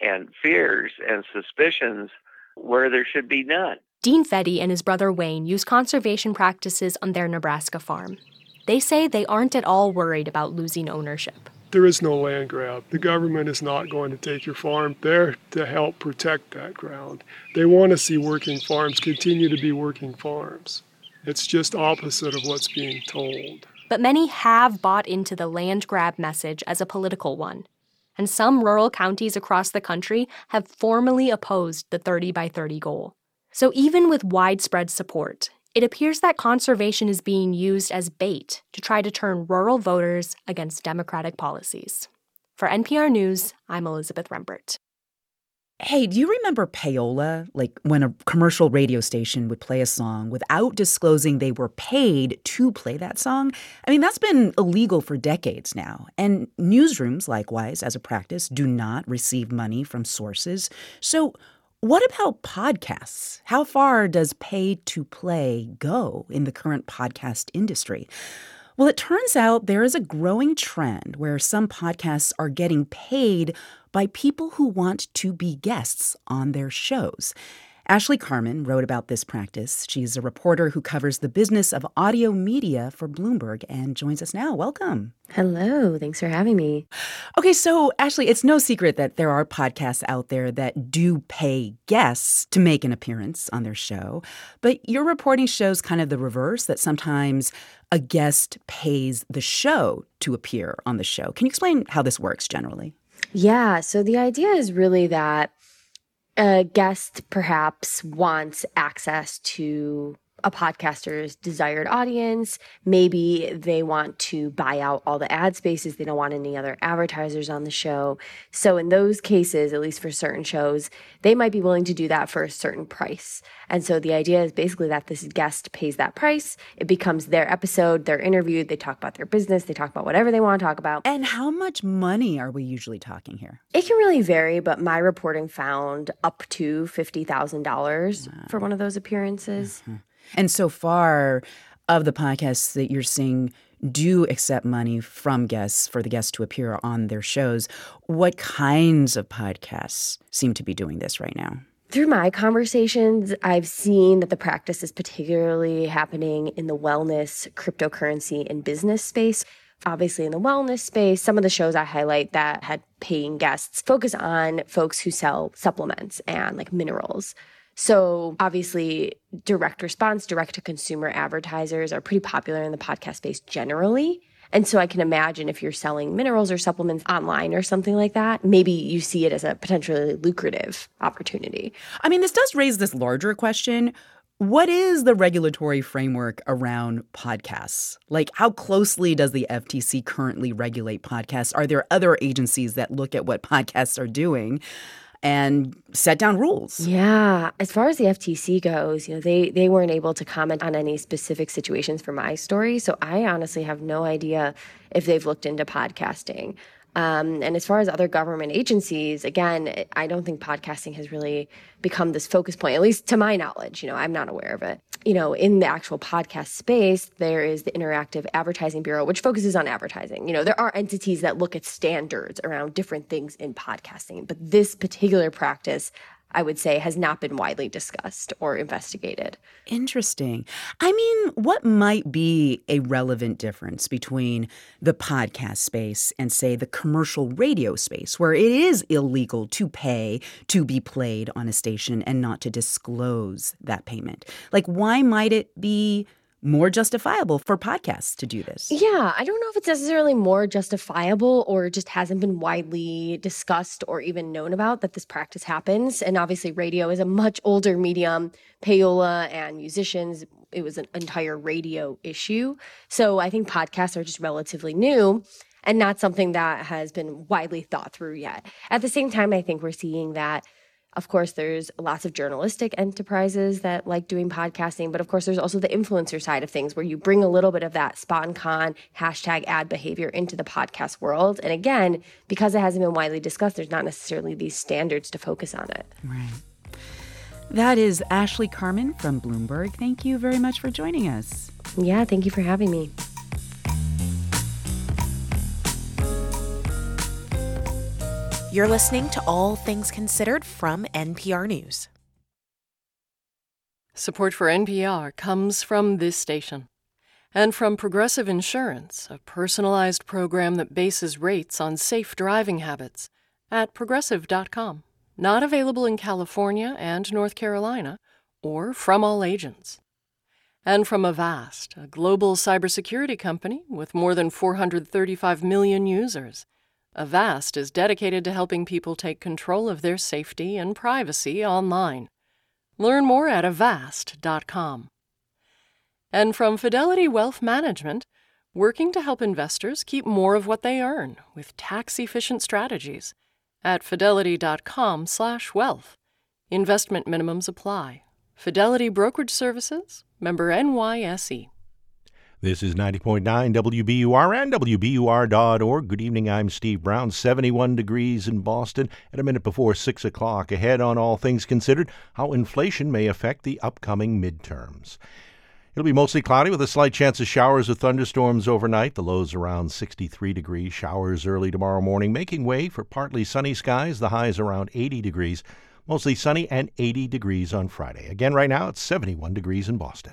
and fears and suspicions where there should be none. Dean Fedde and his brother Wayne use conservation practices on their Nebraska farm. They say they aren't at all worried about losing ownership. There is no land grab. The government is not going to take your farm. They're to help protect that ground. They want to see working farms continue to be working farms. It's just opposite of what's being told. But many have bought into the land grab message as a political one. And some rural counties across the country have formally opposed the 30 by 30 goal. So even with widespread support, it appears that conservation is being used as bait to try to turn rural voters against Democratic policies. For NPR News, I'm Elizabeth Rembert. Hey, do you remember payola? Like when a commercial radio station would play a song without disclosing they were paid to play that song? I mean, that's been illegal for decades now. And newsrooms, likewise, as a practice, do not receive money from sources. So, what about podcasts? How far does pay to play go in the current podcast industry? Well, it turns out there is a growing trend where some podcasts are getting paid by people who want to be guests on their shows. Ashley Carman wrote about this practice. She's a reporter who covers the business of audio media for Bloomberg and joins us now. Welcome. Hello. Thanks for having me. Okay, so Ashley, it's no secret that there are podcasts out there that do pay guests to make an appearance on their show. But your reporting shows kind of the reverse that sometimes a guest pays the show to appear on the show. Can you explain how this works generally? Yeah. So the idea is really that a guest perhaps wants access to a podcaster's desired audience. Maybe they want to buy out all the ad spaces. They don't want any other advertisers on the show. So, in those cases, at least for certain shows, they might be willing to do that for a certain price. And so, the idea is basically that this guest pays that price. It becomes their episode. They're interviewed. They talk about their business. They talk about whatever they want to talk about. And how much money are we usually talking here? It can really vary, but my reporting found up to $50,000 wow. for one of those appearances. Mm-hmm. And so far, of the podcasts that you're seeing do accept money from guests for the guests to appear on their shows, what kinds of podcasts seem to be doing this right now? Through my conversations, I've seen that the practice is particularly happening in the wellness, cryptocurrency, and business space. Obviously, in the wellness space, some of the shows I highlight that had paying guests focus on folks who sell supplements and like minerals. So, obviously, direct response, direct to consumer advertisers are pretty popular in the podcast space generally. And so I can imagine if you're selling minerals or supplements online or something like that, maybe you see it as a potentially lucrative opportunity. I mean, this does raise this larger question. What is the regulatory framework around podcasts? Like, how closely does the FTC currently regulate podcasts? Are there other agencies that look at what podcasts are doing? And set down rules. Yeah, as far as the FTC goes, you know, they they weren't able to comment on any specific situations for my story, so I honestly have no idea if they've looked into podcasting. Um, and as far as other government agencies, again, I don't think podcasting has really become this focus point, at least to my knowledge. You know, I'm not aware of it. You know, in the actual podcast space, there is the Interactive Advertising Bureau, which focuses on advertising. You know, there are entities that look at standards around different things in podcasting, but this particular practice, I would say, has not been widely discussed or investigated. Interesting. I mean, what might be a relevant difference between the podcast space and, say, the commercial radio space, where it is illegal to pay to be played on a station and not to disclose that payment? Like, why might it be? More justifiable for podcasts to do this. Yeah, I don't know if it's necessarily more justifiable or just hasn't been widely discussed or even known about that this practice happens. And obviously, radio is a much older medium. Payola and musicians, it was an entire radio issue. So I think podcasts are just relatively new and not something that has been widely thought through yet. At the same time, I think we're seeing that of course, there's lots of journalistic enterprises that like doing podcasting, but of course, there's also the influencer side of things where you bring a little bit of that SponCon hashtag ad behavior into the podcast world. And again, because it hasn't been widely discussed, there's not necessarily these standards to focus on it. Right. That is Ashley Carman from Bloomberg. Thank you very much for joining us. Yeah, thank you for having me. You're listening to All Things Considered from NPR News. Support for NPR comes from this station and from Progressive Insurance, a personalized program that bases rates on safe driving habits at progressive.com. Not available in California and North Carolina or from all agents. And from Avast, a global cybersecurity company with more than 435 million users. Avast is dedicated to helping people take control of their safety and privacy online. Learn more at avast.com. And from Fidelity Wealth Management, working to help investors keep more of what they earn with tax-efficient strategies at fidelity.com/wealth. Investment minimums apply. Fidelity Brokerage Services, member NYSE. This is 90.9 WBUR and WBUR.org. Good evening. I'm Steve Brown. 71 degrees in Boston at a minute before 6 o'clock. Ahead on All Things Considered, how inflation may affect the upcoming midterms. It'll be mostly cloudy with a slight chance of showers or thunderstorms overnight. The lows around 63 degrees. Showers early tomorrow morning, making way for partly sunny skies. The highs around 80 degrees. Mostly sunny and 80 degrees on Friday. Again, right now it's 71 degrees in Boston.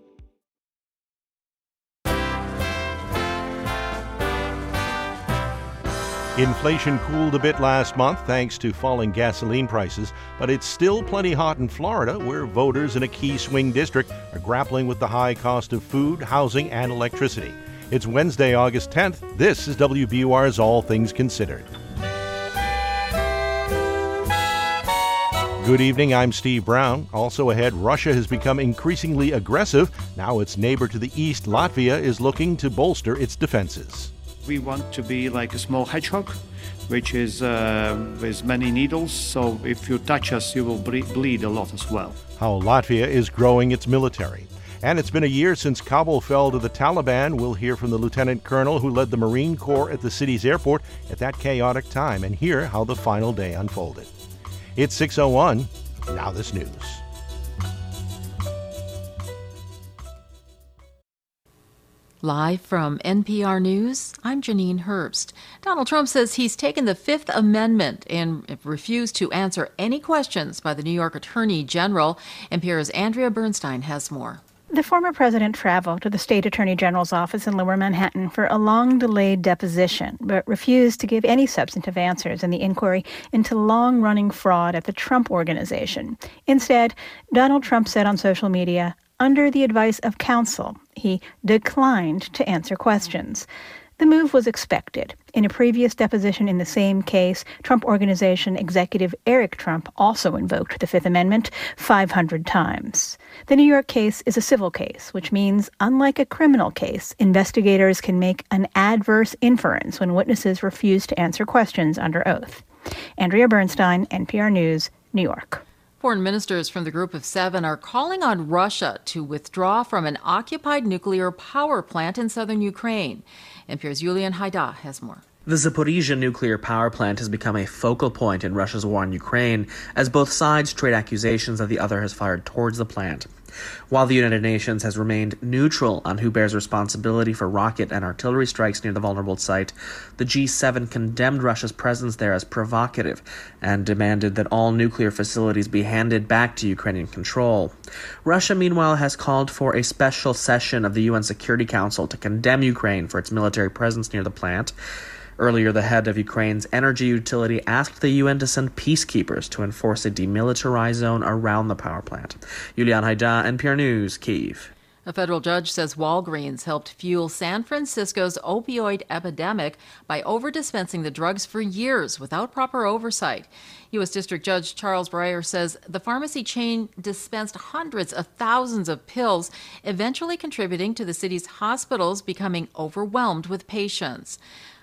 Inflation cooled a bit last month thanks to falling gasoline prices, but it's still plenty hot in Florida, where voters in a key swing district are grappling with the high cost of food, housing, and electricity. It's Wednesday, August 10th. This is WBUR's All Things Considered. Good evening, I'm Steve Brown. Also ahead, Russia has become increasingly aggressive. Now its neighbor to the east, Latvia, is looking to bolster its defenses. We want to be like a small hedgehog, which is uh, with many needles. So if you touch us, you will ble- bleed a lot as well. How Latvia is growing its military. And it's been a year since Kabul fell to the Taliban. We'll hear from the lieutenant colonel who led the Marine Corps at the city's airport at that chaotic time and hear how the final day unfolded. It's 601. Now this news. Live from NPR News, I'm Janine Herbst. Donald Trump says he's taken the Fifth Amendment and refused to answer any questions by the New York Attorney General. NPR's Andrea Bernstein has more. The former president traveled to the state attorney general's office in lower Manhattan for a long delayed deposition, but refused to give any substantive answers in the inquiry into long running fraud at the Trump Organization. Instead, Donald Trump said on social media, under the advice of counsel, he declined to answer questions. The move was expected. In a previous deposition in the same case, Trump Organization executive Eric Trump also invoked the Fifth Amendment 500 times. The New York case is a civil case, which means, unlike a criminal case, investigators can make an adverse inference when witnesses refuse to answer questions under oath. Andrea Bernstein, NPR News, New York. Foreign ministers from the Group of Seven are calling on Russia to withdraw from an occupied nuclear power plant in southern Ukraine. NPR's Julian Hayda has more. The Zaporizhia nuclear power plant has become a focal point in Russia's war on Ukraine as both sides trade accusations that the other has fired towards the plant. While the United Nations has remained neutral on who bears responsibility for rocket and artillery strikes near the vulnerable site, the G7 condemned Russia's presence there as provocative and demanded that all nuclear facilities be handed back to Ukrainian control. Russia, meanwhile, has called for a special session of the UN Security Council to condemn Ukraine for its military presence near the plant. Earlier, the head of Ukraine's energy utility asked the UN to send peacekeepers to enforce a demilitarized zone around the power plant. Julian Hayda, NPR News, Kiev. A federal judge says Walgreens helped fuel San Francisco's opioid epidemic by overdispensing the drugs for years without proper oversight. U.S. District Judge Charles Breyer says the pharmacy chain dispensed hundreds of thousands of pills, eventually contributing to the city's hospitals becoming overwhelmed with patients.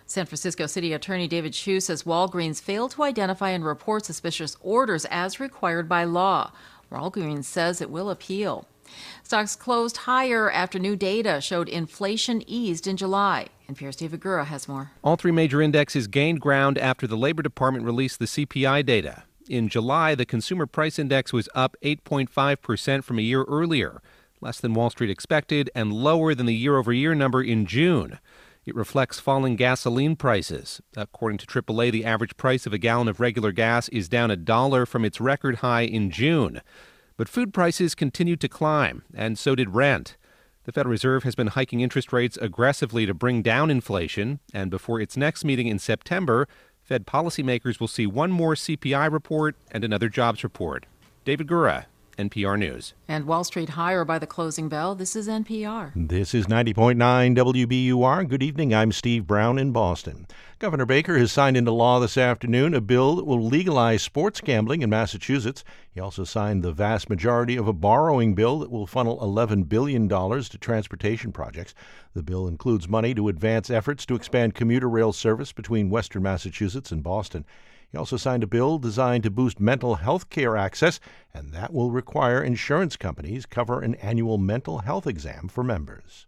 San Francisco City Attorney David Chiu says Walgreens failed to identify and report suspicious orders as required by law. Walgreens says it will appeal. Stocks closed higher after new data showed inflation eased in July. And NPR's David Gura has more. All three major indexes gained ground after the Labor Department released the CPI data. In July, the consumer price index was up 8.5% from a year earlier, less than Wall Street expected, and lower than the year over year number in June. It reflects falling gasoline prices. According to AAA, the average price of a gallon of regular gas is down a dollar from its record high in June. But food prices continued to climb, and so did rent. The Federal Reserve has been hiking interest rates aggressively to bring down inflation, and before its next meeting in September, Fed policymakers will see one more CPI report and another jobs report. David Gura, NPR News. And Wall Street higher by the closing bell. This is NPR. This is 90.9 WBUR. Good evening. I'm Steve Brown in Boston. Governor Baker has signed into law this afternoon a bill that will legalize sports gambling in Massachusetts. He also signed the vast majority of a borrowing bill that will funnel $11 billion to transportation projects. The bill includes money to advance efforts to expand commuter rail service between western Massachusetts and Boston. He also signed a bill designed to boost mental health care access, and that will require insurance companies cover an annual mental health exam for members.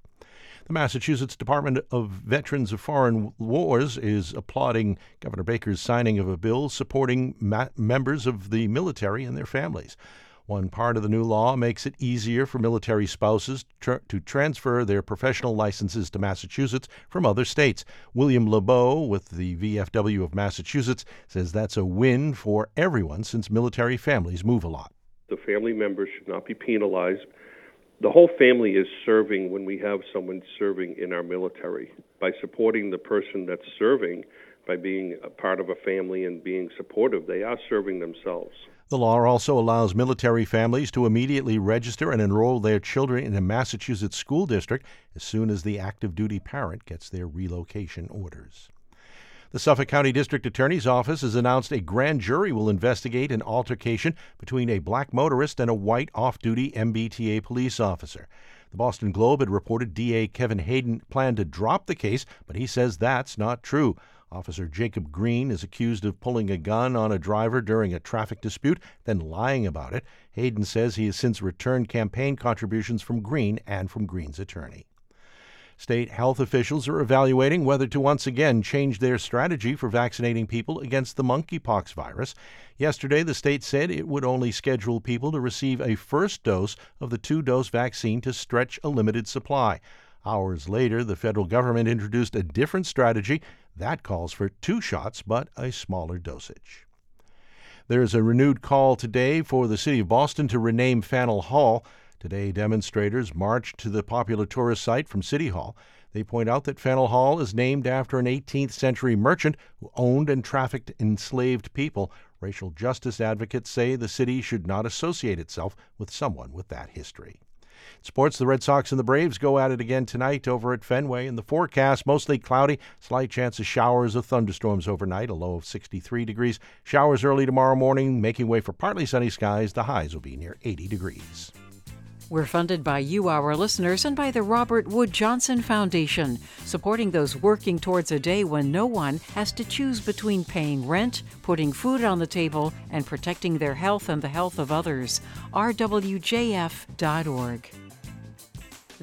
The Massachusetts Department of Veterans of Foreign Wars is applauding Governor Baker's signing of a bill supporting ma- members of the military and their families. One part of the new law makes it easier for military spouses to transfer their professional licenses to Massachusetts from other states. William LeBeau with the VFW of Massachusetts says that's a win for everyone since military families move a lot. The family members should not be penalized. The whole family is serving when we have someone serving in our military. By supporting the person that's serving, by being a part of a family and being supportive, they are serving themselves. The law also allows military families to immediately register and enroll their children in a Massachusetts school district as soon as the active duty parent gets their relocation orders. The Suffolk County District Attorney's Office has announced a grand jury will investigate an altercation between a black motorist and a white off duty MBTA police officer. The Boston Globe had reported DA Kevin Hayden planned to drop the case, but he says that's not true. Officer Jacob Green is accused of pulling a gun on a driver during a traffic dispute, then lying about it. Hayden says he has since returned campaign contributions from Green and from Green's attorney. State health officials are evaluating whether to once again change their strategy for vaccinating people against the monkeypox virus. Yesterday, the state said it would only schedule people to receive a first dose of the two dose vaccine to stretch a limited supply. Hours later, the federal government introduced a different strategy that calls for two shots, but a smaller dosage. There's a renewed call today for the city of Boston to rename Faneuil Hall. Today, demonstrators marched to the popular tourist site from City Hall. They point out that Faneuil Hall is named after an 18th century merchant who owned and trafficked enslaved people. Racial justice advocates say the city should not associate itself with someone with that history. Sports, the Red Sox and the Braves go at it again tonight over at Fenway. In the forecast, mostly cloudy, slight chance of showers or thunderstorms overnight, a low of 63 degrees. Showers early tomorrow morning, making way for partly sunny skies. The highs will be near 80 degrees. We're funded by you, our listeners, and by the Robert Wood Johnson Foundation, supporting those working towards a day when no one has to choose between paying rent, putting food on the table, and protecting their health and the health of others. rwjf.org.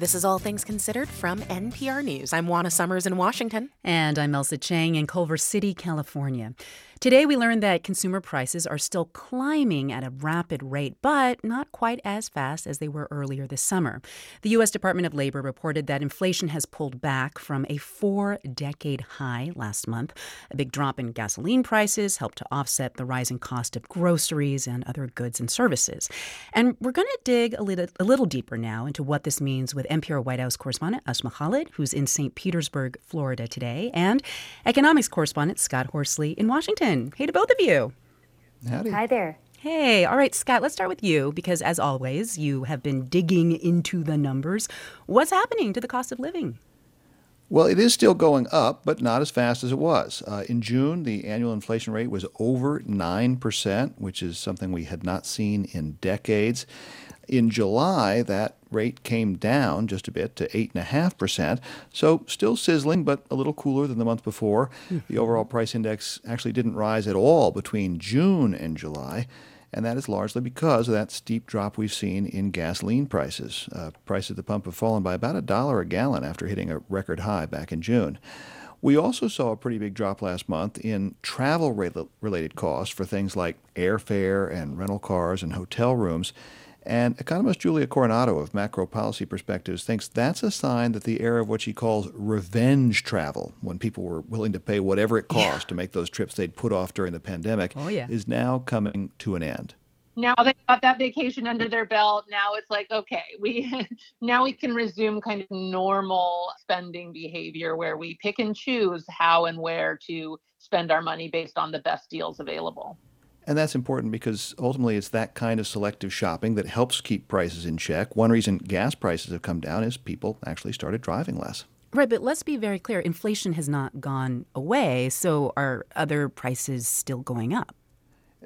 This is All Things Considered from NPR News. I'm Juana Summers in Washington. And I'm Ailsa Chang in Culver City, California. Today, we learned that consumer prices are still climbing at a rapid rate, but not quite as fast as they were earlier this summer. The U.S. Department of Labor reported that inflation has pulled back from a four decade high last month. A big drop in gasoline prices helped to offset the rising cost of groceries and other goods and services. And we're going to dig a little, a little deeper now into what this means with NPR White House correspondent Asma Khalid, who's in St. Petersburg, Florida today, and economics correspondent Scott Horsley in Washington. Hey to both of you. Howdy. Hi there. Hey, all right, Scott, let's start with you because, as always, you have been digging into the numbers. What's happening to the cost of living? Well, it is still going up, but not as fast as it was. Uh, in June, the annual inflation rate was over 9%, which is something we had not seen in decades. In July, that rate came down just a bit to 8.5%, so still sizzling, but a little cooler than the month before. Mm-hmm. The overall price index actually didn't rise at all between June and July and that is largely because of that steep drop we've seen in gasoline prices. Uh, prices at the pump have fallen by about a dollar a gallon after hitting a record high back in June. We also saw a pretty big drop last month in travel related costs for things like airfare and rental cars and hotel rooms. And economist Julia Coronado of Macro Policy Perspectives thinks that's a sign that the era of what she calls revenge travel, when people were willing to pay whatever it cost yeah. to make those trips they'd put off during the pandemic, oh, yeah. is now coming to an end. Now they got that vacation under their belt. Now it's like, okay, we now we can resume kind of normal spending behavior where we pick and choose how and where to spend our money based on the best deals available. And that's important because ultimately it's that kind of selective shopping that helps keep prices in check. One reason gas prices have come down is people actually started driving less. Right, but let's be very clear inflation has not gone away, so are other prices still going up?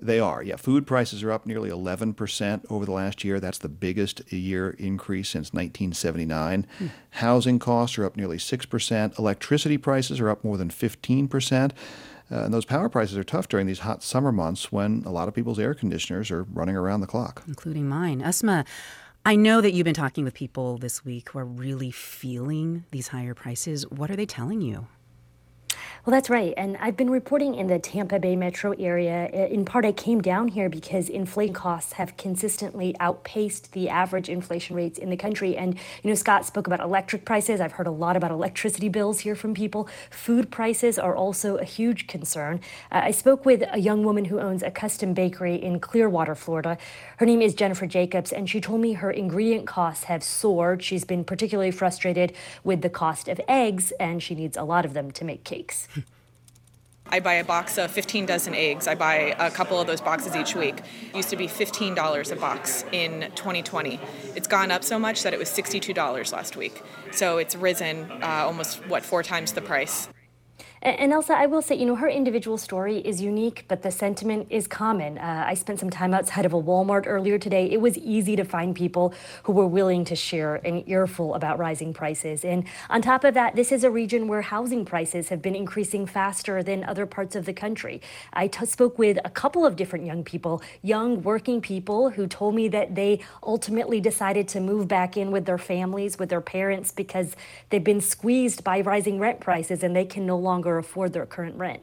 They are, yeah. Food prices are up nearly 11% over the last year. That's the biggest year increase since 1979. Hmm. Housing costs are up nearly 6%. Electricity prices are up more than 15%. Uh, and those power prices are tough during these hot summer months when a lot of people's air conditioners are running around the clock. Including mine. Asma, I know that you've been talking with people this week who are really feeling these higher prices. What are they telling you? Well, that's right. And I've been reporting in the Tampa Bay metro area. In part, I came down here because inflation costs have consistently outpaced the average inflation rates in the country. And, you know, Scott spoke about electric prices. I've heard a lot about electricity bills here from people. Food prices are also a huge concern. Uh, I spoke with a young woman who owns a custom bakery in Clearwater, Florida. Her name is Jennifer Jacobs, and she told me her ingredient costs have soared. She's been particularly frustrated with the cost of eggs, and she needs a lot of them to make cakes. I buy a box of 15 dozen eggs. I buy a couple of those boxes each week. It used to be $15 a box in 2020. It's gone up so much that it was $62 last week. So it's risen uh, almost, what, four times the price. And Ailsa, I will say, you know, her individual story is unique, but the sentiment is common. Uh, I spent some time outside of a Walmart earlier today. It was easy to find people who were willing to share an earful about rising prices. And on top of that, this is a region where housing prices have been increasing faster than other parts of the country. I spoke with a couple of different young people, young working people, who told me that they ultimately decided to move back in with their families, with their parents, because they've been squeezed by rising rent prices and they can no longer longer afford their current rent.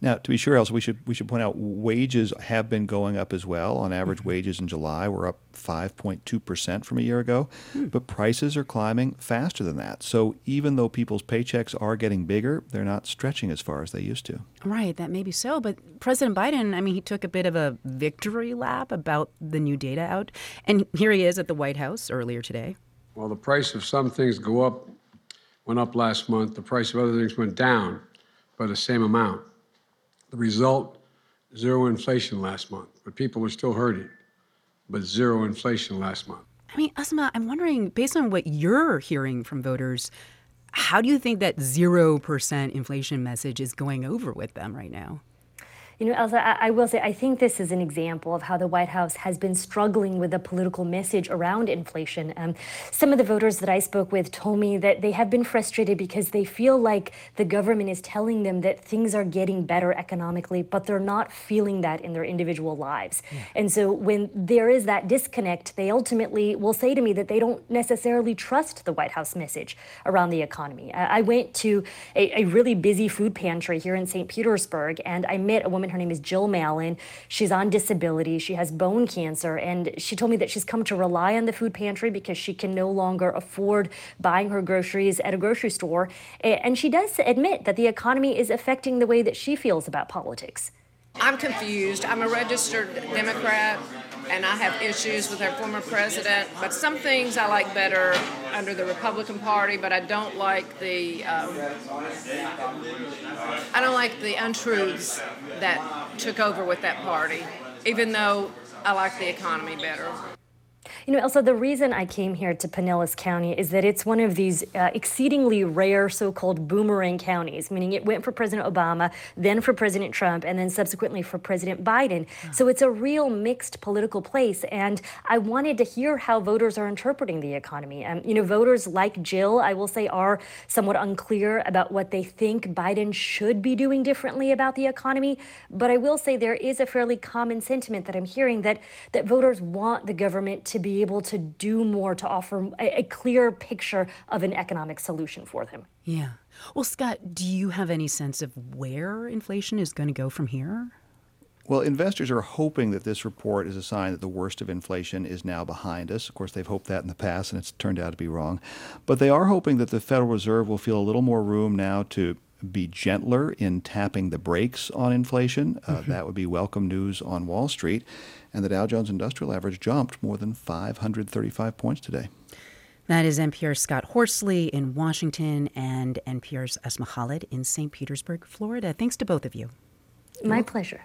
Now, to be sure, Ailsa we should we should point out wages have been going up as well. On average, mm-hmm. wages in July were up 5.2 percent from a year ago, hmm. but prices are climbing faster than that. So even though people's paychecks are getting bigger, they're not stretching as far as they used to. Right, that may be so. But President Biden, I mean, he took a bit of a victory lap about the new data out, and here he is at the White House earlier today. While the price of some things go up, went up last month, the price of other things went down by the same amount. The result zero inflation last month, but people are still hurting, but zero inflation last month. I mean, Asma, I'm wondering, based on what you're hearing from voters, how do you think that 0% inflation message is going over with them right now? You know, Ailsa, I, I, will say, I think this is an example of how the White House has been struggling with a political message around inflation. Um, some of the voters that I spoke with told me that they have been frustrated because they feel like the government is telling them that things are getting better economically, but they're not feeling that in their individual lives. Yeah. And so when there is that disconnect, they ultimately will say to me that they don't necessarily trust the White House message around the economy. I, I went to a, a really busy food pantry here in St. Petersburg, and I met a woman her name is Jill Mallon. She's on disability. She has bone cancer. And she told me that she's come to rely on the food pantry because she can no longer afford buying her groceries at a grocery store. And she does admit that the economy is affecting the way that she feels about politics. I'm confused. I'm a registered Democrat and I have issues with our former president. But some things I like better under the Republican Party, but I don't like the um, I don't like the untruths that took over with that party. Even though I like the economy better. You know, Ailsa, the reason I came here to Pinellas County is that it's one of these uh, exceedingly rare so called boomerang counties, meaning it went for President Obama, then for President Trump, and then subsequently for President Biden. So it's a real mixed political place. And I wanted to hear how voters are interpreting the economy. Um, you know, voters like Jill, I will say, are somewhat unclear about what they think Biden should be doing differently about the economy. But I will say there is a fairly common sentiment that I'm hearing that, that voters want the government to be be able to do more to offer a, a clear picture of an economic solution for them. Yeah. Well, Scott, do you have any sense of where inflation is going to go from here? Well, investors are hoping that this report is a sign that the worst of inflation is now behind us. Of course, they've hoped that in the past, and it's turned out to be wrong. But they are hoping that the Federal Reserve will feel a little more room now to be gentler in tapping the brakes on inflation. Uh, mm-hmm. That would be welcome news on Wall Street. And the Dow Jones Industrial Average jumped more than 535 points today. That is NPR's Scott Horsley in Washington and NPR's Asma Khalid in St. Petersburg, Florida. Thanks to both of you. My pleasure.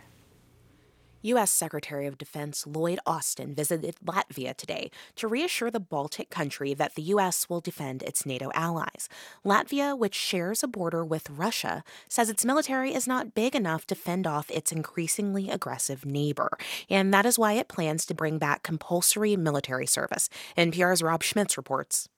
U.S. Secretary of Defense Lloyd Austin visited Latvia today to reassure the Baltic country that the U.S. will defend its NATO allies. Latvia, which shares a border with Russia, says its military is not big enough to fend off its increasingly aggressive neighbor, and that is why it plans to bring back compulsory military service. NPR's Rob Schmitz reports.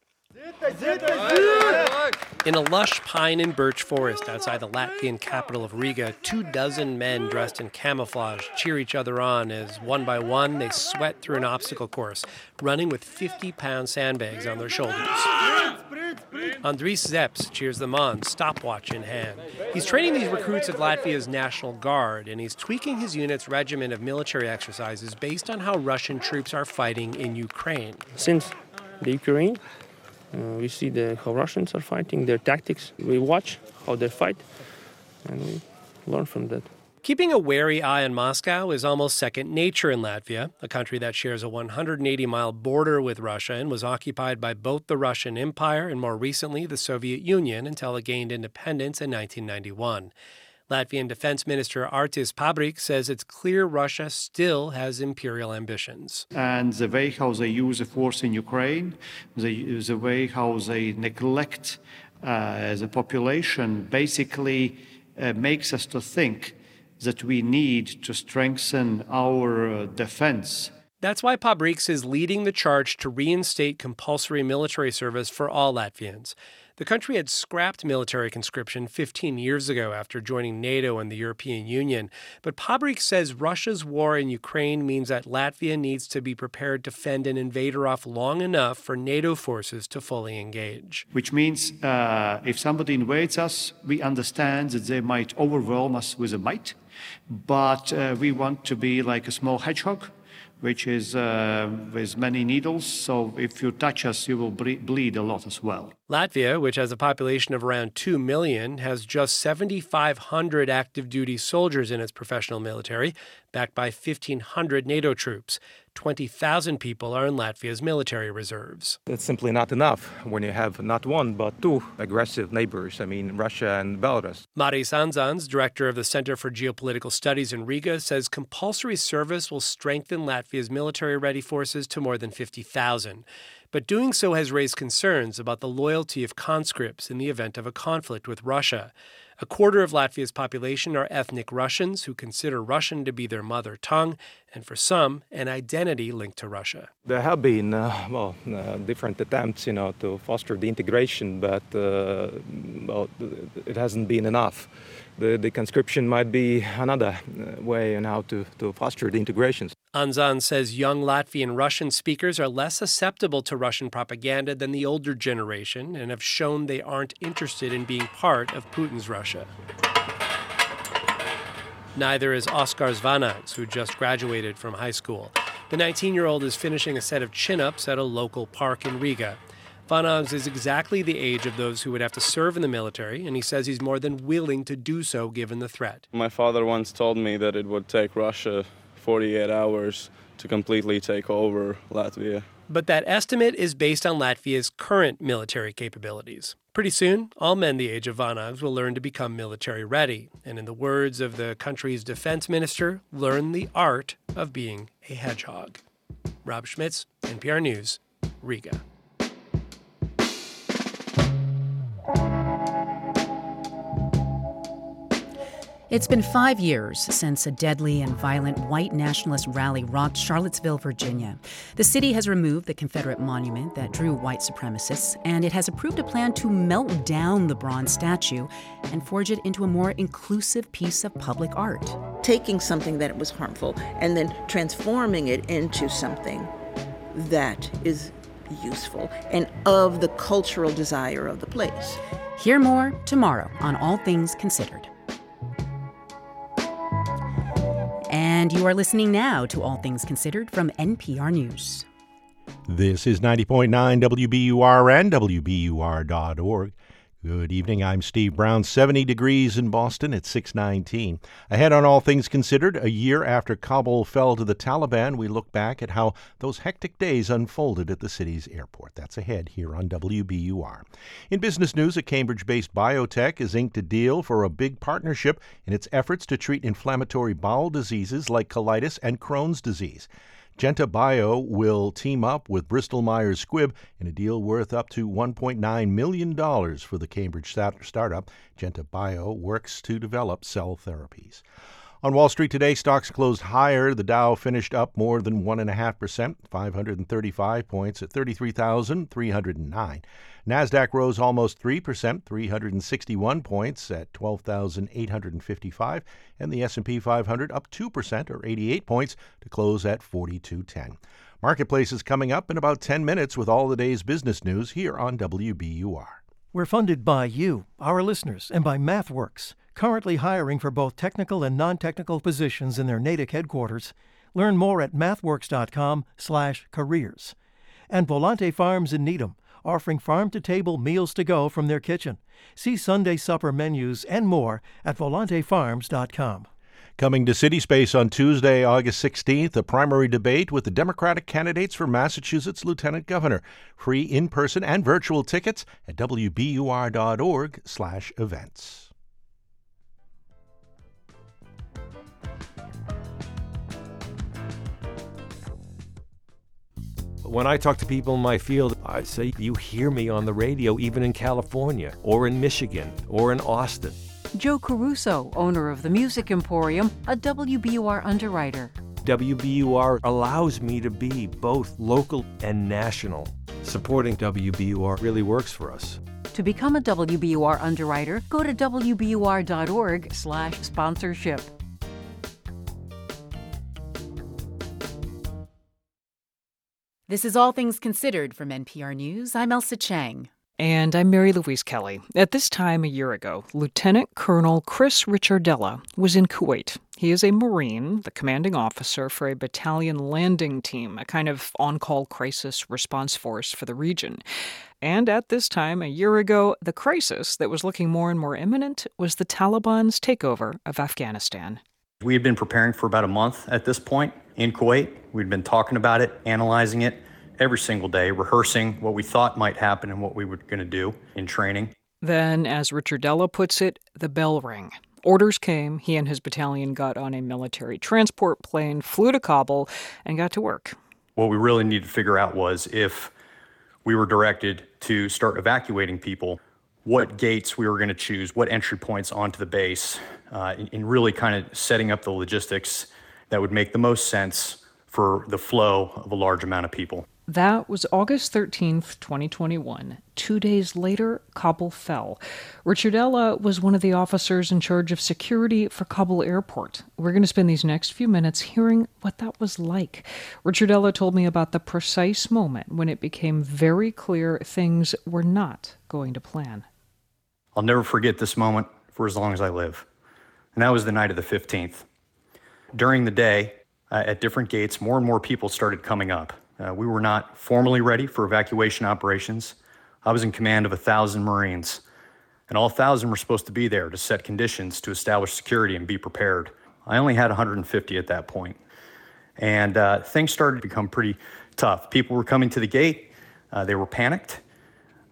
In a lush pine and birch forest outside the Latvian capital of Riga, two dozen men dressed in camouflage cheer each other on as one by one they sweat through an obstacle course, running with 50 pound sandbags on their shoulders. Andris Zeps cheers them on, stopwatch in hand. He's training these recruits of Latvia's National Guard, and he's tweaking his unit's regimen of military exercises based on how Russian troops are fighting in Ukraine. Since the Ukraine Uh, we see the, how Russians are fighting, their tactics. We watch how they fight, and we learn from that. Keeping a wary eye on Moscow is almost second nature in Latvia, a country that shares a 180 mile border with Russia and was occupied by both the Russian Empire and more recently the Soviet Union until it gained independence in 1991. Latvian Defense Minister Artis Pabriks says it's clear Russia still has imperial ambitions. And the way how they use the force in Ukraine, the, the way how they neglect uh, the population, basically uh, makes us to think that we need to strengthen our uh, defense. That's why Pabriks is leading the charge to reinstate compulsory military service for all Latvians. The country had scrapped military conscription 15 years ago after joining NATO and the European Union. But Pabriks says Russia's war in Ukraine means that Latvia needs to be prepared to fend an invader off long enough for NATO forces to fully engage. Which means uh, if somebody invades us, we understand that they might overwhelm us with a might, but uh, we want to be like a small hedgehog which is uh, with many needles. So if you touch us, you will bleed a lot as well. Latvia, which has a population of around 2 million, has just 7,500 active duty soldiers in its professional military, backed by 1,500 NATO troops. 20,000 people are in Latvia's military reserves. That's simply not enough when you have not one but two aggressive neighbors, I mean, Russia and Belarus. Maris Andžāns, director of the Center for Geopolitical Studies in Riga, says compulsory service will strengthen Latvia's military ready forces to more than 50,000. But doing so has raised concerns about the loyalty of conscripts in the event of a conflict with Russia. A quarter of Latvia's population are ethnic Russians who consider Russian to be their mother tongue, and for some, an identity linked to Russia. There have been, uh, well, uh, different attempts, you know, to foster the integration, but uh, well, it hasn't been enough the, the conscription might be another uh, way on how to, to foster the integrations. Anzan says young Latvian Russian speakers are less susceptible to Russian propaganda than the older generation and have shown they aren't interested in being part of Putin's Russia. Neither is Oskars Vanags, who just graduated from high school. The 19 year old is finishing a set of chin ups at a local park in Riga. Vanags is exactly the age of those who would have to serve in the military, and he says he's more than willing to do so given the threat. My father once told me that it would take Russia 48 hours to completely take over Latvia. But that estimate is based on Latvia's current military capabilities. Pretty soon, all men the age of Vanags will learn to become military ready, and in the words of the country's defense minister, learn the art of being a hedgehog. Rob Schmitz, NPR News, Riga. It's been five years since a deadly and violent white nationalist rally rocked Charlottesville, Virginia. The city has removed the Confederate monument that drew white supremacists, and it has approved a plan to melt down the bronze statue and forge it into a more inclusive piece of public art. Taking something that was harmful and then transforming it into something that is useful and of the cultural desire of the place. Hear more tomorrow on All Things Considered. And you are listening now to All Things Considered from NPR News. This is 90.9 WBUR and WBUR.org. Good evening. I'm Steve Brown. 70 degrees in Boston at 619. Ahead on All Things Considered, a year after Kabul fell to the Taliban, we look back at how those hectic days unfolded at the city's airport. That's ahead here on WBUR. In business news, a Cambridge based biotech has inked a deal for a big partnership in its efforts to treat inflammatory bowel diseases like colitis and Crohn's disease. GentiBio will team up with Bristol Myers Squibb in a deal worth up to $1.9 million for the Cambridge startup. GentiBio works to develop cell therapies. On Wall Street today, stocks closed higher. The Dow finished up more than 1.5%, 535 points at 33,309. Nasdaq rose almost 3%, 361 points at 12,855, and the S&P 500 up 2% or 88 points to close at 4210. Marketplace is coming up in about 10 minutes with all the day's business news here on WBUR. We're funded by you, our listeners, and by MathWorks currently hiring for both technical and non-technical positions in their Natick headquarters. Learn more at mathworks.com/careers. And Volante Farms in Needham, offering farm-to-table meals to go from their kitchen. See Sunday supper menus and more at volantefarms.com. Coming to City Space on Tuesday, August 16th, a primary debate with the Democratic candidates for Massachusetts Lieutenant Governor. Free in-person and virtual tickets at wbur.org/events. When I talk to people in my field, I say, You hear me on the radio, even in California, or in Michigan, or in Austin. Joe Caruso, owner of the Music Emporium, a WBUR underwriter. WBUR allows me to be both local and national. Supporting WBUR really works for us. To become a WBUR underwriter, go to wbur.org/sponsorship. This is All Things Considered from NPR News. I'm Ailsa Chang. And I'm Mary Louise Kelly. At this time a year ago, Lieutenant Colonel Chris Ricciardella was in Kuwait. He is a Marine, the commanding officer for a battalion landing team, a kind of on call crisis response force for the region. And at this time, a year ago, the crisis that was looking more and more imminent was the Taliban's takeover of Afghanistan. We had been preparing for about a month at this point in Kuwait. We'd been talking about it, analyzing it every single day, rehearsing what we thought might happen and what we were going to do in training. Then, as Ricciardella puts it, the bell rang. Orders came. He and his battalion got on a military transport plane, flew to Kabul, and got to work. What we really needed to figure out was if we were directed to start evacuating people, what gates we were going to choose, what entry points onto the base, uh, in really kind of setting up the logistics that would make the most sense for the flow of a large amount of people. That was August 13th, 2021. Two days later, Kabul fell. Ricciardella was one of the officers in charge of security for Kabul airport. We're going to spend these next few minutes hearing what that was like. Ricciardella told me about the precise moment when it became very clear things were not going to plan. I'll never forget this moment for as long as I live. And that was the night of the 15th. During the day, uh, at different gates, more and more people started coming up. Uh, we were not formally ready for evacuation operations. I was in command of a thousand Marines, and all thousand were supposed to be there to set conditions to establish security and be prepared. I only had 150 at that point. And uh, things started to become pretty tough. People were coming to the gate, uh, they were panicked.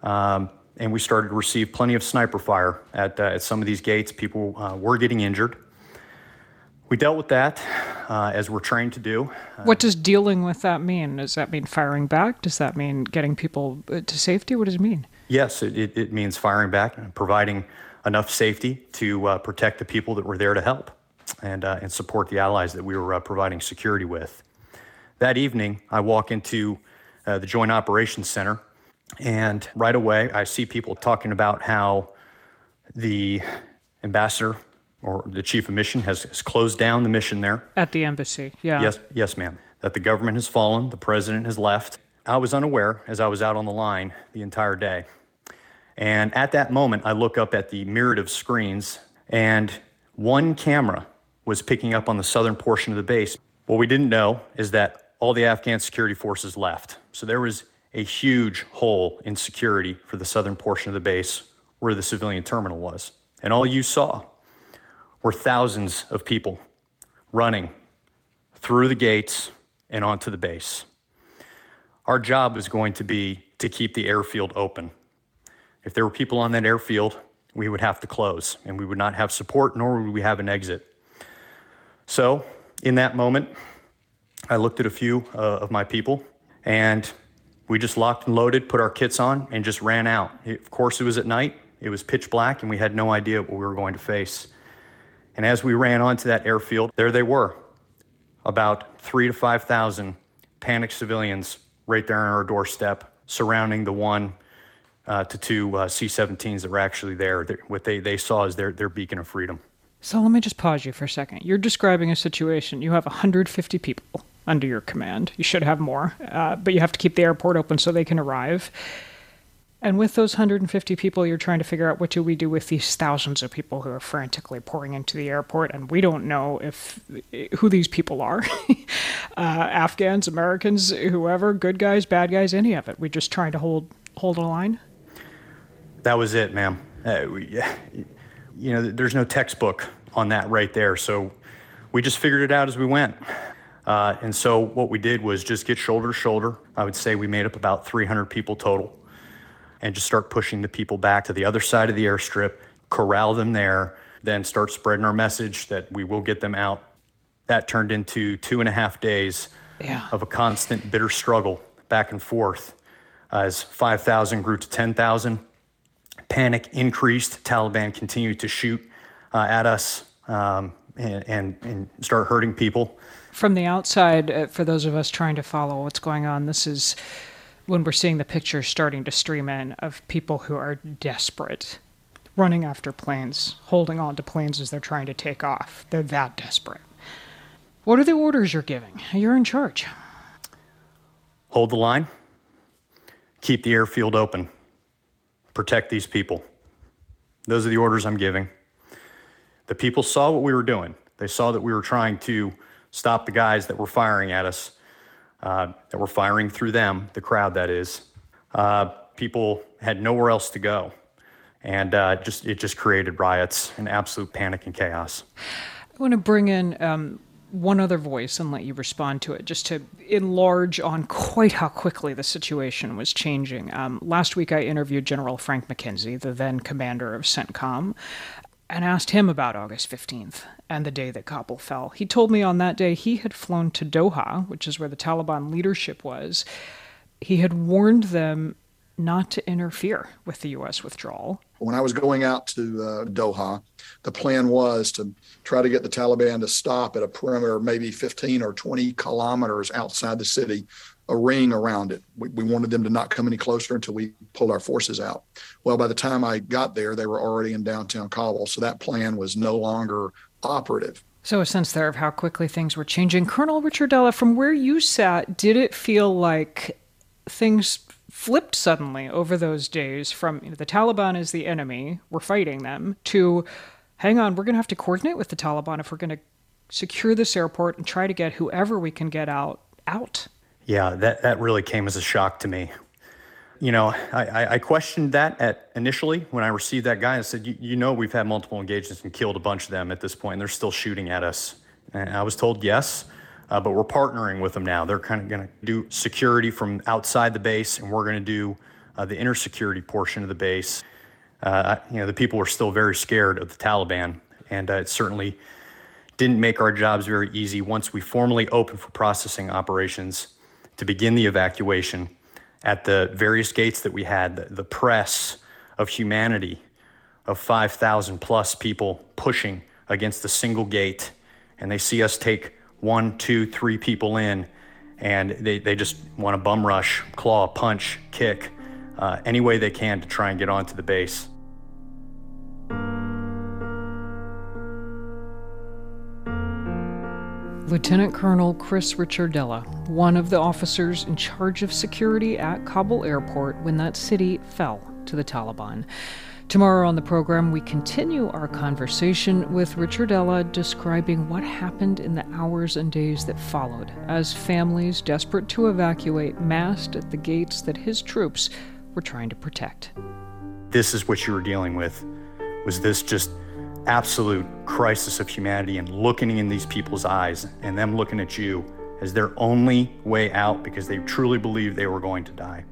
Um, and we started to receive plenty of sniper fire at, uh, at some of these gates. People uh, were getting injured. We dealt with that uh, as we're trained to do. Uh, what does dealing with that mean? Does that mean firing back? Does that mean getting people uh, to safety? What does it mean? Yes, it, it, it means firing back and providing enough safety to uh, protect the people that were there to help and, uh, and support the allies that we were uh, providing security with. That evening, I walk into the Joint Operations Center, and right away, I see people talking about how the ambassador or the chief of mission has, has closed down the mission there. At the embassy, yeah. Yes, yes, ma'am. that the government has fallen, the president has left. I was unaware as I was out on the line the entire day. And at that moment, I look up at the myriad of screens, and one camera was picking up on the southern portion of the base. What we didn't know is that all the Afghan security forces left. So there was a huge hole in security for the southern portion of the base where the civilian terminal was. And all you saw were thousands of people running through the gates and onto the base. Our job was going to be to keep the airfield open. If there were people on that airfield, we would have to close and we would not have support, nor would we have an exit. So, in that moment, I looked at a few uh, of my people and we just locked and loaded, put our kits on, and just ran out. It, of course, it was at night, it was pitch black, and we had no idea what we were going to face. And as we ran onto that airfield, there they were about three to 5,000 panicked civilians right there on our doorstep surrounding the one uh, to two uh, C 17s that were actually there. What they, they saw is their, their beacon of freedom. So let me just pause you for a second. You're describing a situation. You have 150 people under your command. You should have more, uh, but you have to keep the airport open so they can arrive. And with those 150 people, you're trying to figure out what do we do with these thousands of people who are frantically pouring into the airport, and we don't know if who these people are, uh, Afghans, Americans, whoever, good guys, bad guys, any of it. We're just trying to hold hold a line. That was it, ma'am. Uh, we, you know, there's no textbook on that right there, so we just figured it out as we went. Uh, and so what we did was just get shoulder to shoulder. I would say we made up about 300 people total and just start pushing the people back to the other side of the airstrip, corral them there, then start spreading our message that we will get them out. That turned into two and a half days yeah. of a constant bitter struggle back and forth as 5,000 grew to 10,000. Panic increased. Taliban continued to shoot uh, at us um, and, and, and start hurting people from the outside, uh, for those of us trying to follow what's going on, this is when we're seeing the pictures starting to stream in of people who are desperate, running after planes, holding on to planes as they're trying to take off. They're that desperate. What are the orders you're giving? You're in charge. Hold the line, keep the airfield open, protect these people. Those are the orders I'm giving. The people saw what we were doing. They saw that we were trying to stop the guys that were firing at us, uh, that were firing through them, the crowd that is. Uh, people had nowhere else to go. And uh, just it just created riots and absolute panic and chaos. I want to bring in um, one other voice and let you respond to it, just to enlarge on quite how quickly the situation was changing. Um, last week, I interviewed General Frank McKenzie, the then commander of CENTCOM, and asked him about August 15th and the day that Kabul fell. He told me on that day he had flown to Doha, which is where the Taliban leadership was. He had warned them not to interfere with the U.S. withdrawal. When I was going out to uh, Doha, the plan was to try to get the Taliban to stop at a perimeter, maybe 15 or 20 kilometers outside the city, a ring around it. We, we wanted them to not come any closer until we pulled our forces out. Well, by the time I got there, they were already in downtown Kabul. So that plan was no longer operative. So, a sense there of how quickly things were changing. Colonel Ricciardella, from where you sat, did it feel like things flipped suddenly over those days from you know, the Taliban is the enemy, we're fighting them, to hang on, we're going to have to coordinate with the Taliban if we're going to secure this airport and try to get whoever we can get out out? Yeah, that, that really came as a shock to me you know, I, I questioned that at initially when I received that guy. I said, you, you know, we've had multiple engagements and killed a bunch of them at this point, and they're still shooting at us. And I was told yes, uh, but we're partnering with them now. They're kind of going to do security from outside the base, and we're going to do uh, the inner security portion of the base. Uh, you know, the people were still very scared of the Taliban, and uh, it certainly didn't make our jobs very easy once we formally opened for processing operations to begin the evacuation at the various gates that we had, the, the press of humanity of 5,000 plus people pushing against the single gate. And they see us take one, two, three people in, and they, they just want to bum rush, claw, punch, kick, uh, any way they can to try and get onto the base. Lieutenant Colonel Chris Ricciardella, one of the officers in charge of security at Kabul airport when that city fell to the Taliban. Tomorrow on the program, we continue our conversation with Ricciardella describing what happened in the hours and days that followed as families desperate to evacuate massed at the gates that his troops were trying to protect. This is what you were dealing with. Was this just absolute crisis of humanity and looking in these people's eyes and them looking at you as their only way out because they truly believed they were going to die.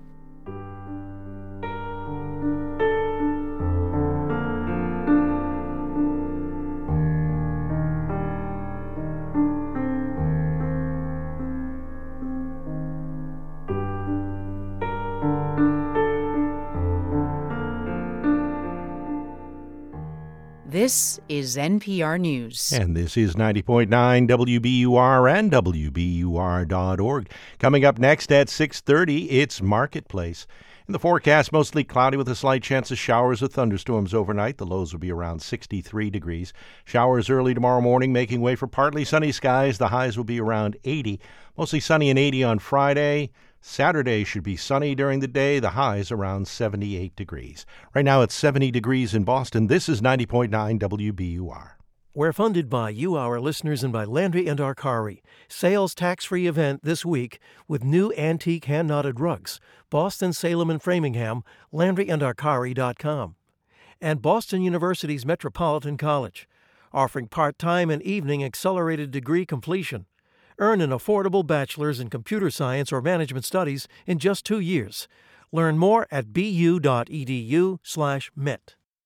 This is NPR News. And this is 90.9 WBUR and WBUR.org. Coming up next at 6.30, it's Marketplace. In the forecast, mostly cloudy with a slight chance of showers or thunderstorms overnight. The lows will be around 63 degrees. Showers early tomorrow morning, making way for partly sunny skies. The highs will be around 80. Mostly sunny and 80 on Friday. Saturday should be sunny during the day, the highs around 78 degrees. Right now it's 70 degrees in Boston. This is 90.9 WBUR. We're funded by you, our listeners, and by Landry and Arcari. Sales tax free event this week with new antique hand knotted rugs. Boston, Salem, and Framingham, LandryandArcari.com. And Boston University's Metropolitan College, offering part time and evening accelerated degree completion. Earn an affordable bachelor's in computer science or management studies in just two years. Learn more at bu.edu/met.